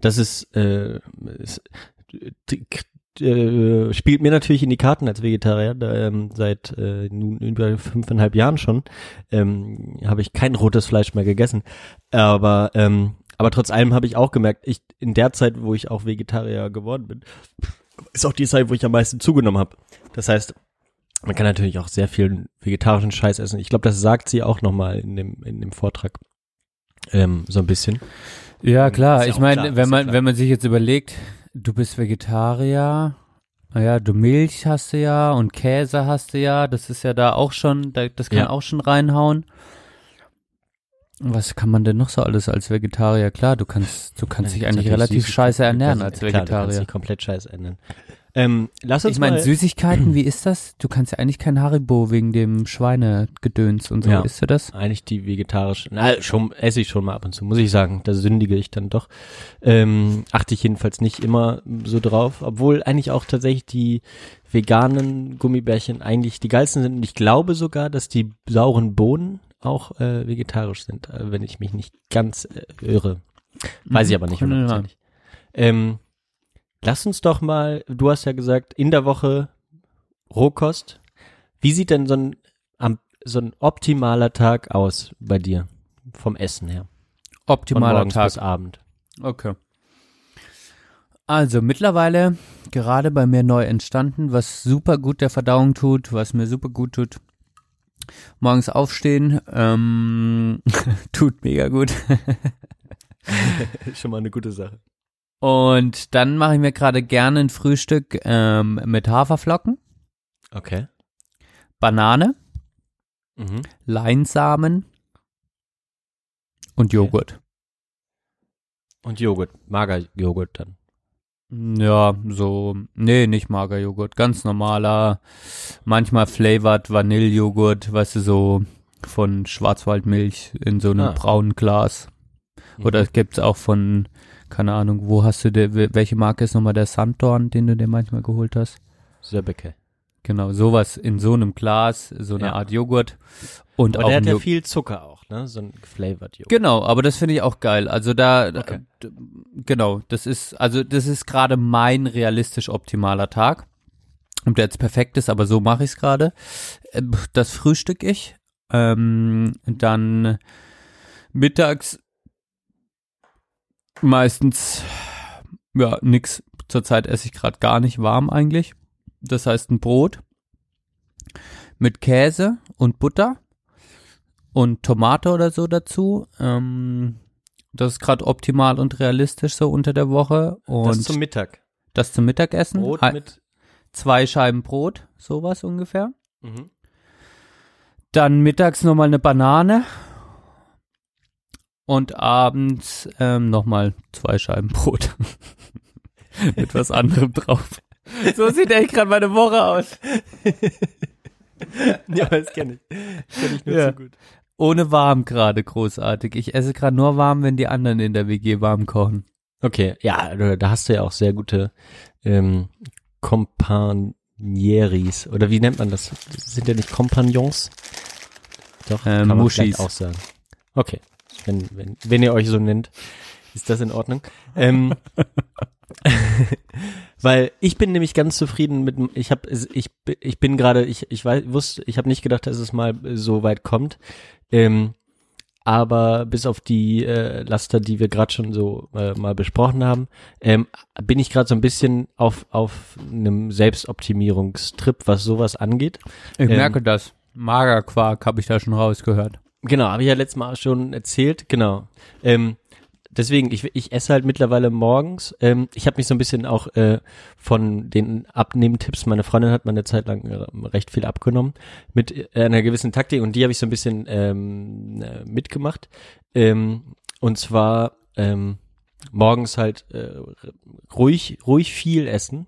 das ist, äh, ist k- äh, spielt mir natürlich in die Karten als Vegetarier. Ähm, seit äh, nun über fünfeinhalb Jahren schon ähm, habe ich kein rotes Fleisch mehr gegessen. Aber ähm, aber trotz allem habe ich auch gemerkt, ich in der Zeit, wo ich auch Vegetarier geworden bin, ist auch die Zeit, wo ich am meisten zugenommen habe. Das heißt, man kann natürlich auch sehr viel vegetarischen Scheiß essen. Ich glaube, das sagt sie auch nochmal in dem, in dem Vortrag. Ähm, so ein bisschen. Ja, klar. Ja ich meine, wenn ja man, klar. wenn man sich jetzt überlegt, du bist Vegetarier, naja, du Milch hast du ja und Käse hast du ja, das ist ja da auch schon, da, das kann Ja. auch schon reinhauen. Was kann man denn noch so alles als Vegetarier? Klar, du kannst, du kannst dich eigentlich relativ scheiße ernähren als klar, du kannst Vegetarier. dich komplett scheiße ernähren. Ähm, lass uns Ich meine, Süßigkeiten, wie ist das? Du kannst ja eigentlich kein Haribo wegen dem Schweinegedöns und so. Ja. Isst du das? Eigentlich die vegetarischen, na, schon, esse ich schon mal ab und zu, muss ich sagen. Da sündige ich dann doch. Ähm, achte ich jedenfalls nicht immer so drauf, obwohl eigentlich auch tatsächlich die veganen Gummibärchen eigentlich die geilsten sind. Und ich glaube sogar, dass die sauren Bohnen auch äh, vegetarisch sind, äh, wenn ich mich nicht ganz äh, irre. Weiß Mhm, ich aber nicht hundertprozentig. Ähm, lass uns doch mal, du hast ja gesagt, in der Woche Rohkost. Wie sieht denn so ein, am, so ein optimaler Tag aus bei dir? Vom Essen her. Optimaler Tag. bis Abend. Okay. Also mittlerweile gerade bei mir neu entstanden, was super gut der Verdauung tut, was mir super gut tut. Morgens aufstehen, ähm, tut mega gut. Schon mal eine gute Sache. Und dann mache ich mir gerade gerne ein Frühstück ähm, mit Haferflocken, Okay. Banane, Mhm. Leinsamen und Joghurt. Und Joghurt. Magerjoghurt dann. Ja, so, nee, nicht Magerjoghurt, ganz normaler, manchmal flavored Vanillejoghurt, weißt du, so von Schwarzwaldmilch in so einem Ah. braunen Glas. Oder es gibt's auch von, keine Ahnung, wo hast du der, welche Marke ist nochmal der Sanddorn, den du dir manchmal geholt hast? Sörbecke. Genau, sowas in so einem Glas, so eine Ja. Art Joghurt. Und Aber auch der hat ja Jo- viel Zucker auch, ne? So ein flavored Joghurt. Genau, aber das finde ich auch geil. Also da, Okay. d- genau, das ist, also das ist gerade mein realistisch optimaler Tag. Ob der jetzt perfekt ist, aber so mache ich es gerade. Äh, Das frühstück ich. Ähm, dann mittags meistens, ja, nix. Zurzeit esse ich gerade gar nicht warm eigentlich. Das heißt ein Brot mit Käse und Butter und Tomate oder so dazu. Ähm, das ist gerade optimal und realistisch so unter der Woche. Und das zum Mittag. das zum Mittagessen. Brot mit. zwei Scheiben Brot, sowas ungefähr. Mhm. Dann mittags nochmal eine Banane. Und abends ähm, nochmal zwei Scheiben Brot. Mit was anderem drauf. So sieht echt gerade meine Woche aus. ja, das kenne ich. Kenne ich nur Ja. zu gut. Ohne warm gerade großartig. Ich esse gerade nur warm, wenn die anderen in der WG warm kochen. Okay, ja, da hast du ja auch sehr gute ähm, Companieris. Oder wie nennt man das? Sind ja nicht Kompagnons? Doch, Ähm, kann man Muschis. vielleicht auch sagen. Okay, wenn, wenn, wenn ihr euch so nennt, ist das in Ordnung. Ähm, weil ich bin nämlich ganz zufrieden mit ich habe ich ich bin gerade ich ich weiß wusste ich habe nicht gedacht, dass es mal so weit kommt. Ähm, aber bis auf die äh, Laster, die wir gerade schon so äh, mal besprochen haben, ähm, bin ich gerade so ein bisschen auf auf einem Selbstoptimierungstrip, was sowas angeht. Ich Ähm, merke das. Magerquark habe ich da schon rausgehört. Genau, habe ich ja letztes Mal schon erzählt, genau. Ähm, deswegen, ich, ich esse halt mittlerweile morgens. Ähm, ich habe mich so ein bisschen auch äh, von den Abnehmtipps, meine Freundin hat mal eine Zeit lang äh, recht viel abgenommen, mit äh, einer gewissen Taktik und die habe ich so ein bisschen ähm, äh, mitgemacht. Ähm, und zwar ähm, morgens halt äh, ruhig, ruhig viel essen.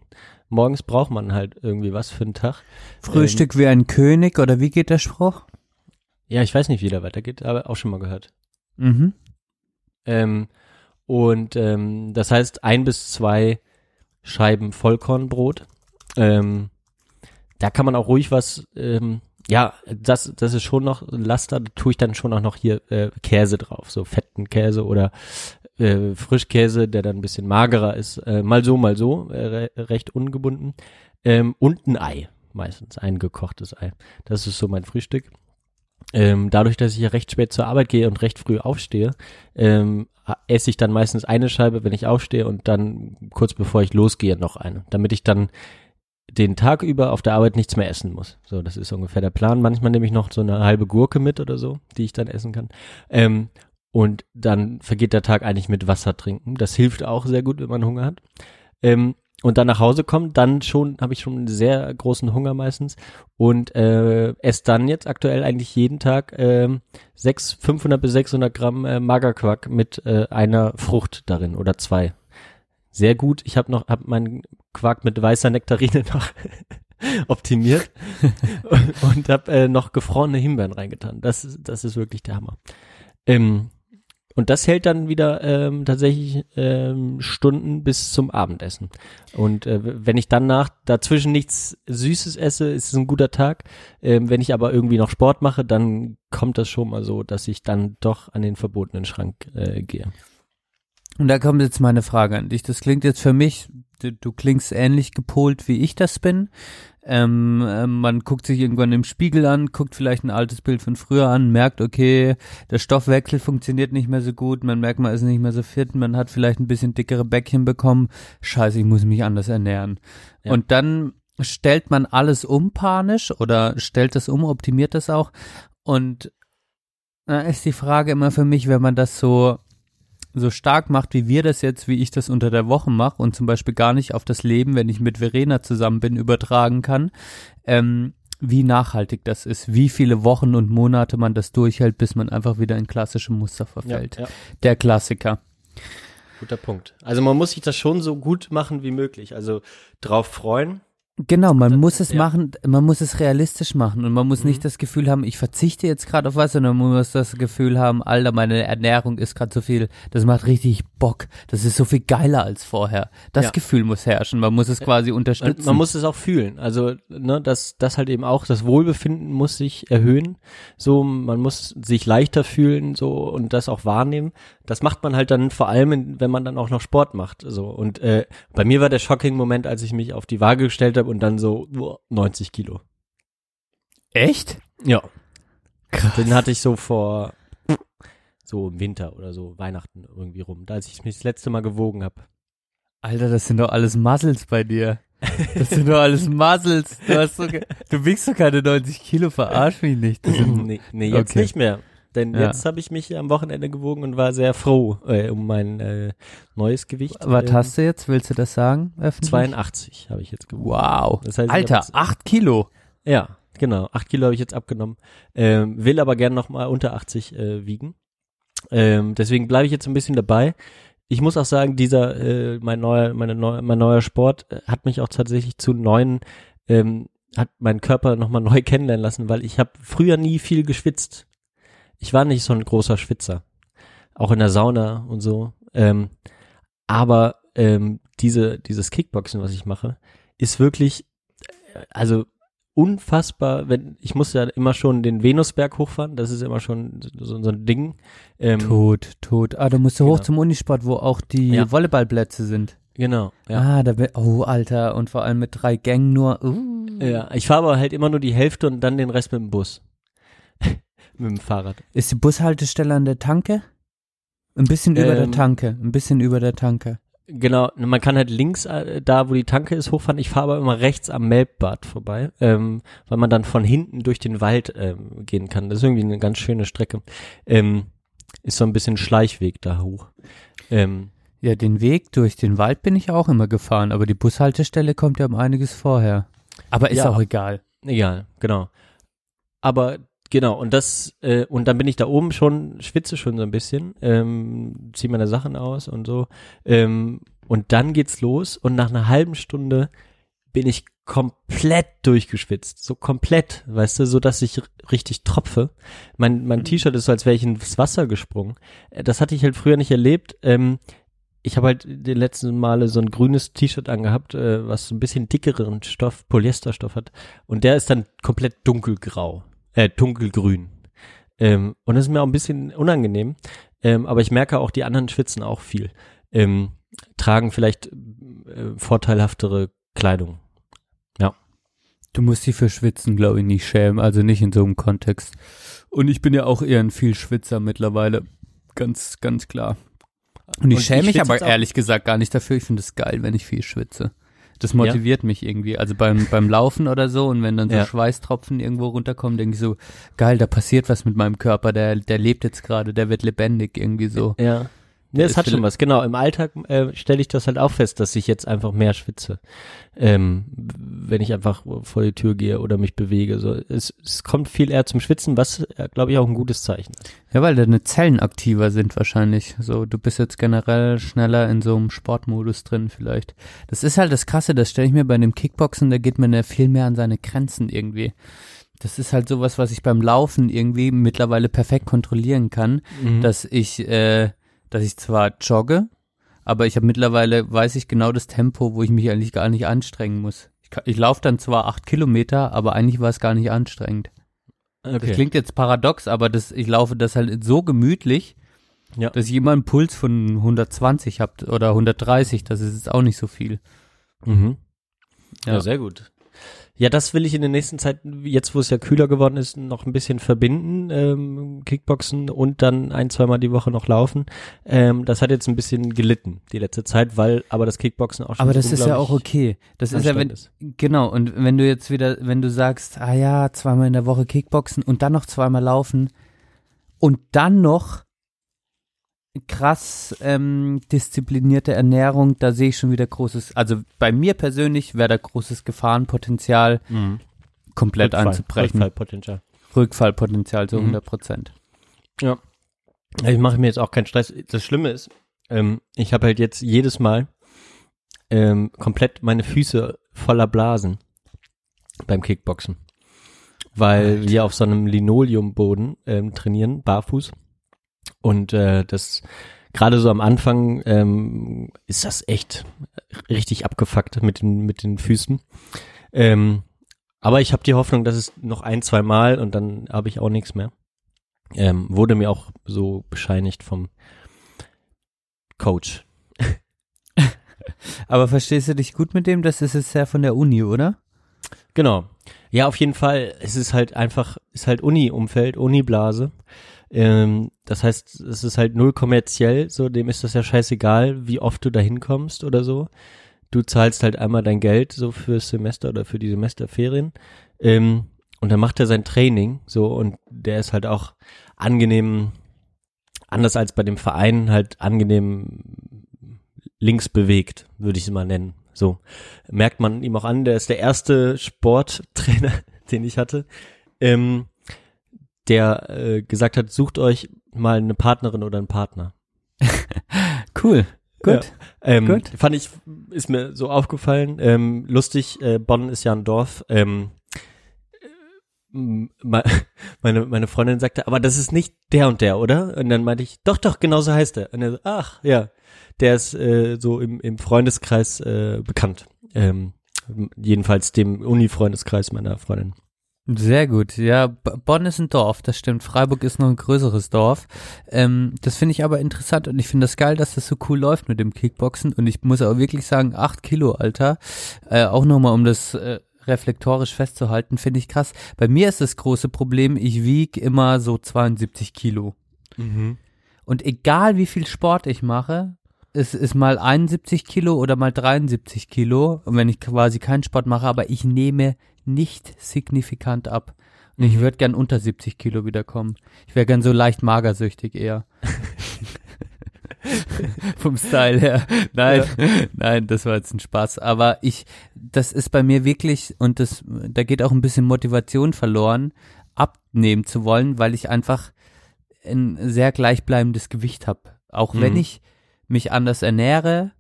Morgens braucht man halt irgendwie was für einen Tag. Frühstück wie ein König oder wie geht der Spruch? Ja, ich weiß nicht, wie der weitergeht, aber auch schon mal gehört. Mhm. Ähm, und ähm, das heißt ein bis zwei Scheiben Vollkornbrot. Ähm, da kann man auch ruhig was, ähm, ja, das, das ist schon noch ein Laster, da tue ich dann schon auch noch hier äh, Käse drauf, so fetten Käse oder äh, Frischkäse, der dann ein bisschen magerer ist, äh, mal so, mal so, äh, re recht ungebunden. Ähm, und ein Ei, meistens, ein gekochtes Ei. Das ist so mein Frühstück. Ähm, dadurch, dass ich ja recht spät zur Arbeit gehe und recht früh aufstehe, ähm, esse ich dann meistens eine Scheibe, wenn ich aufstehe und dann kurz bevor ich losgehe noch eine, damit ich dann den Tag über auf der Arbeit nichts mehr essen muss. So, das ist ungefähr der Plan. Manchmal nehme ich noch so eine halbe Gurke mit oder so, die ich dann essen kann. Ähm, und dann vergeht der Tag eigentlich mit Wasser trinken. Das hilft auch sehr gut, wenn man Hunger hat. Ähm, und dann nach Hause kommen, dann schon habe ich schon einen sehr großen Hunger meistens und äh, esse dann jetzt aktuell eigentlich jeden Tag äh, 6, 500 bis 600 Gramm äh, Magerquark mit äh, einer Frucht darin oder zwei. Sehr gut. Ich habe noch hab meinen Quark mit weißer Nektarine noch optimiert und, und habe äh, noch gefrorene Himbeeren reingetan. Das, das ist wirklich der Hammer. Ähm, und das hält dann wieder ähm, tatsächlich ähm, Stunden bis zum Abendessen. Und äh, wenn ich dann nach dazwischen nichts Süßes esse, ist es ein guter Tag. Ähm, wenn ich aber irgendwie noch Sport mache, dann kommt das schon mal so, dass ich dann doch an den verbotenen Schrank äh, gehe. Und da kommt jetzt meine Frage an dich. Das klingt jetzt für mich, du, du klingst ähnlich gepolt, wie ich das bin. Ähm, äh, man guckt sich irgendwann im Spiegel an, guckt vielleicht ein altes Bild von früher an, merkt, okay, der Stoffwechsel funktioniert nicht mehr so gut, man merkt, man ist nicht mehr so fit, man hat vielleicht ein bisschen dickere Bäckchen bekommen, scheiße, ich muss mich anders ernähren. Ja. Und dann stellt man alles um panisch oder stellt das um, optimiert das auch und da ist die Frage immer für mich, wenn man das so so stark macht, wie wir das jetzt, wie ich das unter der Woche mache und zum Beispiel gar nicht auf das Leben, wenn ich mit Verena zusammen bin, übertragen kann, ähm, wie nachhaltig das ist, wie viele Wochen und Monate man das durchhält, bis man einfach wieder in klassische Muster verfällt. Ja, ja. Der Klassiker. Guter Punkt. Also man muss sich das schon so gut machen wie möglich. Also drauf freuen. Genau, man muss es ja. machen, man muss es realistisch machen und man muss Mhm. nicht das Gefühl haben, ich verzichte jetzt gerade auf was, sondern man muss das Gefühl haben, Alter, meine Ernährung ist gerade so viel, das macht richtig Bock, das ist so viel geiler als vorher. Das Ja. Gefühl muss herrschen, man muss es quasi unterstützen. man muss es auch fühlen. Also, ne, das, das halt eben auch, das Wohlbefinden muss sich erhöhen. So, man muss sich leichter fühlen, so, und das auch wahrnehmen. Das macht man halt dann vor allem, wenn man dann auch noch Sport macht. So, und äh, bei mir war der Shocking-Moment, als ich mich auf die Waage gestellt habe und dann so boah, 90 Kilo. Echt? Ja. Den hatte ich so vor so im Winter oder so Weihnachten irgendwie rum, da als ich mich das letzte Mal gewogen habe. Alter, das sind doch alles Muscles bei dir. Das sind doch alles Muscles. Du, hast so du wiegst doch keine 90 Kilo, verarsch mich nicht. Sind, nee, nee, jetzt Okay. nicht mehr. Denn Ja. jetzt habe ich mich am Wochenende gewogen und war sehr froh äh, um mein äh, neues Gewicht. Was Ähm, hast du jetzt? Willst du das sagen? öffentlich? 82 habe ich jetzt gewogen. Wow. Das heißt, Alter, hab jetzt- 8 Kilo. Ja, genau. 8 Kilo habe ich jetzt abgenommen. Ähm, will aber gern noch mal unter 80 äh, wiegen. Ähm, deswegen bleibe ich jetzt ein bisschen dabei. Ich muss auch sagen, dieser äh, mein neuer meine neu, mein neuer Sport äh, hat mich auch tatsächlich zu neuen ähm, hat meinen Körper noch mal neu kennenlernen lassen, weil ich habe früher nie viel geschwitzt. Ich war nicht so ein großer Schwitzer, auch in der Sauna und so. Ähm, aber ähm, diese dieses Kickboxen, was ich mache, ist wirklich äh, also unfassbar, wenn ich muss ja immer schon den Venusberg hochfahren, das ist immer schon so, so ein Ding. Ähm, Tot, tot. Ah, du musst so hoch Genau. zum Unisport, wo auch die Ja. Volleyballplätze sind. Genau, ja. Ah, da oh, Alter, und vor allem mit drei Gängen nur. Uh. Ja, ich fahre aber halt immer nur die Hälfte und dann den Rest mit dem Bus. Mit dem Fahrrad. Ist die Bushaltestelle an der Tanke? Ein bisschen über der Ähm, Tanke, ein bisschen über der Tanke. Genau, man kann halt links äh, da, wo die Tanke ist, hochfahren. Ich fahre aber immer rechts am Melbbad vorbei, ähm, weil man dann von hinten durch den Wald ähm, gehen kann. Das ist irgendwie eine ganz schöne Strecke. Ähm, ist so ein bisschen Schleichweg da hoch. Ähm, Ja, den Weg durch den Wald bin ich auch immer gefahren, aber die Bushaltestelle kommt ja um einiges vorher. Aber ist Ja. auch egal. Egal, genau. Aber genau, und das, äh, und dann bin ich da oben schon, schwitze schon so ein bisschen, ähm, ziehe meine Sachen aus und so. Ähm, und dann geht's los und nach einer halben Stunde bin ich komplett durchgeschwitzt. So komplett, weißt du, so dass ich richtig tropfe. Mein, mein T-Shirt ist so, als wäre ich ins Wasser gesprungen. Äh, Das hatte ich halt früher nicht erlebt. Ähm, ich habe halt die letzten Male so ein grünes T-Shirt angehabt, äh, was so ein bisschen dickeren Stoff, Polyesterstoff hat. Und der ist dann komplett dunkelgrau, äh, dunkelgrün. Ähm, und das ist mir auch ein bisschen unangenehm. Ähm, aber ich merke auch, die anderen schwitzen auch viel. Ähm, tragen vielleicht äh, vorteilhaftere Kleidung. Ja. Du musst dich für Schwitzen, glaube ich, nicht schämen, also nicht in so einem Kontext. Und ich bin ja auch eher ein viel Schwitzer mittlerweile. Ganz, ganz klar. Und ich Und schäme ich mich aber ehrlich gesagt gar nicht dafür. Ich finde es geil, wenn ich viel schwitze. Das motiviert mich irgendwie. Also beim, beim Laufen oder so und wenn dann so Ja. Schweißtropfen irgendwo runterkommen, denke ich so, geil, da passiert was mit meinem Körper, der, der lebt jetzt gerade, der wird lebendig irgendwie so. Ja. Ja, es hat schon was, genau. Im Alltag äh, stelle ich das halt auch fest, dass ich jetzt einfach mehr schwitze. Ähm, wenn ich einfach vor die Tür gehe oder mich bewege. So, es, es kommt viel eher zum Schwitzen, was, äh, glaube ich, auch ein gutes Zeichen ist. Ja, weil deine Zellen aktiver sind wahrscheinlich. So, du bist jetzt generell schneller in so einem Sportmodus drin vielleicht. Das ist halt das Krasse, das stelle ich mir bei dem Kickboxen, da geht man ja viel mehr an seine Grenzen irgendwie. Das ist halt sowas, was ich beim Laufen irgendwie mittlerweile perfekt kontrollieren kann, Mhm. dass ich, äh, dass ich zwar jogge, aber ich habe mittlerweile, weiß ich genau das Tempo, wo ich mich eigentlich gar nicht anstrengen muss. Ich, ich laufe dann zwar acht Kilometer, aber eigentlich war es gar nicht anstrengend. Das Okay. klingt jetzt paradox, aber das, ich laufe das halt so gemütlich, Ja. dass ich immer einen Puls von 120 habe oder 130, das ist jetzt auch nicht so viel. Mhm. Ja. Ja. sehr gut. Ja, das will ich in der nächsten Zeit, jetzt wo es ja kühler geworden ist, noch ein bisschen verbinden, ähm, Kickboxen und dann ein, zweimal die Woche noch laufen. Ähm, das hat jetzt ein bisschen gelitten, die letzte Zeit, weil aber das Kickboxen auch schon Aber das ist ja auch okay. Das ist ja, wenn, anstrengend genau, und wenn du jetzt wieder, wenn du sagst, ah ja, zweimal in der Woche Kickboxen und dann noch zweimal laufen und dann noch krass ähm, disziplinierte Ernährung, da sehe ich schon wieder großes, also bei mir persönlich wäre da großes Gefahrenpotenzial, Mhm. komplett Rückfall, einzubrechen. Rückfallpotenzial. Rückfallpotenzial zu Mhm. 100 Prozent. Ja. Ich mache mir jetzt auch keinen Stress. Das Schlimme ist, ähm, ich habe halt jetzt jedes Mal ähm, komplett meine Füße voller Blasen beim Kickboxen. Weil wir auf so einem Linoleumboden ähm, trainieren, barfuß. Und äh, das gerade so am Anfang ähm, ist das echt richtig abgefuckt mit den, mit den Füßen. Ähm, aber ich habe die Hoffnung, dass es noch ein, zwei Mal und dann habe ich auch nichts mehr. Ähm, wurde mir auch so bescheinigt vom Coach. Aber verstehst du dich gut mit dem? Das ist es ja von der Uni, oder? Genau. Ja, auf jeden Fall. Es ist halt einfach, ist halt Uni-Umfeld, Uni-Blase. Ähm, das heißt, es ist halt null kommerziell, so dem ist das ja scheißegal, wie oft du da hinkommst oder so. Du zahlst halt einmal dein Geld so fürs Semester oder für die Semesterferien. Ähm, und dann macht er sein Training so und der ist halt auch angenehm, anders als bei dem Verein, halt angenehm links bewegt, würde ich es mal nennen. So merkt man ihm auch an, der ist der erste Sporttrainer, den ich hatte, ähm, der äh, gesagt hat, sucht euch mal eine Partnerin oder einen Partner. Cool. Gut. Ja. Ähm, Gut. Fand ich, ist mir so aufgefallen. Ähm, lustig, äh, Bonn ist ja ein Dorf. Ähm, me- meine, meine Freundin sagte, aber das ist nicht der und der, oder? Und dann meinte ich, doch, doch, genau so heißt er. Und er so, ach, ja, der ist äh, so im, im Freundeskreis äh, bekannt. Ähm, jedenfalls dem Uni-Freundeskreis meiner Freundin. Sehr gut. Ja, Bonn ist ein Dorf, das stimmt. Freiburg ist noch ein größeres Dorf. Ähm, das finde ich aber interessant und ich finde das geil, dass das so cool läuft mit dem Kickboxen. Und ich muss auch wirklich sagen, acht Kilo, Alter. Äh, auch nochmal, um das äh, reflektorisch festzuhalten, finde ich krass. Bei mir ist das große Problem, ich wiege immer so 72 Kilo. Und egal wie viel Sport ich mache, es ist mal 71 Kilo oder mal 73 Kilo, und wenn ich quasi keinen Sport mache, aber ich nehme nicht signifikant ab. Und ich würde gern unter 70 Kilo wiederkommen. Ich wäre gern so leicht magersüchtig eher. Vom Style her. Nein, nein, das war jetzt ein Spaß. Aber ich, das ist bei mir wirklich, und das, da geht auch ein bisschen Motivation verloren, abnehmen zu wollen, weil ich einfach ein sehr gleichbleibendes Gewicht habe. Auch wenn Mhm. ich mich anders ernähre,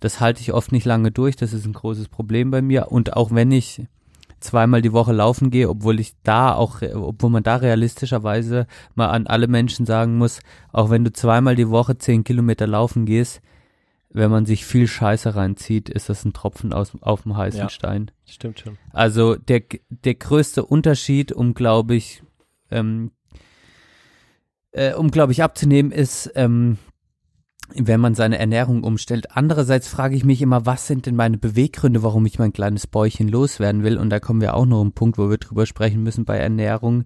das halte ich oft nicht lange durch, das ist ein großes Problem bei mir. Und auch wenn ich zweimal die Woche laufen gehe, obwohl ich da auch, obwohl man da realistischerweise mal an alle Menschen sagen muss, auch wenn du zweimal die Woche zehn Kilometer laufen gehst, wenn man sich viel Scheiße reinzieht, ist das ein Tropfen aus, auf dem heißen Ja. Stein. Stimmt schon. Also der, der größte Unterschied, um glaube ich, ähm, äh, um glaube ich abzunehmen, ist, ähm, wenn man seine Ernährung umstellt. Andererseits frage ich mich immer, was sind denn meine Beweggründe, warum ich mein kleines Bäuchchen loswerden will? Und da kommen wir auch noch einen Punkt, wo wir drüber sprechen müssen bei Ernährung.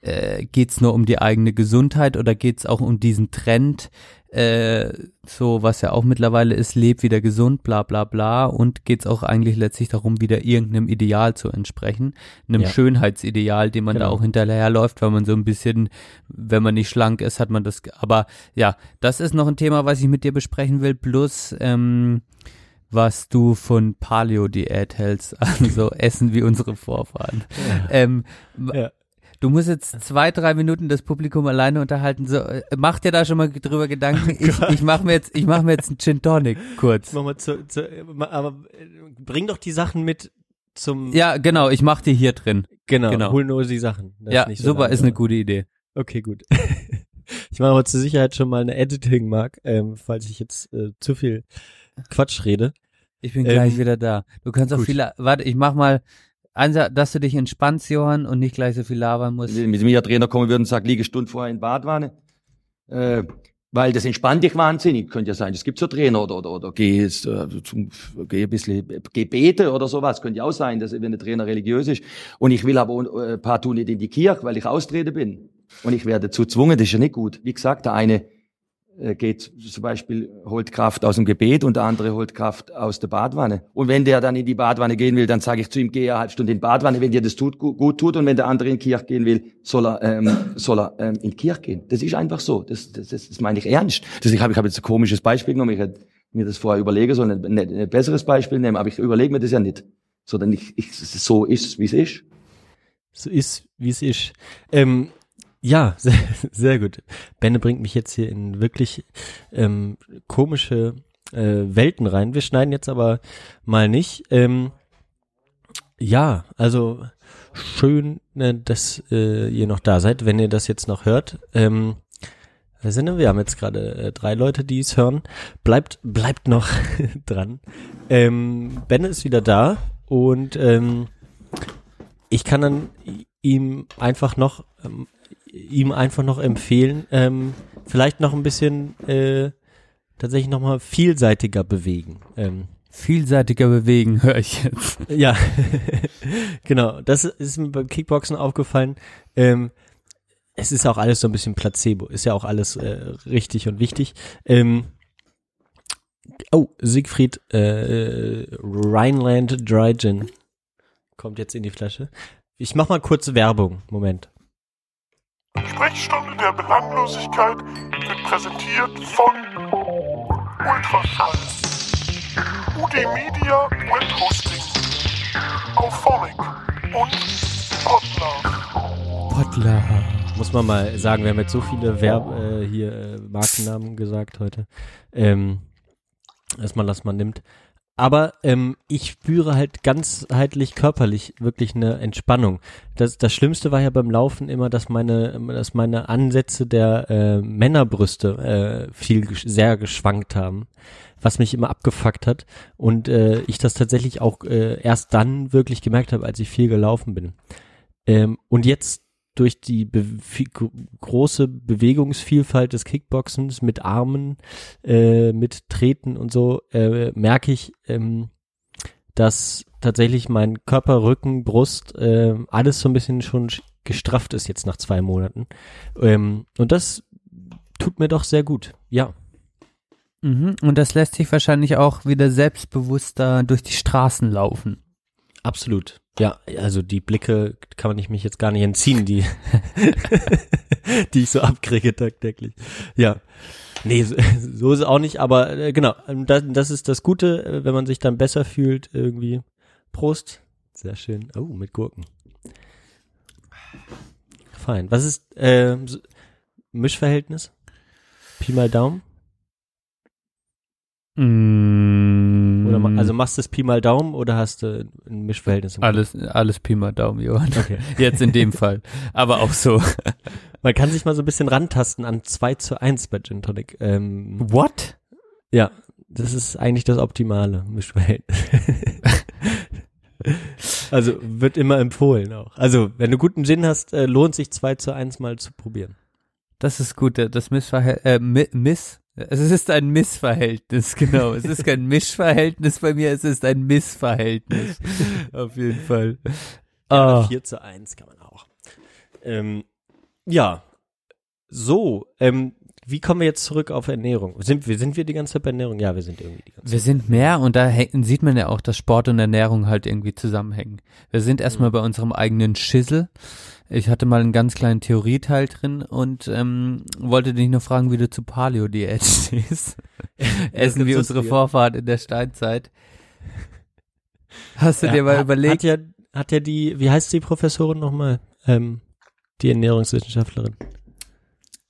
Äh, geht's nur um die eigene Gesundheit oder geht's auch um diesen Trend, äh, so was ja auch mittlerweile ist, leb wieder gesund, bla bla bla. Und geht's auch eigentlich letztlich darum, wieder irgendeinem Ideal zu entsprechen, einem Ja. Schönheitsideal, dem man da Genau. auch hinterherläuft, weil man so ein bisschen, wenn man nicht schlank ist, hat man das. Aber ja, das ist noch ein Thema, was ich mit dir besprechen will. Plus ähm, was du von Paleo-Diät hältst, also Essen wie unsere Vorfahren. Ähm, Ja. Du musst jetzt zwei, drei Minuten das Publikum alleine unterhalten. So, äh, mach dir da schon mal drüber Gedanken. Ich, ich mache mir jetzt, ich mache mir jetzt einen Gin Tonic kurz. Mach mal zu, zu, aber äh, bring doch die Sachen mit zum. Ja, genau. Ich mache die hier drin. genau, genau. Hol nur die Sachen. Das Ja, ist so super, lange, ist eine aber- gute Idee. Okay, gut. ich mache aber zur Sicherheit schon mal eine Editing, Mark, ähm, falls ich jetzt äh, zu viel Quatsch rede. Ich bin Ähm, gleich wieder da. Du kannst auch gut. viele. Warte, ich mach mal. Einsa, dass du dich entspannst, Johann, und nicht gleich so viel labern musst. Wenn mir ein Trainer kommen würde und sagt, liege eine Stunde vorher in Badwanne, äh, weil das entspannt dich wahnsinnig. Könnte ja sein, es gibt so Trainer oder, oder, oder geh, jetzt, äh, zum, geh ein bisschen Gebete oder sowas. Könnte ja auch sein, dass, wenn der Trainer religiös ist. Und ich will aber äh, partout nicht in die Kirche, weil ich austreten bin. Und ich werde dazu gezwungen, das ist ja nicht gut. Wie gesagt, der eine geht zum Beispiel, holt Kraft aus dem Gebet und der andere holt Kraft aus der Badwanne. Und wenn der dann in die Badwanne gehen will, dann sage ich zu ihm, geh eine halbe Stunde in die Badwanne, wenn dir das tut, gut, tut. Und wenn der andere in die Kirche gehen will, soll er, ähm, soll er ähm, in die Kirche gehen. Das ist einfach so. Das, das, das, das meine ich ernst. Deswegen habe ich hab jetzt ein komisches Beispiel genommen. Ich hätte mir das vorher überlegen sollen, ein, ein, ein besseres Beispiel nehmen, aber ich überlege mir das ja nicht. Sondern ich, ich, so ist wie es ist. So ist, wie es ist. Ähm, ja, sehr, sehr gut. Benne bringt mich jetzt hier in wirklich ähm, komische äh, Welten rein. Wir schneiden jetzt aber mal nicht. Ähm, ja, also schön, äh, dass äh, ihr noch da seid, wenn ihr das jetzt noch hört. Ähm, wir sind, wir haben jetzt gerade äh, drei Leute, die es hören. Bleibt, bleibt noch dran. Ähm, Benne ist wieder da und ähm, ich kann dann ihm einfach noch ähm, ihm einfach noch empfehlen, ähm, vielleicht noch ein bisschen äh, tatsächlich noch mal vielseitiger bewegen. Ähm, Vielseitiger bewegen, höre ich jetzt. ja, genau. Das ist mir beim Kickboxen aufgefallen. Ähm, es ist auch alles so ein bisschen Placebo. Ist ja auch alles äh, richtig und wichtig. Ähm, oh, Siegfried äh, Rhineland Dry Gin kommt jetzt in die Flasche. Ich mach mal kurz Werbung. Moment. Sprechstunde der Belanglosigkeit wird präsentiert von Ultraschall, UD Media Web Hosting, Auphonic und Podlove. Potler. Muss man mal sagen, wir haben jetzt so viele Verb äh, hier äh, Markennamen gesagt heute, ähm, dass man nimmt. Aber ähm, ich spüre halt ganzheitlich körperlich wirklich eine Entspannung. Das, das Schlimmste war ja beim Laufen immer, dass meine, dass meine Ansätze der äh, Männerbrüste äh, viel sehr geschwankt haben, was mich immer abgefuckt hat und äh, ich das tatsächlich auch äh, erst dann wirklich gemerkt habe, als ich viel gelaufen bin. Ähm, und jetzt durch die be große Bewegungsvielfalt des Kickboxens mit Armen, äh, mit Treten und so, äh, merke ich, ähm, dass tatsächlich mein Körper, Rücken, Brust, äh, alles so ein bisschen schon sch- gestrafft ist jetzt nach zwei Monaten. Ähm, und das tut mir doch sehr gut, ja. Mhm. Und das lässt sich wahrscheinlich auch wieder selbstbewusster durch die Straßen laufen. Absolut. Ja, also die Blicke kann man ich mich jetzt gar nicht entziehen, die, die ich so abkriege tagtäglich. Ja. Nee, so, ist es auch nicht, aber äh, genau, das, das ist das Gute, äh, wenn man sich dann besser fühlt, irgendwie. Prost. Sehr schön. Oh, mit Gurken. Fein. Was ist äh, Mischverhältnis? Pi mal Daumen? Mm, Oder ma- also machst du es Pi mal Daumen oder hast du ein Mischverhältnis? Kopf? alles, alles Pi mal Daumen, Johann. Okay. Jetzt in dem Fall. Aber auch so. Man kann sich mal so ein bisschen rantasten an 2 zu 1 bei Gin Tonic. Ähm, What? ja, das ist eigentlich das optimale Mischverhältnis. also wird immer empfohlen auch. Also wenn du guten Gin hast, äh, lohnt sich 2 zu 1 mal zu probieren. Das ist gut, das Missverhältnis, äh, Mi- Miss, es ist ein Missverhältnis, genau. Es ist kein Mischverhältnis bei mir, es ist ein Missverhältnis. Auf jeden Fall. Ja, Ah. 4 zu 1 kann man auch. Ähm, ja, so, ähm, wie kommen wir jetzt zurück auf Ernährung? Sind wir, sind wir die ganze Zeit bei Ernährung? Ja, wir sind irgendwie die ganze Wir sind mehr und da sieht man ja auch, dass Sport und Ernährung halt irgendwie zusammenhängen. Wir sind Mhm. erstmal bei unserem eigenen Schissel. Ich hatte mal einen ganz kleinen Theorieteil drin und ähm, wollte dich nur fragen, wie du zu Paleo-Diät stehst. Essen wie unsere hier. Vorfahren in der Steinzeit. Hast du Ja, dir mal hat- überlegt? Hat ja, hat ja die, wie heißt die Professorin nochmal? Ähm, die Ernährungswissenschaftlerin.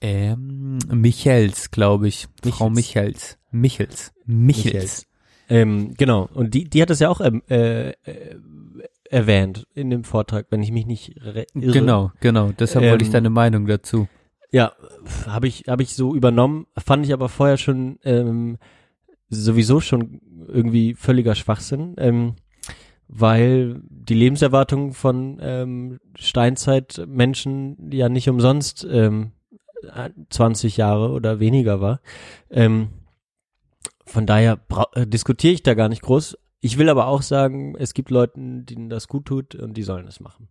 Ähm, Michels, glaube ich. Frau Michels. Michels. Michels. Michels. Ähm, genau. Und die, die hat das ja auch ähm, äh, äh, erwähnt in dem Vortrag, wenn ich mich nicht re- irre. Genau, genau. Deshalb wollte ich Ähm, deine Meinung dazu. Ja, habe ich, habe ich so übernommen, fand ich aber vorher schon ähm, sowieso schon irgendwie völliger Schwachsinn, ähm, weil die Lebenserwartung von ähm, Steinzeitmenschen ja nicht umsonst ähm, 20 Jahre oder weniger war. Ähm, von daher äh, diskutiere ich da gar nicht groß. Ich will aber auch sagen, es gibt Leuten, denen das gut tut und die sollen es machen.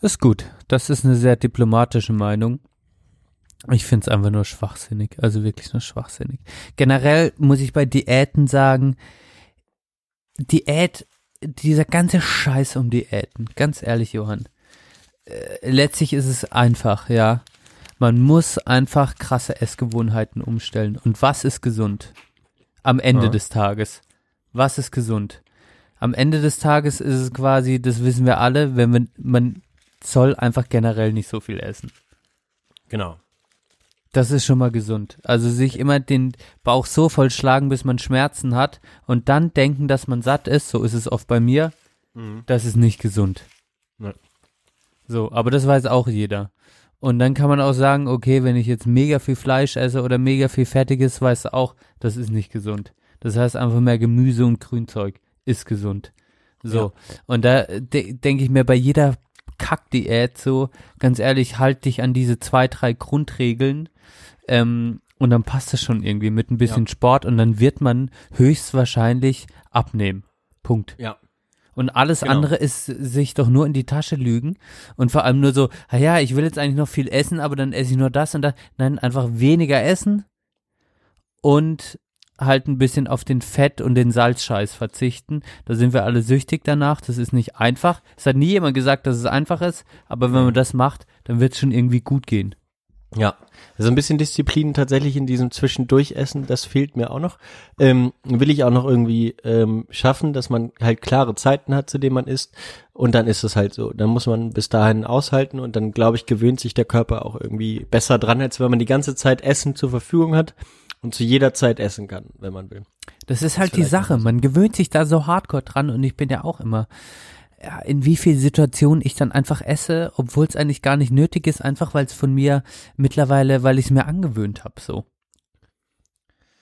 Ist gut. Das ist eine sehr diplomatische Meinung. Ich finde es einfach nur schwachsinnig. Also wirklich nur schwachsinnig. Generell muss ich bei Diäten sagen, Diät, dieser ganze Scheiß um Diäten, ganz ehrlich, Johann. Äh, letztlich ist es einfach, ja. Man muss einfach krasse Essgewohnheiten umstellen. Und was ist gesund? Am Ende Ja. des Tages. Was ist gesund? Am Ende des Tages ist es quasi, das wissen wir alle, wenn man, man soll einfach generell nicht so viel essen. Genau. Das ist schon mal gesund. Also sich immer den Bauch so voll schlagen, bis man Schmerzen hat und dann denken, dass man satt ist, so ist es oft bei mir, Mhm. das ist nicht gesund. Ja. So, aber das weiß auch jeder. Und dann kann man auch sagen, okay, wenn ich jetzt mega viel Fleisch esse oder mega viel Fettiges, weißt du auch, das ist nicht gesund. Das heißt einfach mehr Gemüse und Grünzeug ist gesund. So. Und da de denke ich mir bei jeder Kackdiät so, ganz ehrlich, halt dich an diese zwei, drei Grundregeln, ähm, und dann passt das schon irgendwie mit ein bisschen Sport und dann wird man höchstwahrscheinlich abnehmen. Punkt. Ja. Und alles Genau. andere ist sich doch nur in die Tasche lügen und vor allem nur so, "Ah ja, ich will jetzt eigentlich noch viel essen, aber dann esse ich nur das und das. Nein, einfach weniger essen und halt ein bisschen auf den Fett und den Salzscheiß verzichten. Da sind wir alle süchtig danach. Das ist nicht einfach. Es hat nie jemand gesagt, dass es einfach ist, aber wenn man das macht, dann wird es schon irgendwie gut gehen. Ja, also ein bisschen Disziplin tatsächlich in diesem Zwischendurchessen, das fehlt mir auch noch. Ähm, will ich auch noch irgendwie ähm, schaffen, dass man halt klare Zeiten hat, zu denen man isst. Und dann ist es halt so. Dann muss man bis dahin aushalten und dann, glaube ich, gewöhnt sich der Körper auch irgendwie besser dran, als wenn man die ganze Zeit Essen zur Verfügung hat und zu jeder Zeit essen kann, wenn man will. Das ist halt die vielleicht Sache. Man gewöhnt sich da so hardcore dran und ich bin ja auch immer, ja, in wie viel Situationen ich dann einfach esse, obwohl es eigentlich gar nicht nötig ist, einfach weil es von mir mittlerweile, weil ich es mir angewöhnt habe, so.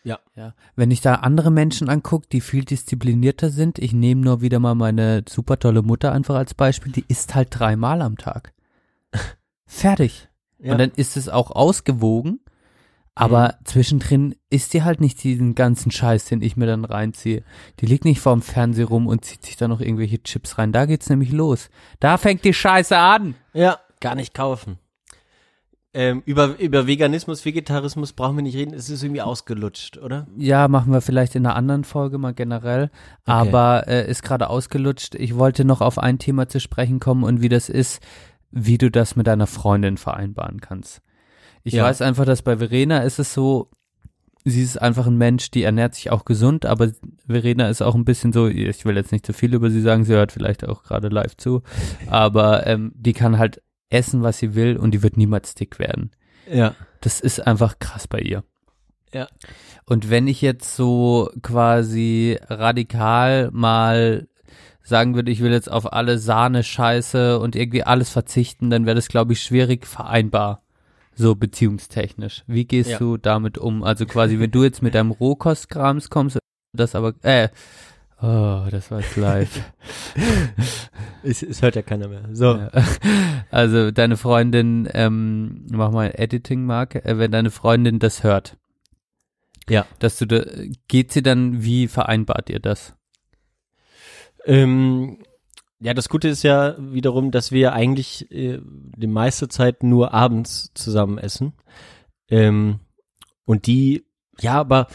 Ja. Ja. Wenn ich da andere Menschen angucke, die viel disziplinierter sind, ich nehme nur wieder mal meine super tolle Mutter einfach als Beispiel, die isst halt dreimal am Tag. Fertig. Ja. Und dann ist es auch ausgewogen, aber zwischendrin isst die halt nicht diesen ganzen Scheiß, den ich mir dann reinziehe. Die liegt nicht vorm Fernseher rum und zieht sich da noch irgendwelche Chips rein. Da geht's nämlich los. Da fängt die Scheiße an. Ja, gar nicht kaufen. Ähm, über, über Veganismus, Vegetarismus brauchen wir nicht reden, es ist irgendwie ausgelutscht, oder? Ja, machen wir vielleicht in einer anderen Folge mal generell. Aber äh, ist gerade ausgelutscht. Ich wollte noch auf ein Thema zu sprechen kommen und wie das ist, wie du das mit deiner Freundin vereinbaren kannst. Ich Ja. weiß einfach, dass bei Verena ist es so, sie ist einfach ein Mensch, die ernährt sich auch gesund, aber Verena ist auch ein bisschen so, ich will jetzt nicht zu viel über sie sagen, sie hört vielleicht auch gerade live zu, aber ähm, die kann halt essen, was sie will und die wird niemals dick werden. Ja. Das ist einfach krass bei ihr. Ja. Und wenn ich jetzt so quasi radikal mal sagen würde, ich will jetzt auf alle Sahne, Scheiße und irgendwie alles verzichten, dann wäre das, glaube ich, schwierig vereinbar. So beziehungstechnisch. Wie gehst Ja. du damit um? Also quasi, wenn du jetzt mit deinem Rohkostkrams kommst, das aber, äh, oh, das war jetzt live. es, es hört ja keiner mehr. So. Ja. Also deine Freundin, ähm, mach mal Editing-Marke, äh, wenn deine Freundin das hört. Ja. Dass du da, geht sie dann, wie vereinbart ihr das? Ähm, ja, das Gute ist ja wiederum, dass wir eigentlich äh, die meiste Zeit nur abends zusammen essen. Ähm, und die, ja, aber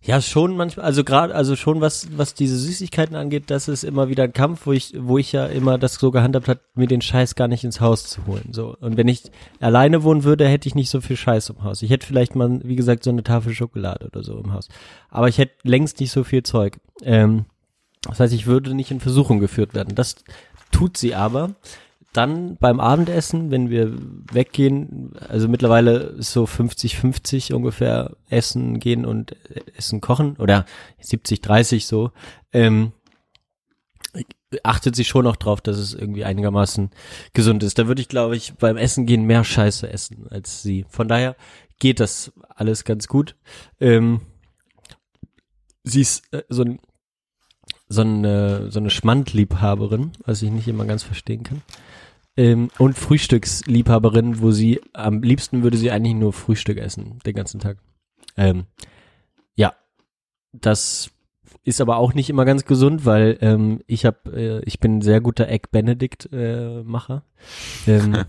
ja, schon manchmal, also gerade, also schon was, was diese Süßigkeiten angeht, das ist immer wieder ein Kampf, wo ich, wo ich ja immer das so gehandhabt hat, mir den Scheiß gar nicht ins Haus zu holen. So. Und wenn ich alleine wohnen würde, hätte ich nicht so viel Scheiß im Haus. Ich hätte vielleicht mal, wie gesagt, so eine Tafel Schokolade oder so im Haus. Aber ich hätte längst nicht so viel Zeug. Ähm, das heißt, ich würde nicht in Versuchung geführt werden. Das tut sie aber. Dann beim Abendessen, wenn wir weggehen, also mittlerweile so 50-50 ungefähr Essen gehen und Essen kochen oder 70-30 so, ähm, achtet sie schon auch drauf, dass es irgendwie einigermaßen gesund ist. Da würde ich, glaube ich, beim Essen gehen mehr Scheiße essen als sie. Von daher geht das alles ganz gut. Ähm, sie ist äh, so ein so eine, so eine Schmandliebhaberin, was ich nicht immer ganz verstehen kann. Ähm, und Frühstücksliebhaberin, wo sie am liebsten würde sie eigentlich nur Frühstück essen, den ganzen Tag. Ähm, ja, das ist aber auch nicht immer ganz gesund, weil ähm, ich habe, äh, ich bin ein sehr guter Egg Benedict äh, Macher. Ähm,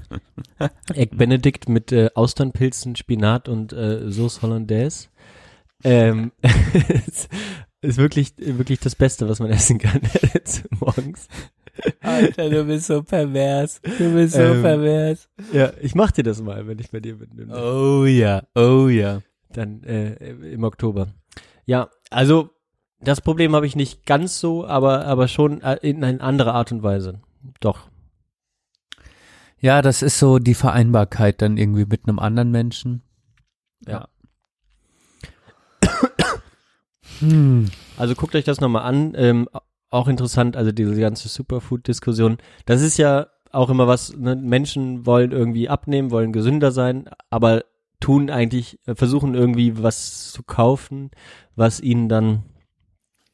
Egg Benedict mit äh, Austernpilzen, Spinat und äh, Sauce Hollandaise. Ähm, ist, wirklich wirklich das Beste, was man essen kann morgens. Alter, du bist so pervers. Du bist so Ähm, pervers. Ja, ich mach dir das mal, wenn ich bei dir bin. Oh ja, oh ja. Dann äh, im Oktober. Ja, also das Problem habe ich nicht ganz so, aber aber schon äh, in eine andere Art und Weise. Doch. Ja, das ist so die Vereinbarkeit dann irgendwie mit einem anderen Menschen. Ja. Hm. Also guckt euch das nochmal an. Ähm, auch interessant, also diese ganze Superfood-Diskussion. Das ist ja auch immer was, ne? Menschen wollen irgendwie abnehmen, wollen gesünder sein, aber tun eigentlich, äh, versuchen irgendwie was zu kaufen, was ihnen dann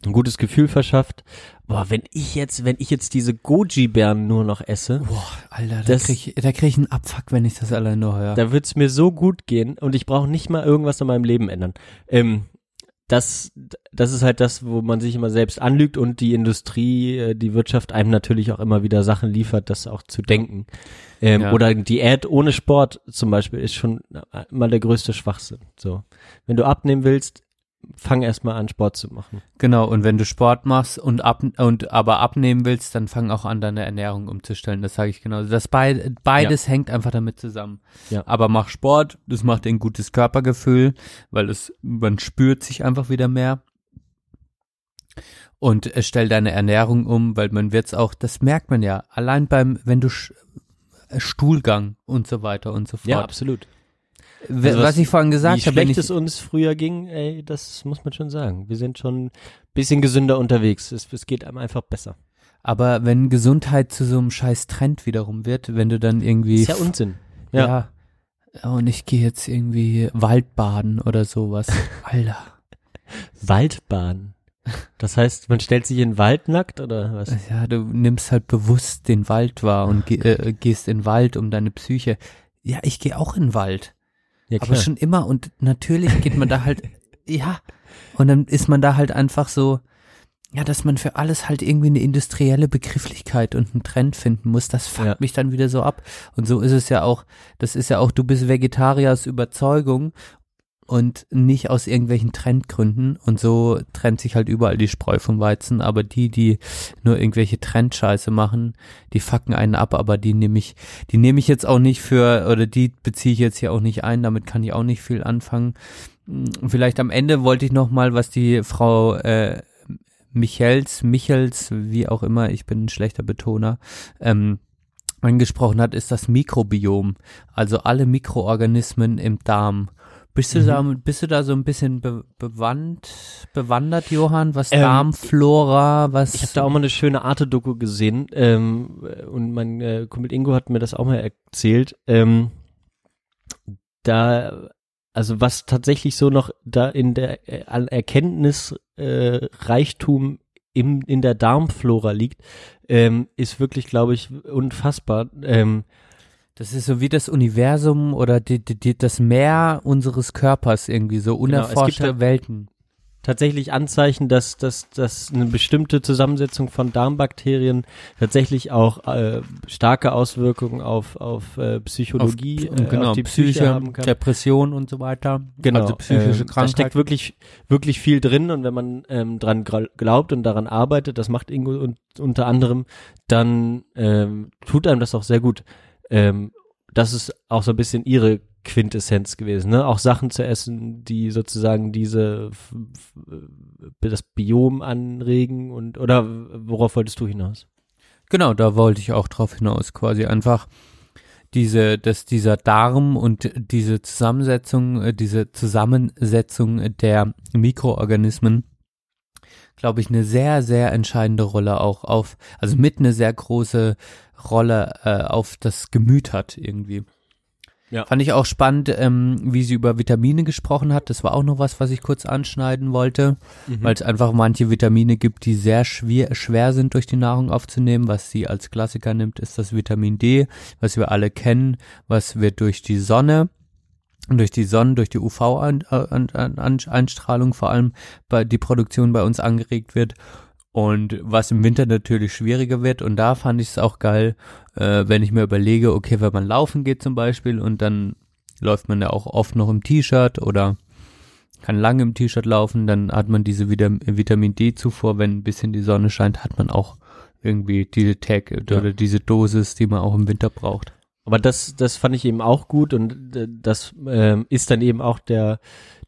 ein gutes Gefühl verschafft. Boah, wenn ich jetzt, wenn ich jetzt diese Goji-Beeren nur noch esse, Boah, Alter, da Das- krieg, ich, da krieg ich einen Abfuck, wenn ich das allein nur höre. da wird's mir so gut gehen und ich brauche nicht mal irgendwas in meinem Leben ändern. Ähm, das, das ist halt das, wo man sich immer selbst anlügt und die Industrie, äh, die Wirtschaft einem natürlich auch immer wieder Sachen liefert, das auch zu denken. Ähm, Ja. Oder Diät ohne Sport zum Beispiel ist schon mal der größte Schwachsinn. So, wenn du abnehmen willst, fang erst mal an Sport zu machen. Genau, und wenn du Sport machst und ab und aber abnehmen willst, dann fang auch an, deine Ernährung umzustellen. Das sage ich genau. Das beid, beides hängt einfach damit zusammen. Ja. Aber mach Sport, das macht ein gutes Körpergefühl, weil es, man spürt sich einfach wieder mehr. Und äh, stell deine Ernährung um, weil man wird's auch, das merkt man ja, allein beim, wenn du Stuhlgang und so weiter und so fort. Ja, absolut. Also was, ich vorhin gesagt wie habe, wenn schlecht es uns früher ging, ey, das muss man schon sagen. Wir sind schon ein bisschen gesünder unterwegs. Es, es geht einem einfach besser. Aber wenn Gesundheit zu so einem scheiß Trend wiederum wird, wenn du dann irgendwie. Ist ja Unsinn. Ja. Und ich gehe jetzt irgendwie Waldbaden oder sowas. Alter. Waldbahn. Das heißt, man stellt sich in den Wald nackt oder was? Ja, du nimmst halt bewusst den Wald wahr und ge äh, gehst in den Wald um deine Psyche. Ja, ich gehe auch in den Wald. Ja, Aber schon immer und natürlich geht man da halt, ja. Und dann ist man da halt einfach so, ja, dass man für alles halt irgendwie eine industrielle Begrifflichkeit und einen Trend finden muss, das fuckt Ja. mich dann wieder so ab. Und so ist es ja auch, das ist ja auch, du bist Vegetarier aus Überzeugung und nicht aus irgendwelchen Trendgründen. Und so trennt sich halt überall die Spreu vom Weizen. Aber die, die nur irgendwelche Trendscheiße machen, die fucken einen ab. Aber die nehme ich, die nehme ich jetzt auch nicht für, oder die beziehe ich jetzt hier auch nicht ein. Damit kann ich auch nicht viel anfangen. Hm, Vielleicht am Ende wollte ich noch mal, was die Frau äh, Michels, Michels, wie auch immer, ich bin ein schlechter Betoner, ähm, angesprochen hat, ist das Mikrobiom. Also alle Mikroorganismen im Darm. Bist du, Mhm. da, bist du da so ein bisschen be bewandt, bewandert, Johann? Was Ähm, Darmflora, was. Ich habe da auch mal eine schöne Arte-Doku gesehen ähm, und mein äh, Kumpel Ingo hat mir das auch mal erzählt. Ähm, da, also was tatsächlich so noch da in der äh, an Erkenntnisreichtum äh, im, in der Darmflora liegt, ähm, ist wirklich, glaube ich, unfassbar. Ähm, Das ist so wie das Universum oder die, die, die, das Meer unseres Körpers irgendwie, so Genau, unerforschte halt- Welten. tatsächlich Anzeichen, dass, dass, dass eine bestimmte Zusammensetzung von Darmbakterien tatsächlich auch äh, starke Auswirkungen auf, auf äh, Psychologie, auf, äh, genau, auf die Psyche, Psyche, haben kann. Depression und so weiter. Genau, Also psychische ähm, da Krankheit. steckt wirklich, wirklich viel drin und wenn man ähm, dran glaubt und daran arbeitet, das macht Ingo und, unter anderem, dann ähm, tut einem das auch sehr gut. Ähm, das ist auch so ein bisschen ihre Quintessenz gewesen, ne? Auch Sachen zu essen, die sozusagen diese f- das Biom anregen und oder worauf wolltest du hinaus? Genau, da wollte ich auch drauf hinaus, quasi einfach diese, dass dieser Darm und diese Zusammensetzung, äh, diese Zusammensetzung der Mikroorganismen, glaube ich, eine sehr, sehr entscheidende Rolle auch auf, also mit eine sehr große Rolle äh, auf das Gemüt hat irgendwie. Ja. Fand ich auch spannend, ähm, wie sie über Vitamine gesprochen hat. Das war auch noch was, was ich kurz anschneiden wollte, Mhm. weil es einfach manche Vitamine gibt, die sehr schwer, schwer sind durch die Nahrung aufzunehmen. Was sie als Klassiker nimmt, ist das Vitamin D, was wir alle kennen, was wir durch die Sonne und durch die Sonne, durch die UV-Einstrahlung vor allem bei die Produktion bei uns angeregt wird. Und was im Winter natürlich schwieriger wird. Und da fand ich es auch geil, äh, wenn ich mir überlege, okay, wenn man laufen geht zum Beispiel und dann läuft man ja auch oft noch im T-Shirt oder kann lange im T-Shirt laufen, dann hat man diese Vita Vitamin D-Zufuhr, wenn ein bisschen die Sonne scheint, hat man auch irgendwie diese Tag oder diese Dosis, die man auch im Winter braucht. Aber das, das fand ich eben auch gut und äh, das ähm, ist dann eben auch der,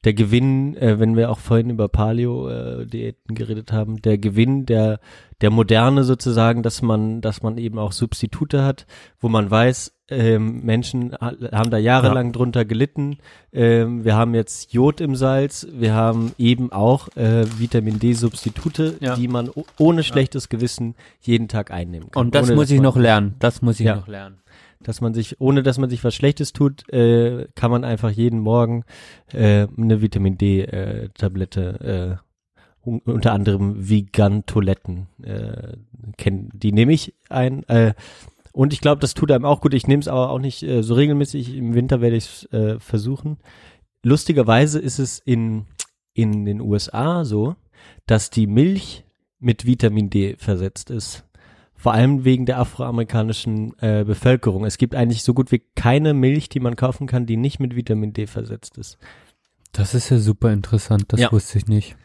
der Gewinn, äh, wenn wir auch vorhin über Paleo-Diäten geredet haben, der Gewinn der, der Moderne sozusagen, dass man, dass man eben auch Substitute hat, wo man weiß, ähm, Menschen ha- haben da jahrelang drunter gelitten. Ähm, wir haben jetzt Jod im Salz, wir haben eben auch äh, Vitamin D-Substitute, Ja. die man ohne schlechtes Gewissen jeden Tag einnehmen kann. Und das ohne, muss ich noch lernen. Das muss ich Ja. noch lernen. Dass man sich, ohne dass man sich was Schlechtes tut, äh, kann man einfach jeden Morgen äh, eine Vitamin D-Tablette, äh, un unter anderem Vegan-Toiletten äh, kennen. Die nehme ich ein. Äh, und ich glaube, das tut einem auch gut. Ich nehme es aber auch nicht äh, so regelmäßig. Im Winter werde ich es äh, versuchen. Lustigerweise ist es in, in den USA so, dass die Milch mit Vitamin D versetzt ist. Vor allem wegen der afroamerikanischen äh, Bevölkerung. Es gibt eigentlich so gut wie keine Milch, die man kaufen kann, die nicht mit Vitamin D versetzt ist. Das ist ja super interessant, das Ja. wusste ich nicht.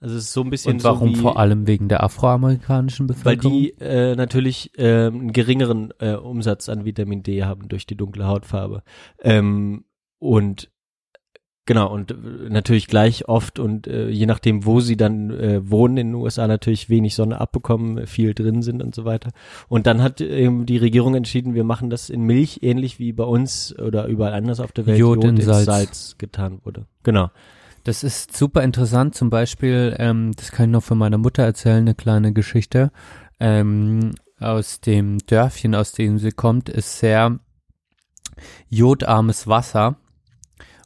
Also es ist so ein bisschen Und warum so wie, vor allem wegen der afroamerikanischen Weil Bevölkerung? die äh, natürlich äh, einen geringeren äh, Umsatz an Vitamin D haben durch die dunkle Hautfarbe. Ähm, und genau, und äh, natürlich gleich oft und äh, je nachdem, wo sie dann äh, wohnen in den USA, natürlich wenig Sonne abbekommen, viel drin sind und so weiter. Und dann hat ähm, die Regierung entschieden, wir machen das in Milch, ähnlich wie bei uns oder überall anders auf der Welt Jod in Salz. Salz getan wurde. Genau. Das ist super interessant. Zum Beispiel, ähm, das kann ich noch von meiner Mutter erzählen, eine kleine Geschichte. Ähm, aus dem Dörfchen, aus dem sie kommt, ist sehr jodarmes Wasser.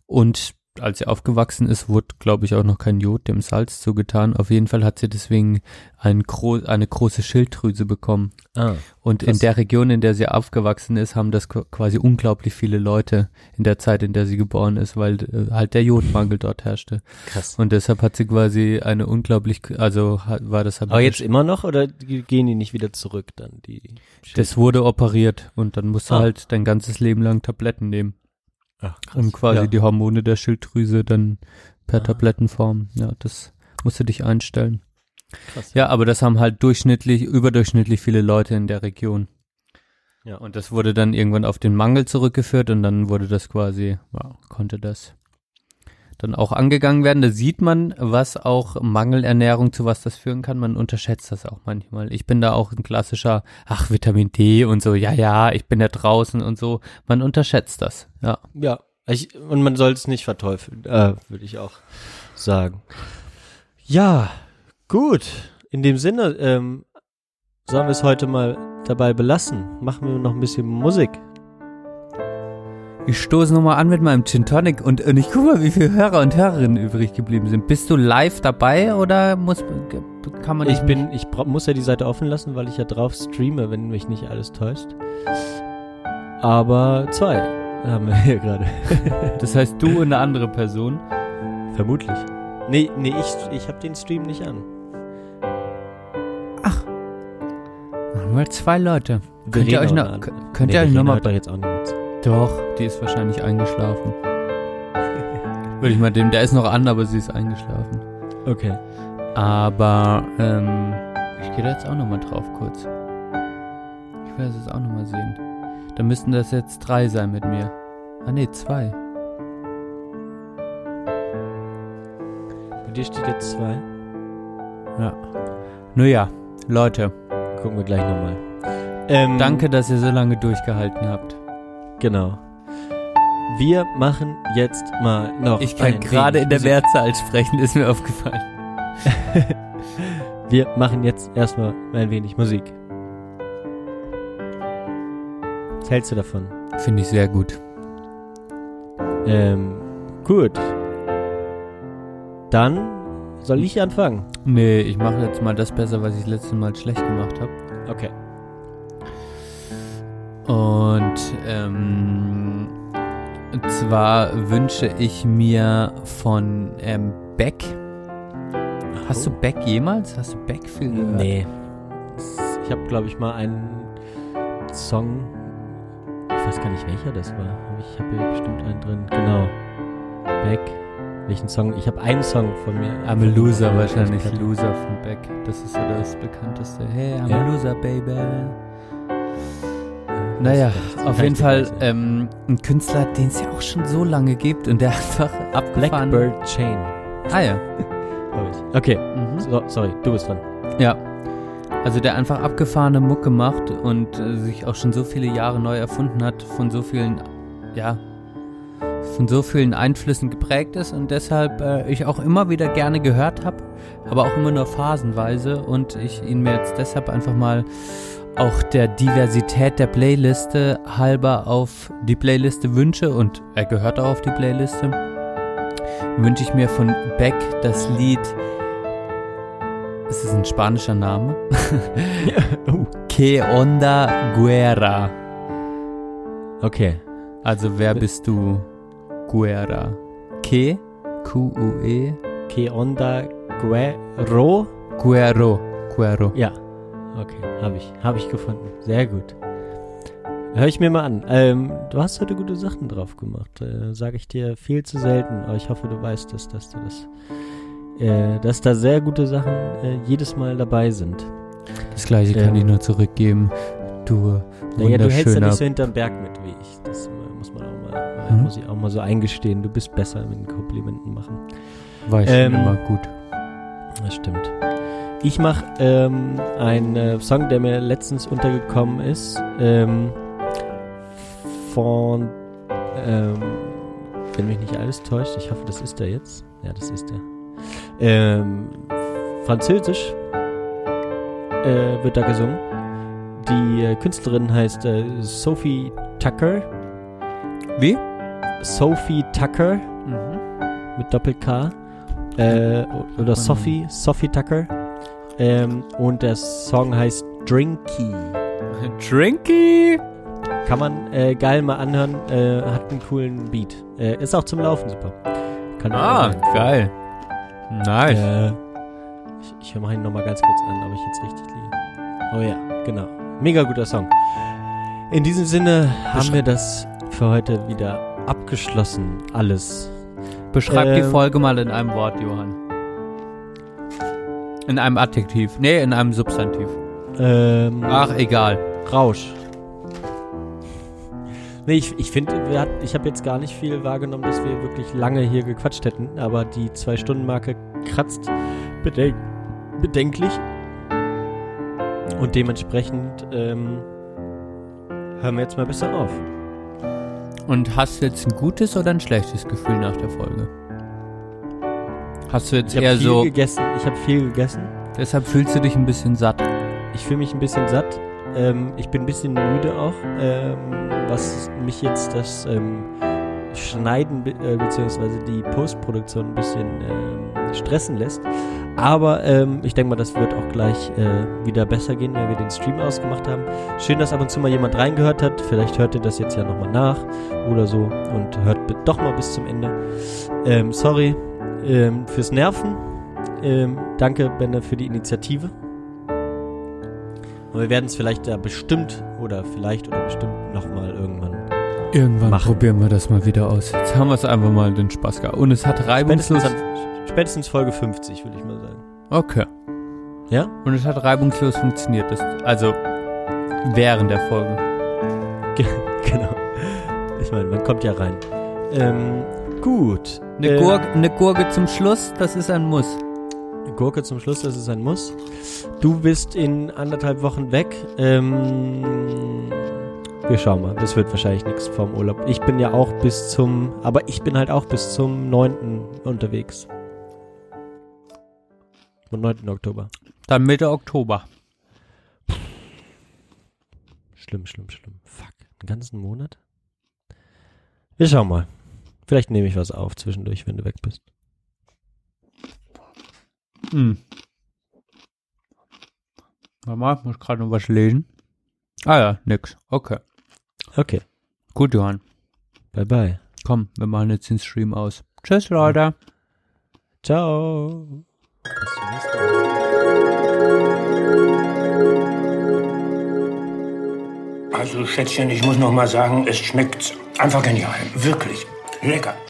Und als sie aufgewachsen ist, wurde, glaube ich, auch noch kein Jod dem Salz zugetan. Auf jeden Fall hat sie deswegen ein gro eine große Schilddrüse bekommen. Ah, Und in krass. der Region, in der sie aufgewachsen ist, haben das qu- quasi unglaublich viele Leute in der Zeit, in der sie geboren ist, weil äh, halt der Jodmangel dort herrschte. Krass. Und deshalb hat sie quasi eine unglaublich, also hat, war das halt Aber jetzt immer noch oder gehen die nicht wieder zurück dann? Die Das wurde operiert und dann musst du Ah. halt dein ganzes Leben lang Tabletten nehmen. Ach, krass. Um quasi Ja. die Hormone der Schilddrüse dann per Ah. Tablettenform. Ja, das musst du dich einstellen. Krass. Ja, aber das haben halt durchschnittlich, überdurchschnittlich viele Leute in der Region. Ja. Und das wurde dann irgendwann auf den Mangel zurückgeführt und dann wurde das quasi, ja, konnte das dann auch angegangen werden. Da sieht man, was auch Mangelernährung zu was das führen kann. Man unterschätzt das auch manchmal. Ich bin da auch ein klassischer, ach, Vitamin D und so, ja, ja, ich bin ja draußen und so. Man unterschätzt das, ja. Ja, ich, und man soll es nicht verteufeln, äh, würde ich auch sagen. Ja, gut. In dem Sinne, ähm, sollen wir es heute mal dabei belassen? Machen wir noch ein bisschen Musik. Ich stoße nochmal an mit meinem Gin Tonic und, und ich guck mal, wie viele Hörer und Hörerinnen übrig geblieben sind. Bist du live dabei oder muss, kann man Ich bin, ich muss ja die Seite offen lassen, weil ich ja drauf streame, wenn mich nicht alles täuscht. Aber zwei haben wir hier gerade. Das heißt, du und eine andere Person? Vermutlich. Nee, nee, ich, ich habe den Stream nicht an. Machen wir zwei Leute. Könnt ihr euch noch, könnt Nee, ihr euch Verena noch mal, hört doch jetzt auch nicht mit. Doch, die ist wahrscheinlich eingeschlafen. Würde ich mal dem, der ist noch an, aber sie ist eingeschlafen. Okay. Aber, ähm, ich gehe da jetzt auch nochmal drauf kurz. Ich will das jetzt auch nochmal sehen. Da müssten das jetzt drei sein mit mir. Ah nee, zwei. Bei dir steht jetzt zwei. Ja. Nun ja, Leute. Gucken wir gleich nochmal. Ähm, Danke, dass ihr so lange durchgehalten habt. Genau. Wir machen jetzt mal noch. Ich kann gerade in der. Mehrzahl sprechen, ist mir aufgefallen. Wir machen jetzt erstmal ein wenig Musik. Was hältst du davon? Finde ich sehr gut. Ähm, gut. Dann soll ich anfangen. Nee, ich mache jetzt mal das besser, was ich letztes Mal schlecht gemacht habe. Okay. Und ähm, zwar wünsche ich mir von ähm, Beck. Hast du Beck jemals? Hast du Beck viel gehört? Nee. Ich habe, glaube ich, mal einen Song. Ich weiß gar nicht, welcher das war. Ich habe hier bestimmt einen drin. Genau. Beck. Welchen Song? Ich habe einen Song von mir. I'm a Loser wahrscheinlich. Loser von Beck. Das ist so das bekannteste. Hey, I'm Ja. a Loser, baby. Naja, auf jeden ich Fall ähm, ein Künstler, den es ja auch schon so lange gibt und der einfach abgefahren... Blackbird Chain. Ah ja. Okay. Mhm. So, sorry, du bist dran. Ja. Also der einfach abgefahrene Mucke macht und äh, sich auch schon so viele Jahre neu erfunden hat, von so vielen, ja, von so vielen Einflüssen geprägt ist und deshalb äh, ich auch immer wieder gerne gehört habe, aber auch immer nur phasenweise und ich ihn mir jetzt deshalb einfach mal auch der Diversität der Playliste halber auf die Playliste wünsche und er gehört auch auf die Playliste, wünsche ich mir von Beck das Lied es ist ein spanischer Name. Oh. Que onda guerra. Okay. Also wer bist du? Guerra. Que? Q-U-E. Que onda Guerro? Guerro. Guerro. Ja. Okay, habe ich. Habe ich gefunden. Sehr gut. Hör ich mir mal an. Ähm, du hast heute gute Sachen drauf gemacht. Äh, Sage ich dir viel zu selten. Aber ich hoffe, du weißt es, dass du das. Äh, dass da sehr gute Sachen äh, jedes Mal dabei sind. Das gleiche kann Ähm. ich nur zurückgeben. Du Naja, du hältst ja nicht so hinterm Berg mit wie ich. Das äh, muss man auch mal, äh, Hm? muss ich auch mal so eingestehen. Du bist besser mit den Komplimenten machen. war ich Ähm, immer gut. Das stimmt. Ich mache ähm, einen äh, Song, der mir letztens untergekommen ist, ähm, von, ähm, wenn mich nicht alles täuscht, ich hoffe, das ist der jetzt. Ja, das ist der. Ähm, Französisch äh, wird da gesungen. Die äh, Künstlerin heißt äh, Sophie Tucker. Wie? Sophie Tucker. Mhm. mit Doppel-K. Äh, oder Sophie, Sophie Tucker. Ähm, und der Song heißt Drinky. Drinky! Kann man äh, geil mal anhören. Äh, hat einen coolen Beat. Äh, ist auch zum Laufen super. Kann Ah, geil. Nice. Äh, ich ich höre mal ihn nochmal ganz kurz an, ob ich jetzt richtig liege. Oh ja, genau. Mega guter Song. In diesem Sinne haben wir das für heute wieder abgeschlossen. Alles. Beschreib die Ähm, Folge mal in einem Wort, Johann. In einem Adjektiv. Nee, in einem Substantiv. Ähm, Ach, egal. Rausch. Nee, ich, ich finde, ich habe jetzt gar nicht viel wahrgenommen, dass wir wirklich lange hier gequatscht hätten, aber die Zwei-Stunden-Marke kratzt bedenk bedenklich. Und dementsprechend ähm, hören wir jetzt mal besser auf. Und hast du jetzt ein gutes oder ein schlechtes Gefühl nach der Folge? Hast du jetzt Ich eher habe viel so. gegessen. Ich habe viel gegessen. Deshalb fühlst du dich ein bisschen satt. Ich fühle mich ein bisschen satt. Ähm, ich bin ein bisschen müde auch, ähm, was mich jetzt das ähm, Schneiden äh, beziehungsweise die Postproduktion ein bisschen ähm, stressen lässt. Aber ähm, ich denke mal, das wird auch gleich äh, wieder besser gehen, wenn wir den Stream ausgemacht haben. Schön, dass ab und zu mal jemand reingehört hat. Vielleicht hört ihr das jetzt ja nochmal nach oder so und hört doch mal bis zum Ende. Ähm, sorry ähm, fürs Nerven. Ähm, danke, Benne, für die Initiative. Und wir werden es vielleicht da bestimmt oder vielleicht oder bestimmt nochmal irgendwann. Irgendwann Machen. probieren wir das mal wieder aus. Jetzt haben wir es einfach mal den Spaß gehabt. Und es hat reibungslos. Spätestens, spätestens Folge 50, würde ich mal sagen. Okay. Ja? Und es hat reibungslos funktioniert. Das, also während der Folge. genau. Ich meine, man kommt ja rein. Ähm, gut. Eine, Ähm, Gurke, eine Gurke zum Schluss, das ist ein Muss. Gurke zum Schluss, das ist ein Muss. Du bist in anderthalb Wochen weg. Ähm, wir schauen mal. Das wird wahrscheinlich nichts vom Urlaub. Ich bin ja auch bis zum, aber ich bin halt auch bis zum 9. unterwegs. Am 9. Oktober. Dann Mitte Oktober. Schlimm, schlimm, schlimm. Fuck. Einen ganzen Monat? Wir schauen mal. Vielleicht nehme ich was auf zwischendurch, wenn du weg bist. Hm. Warte mal, muss gerade noch was lesen. Ah ja, nix. Okay. Okay. Gut, Johann. Bye bye. Komm, wir machen jetzt den Stream aus. Tschüss, Leute. Ciao. Also, Schätzchen, ich muss noch mal sagen, es schmeckt einfach genial. Wirklich. Lecker.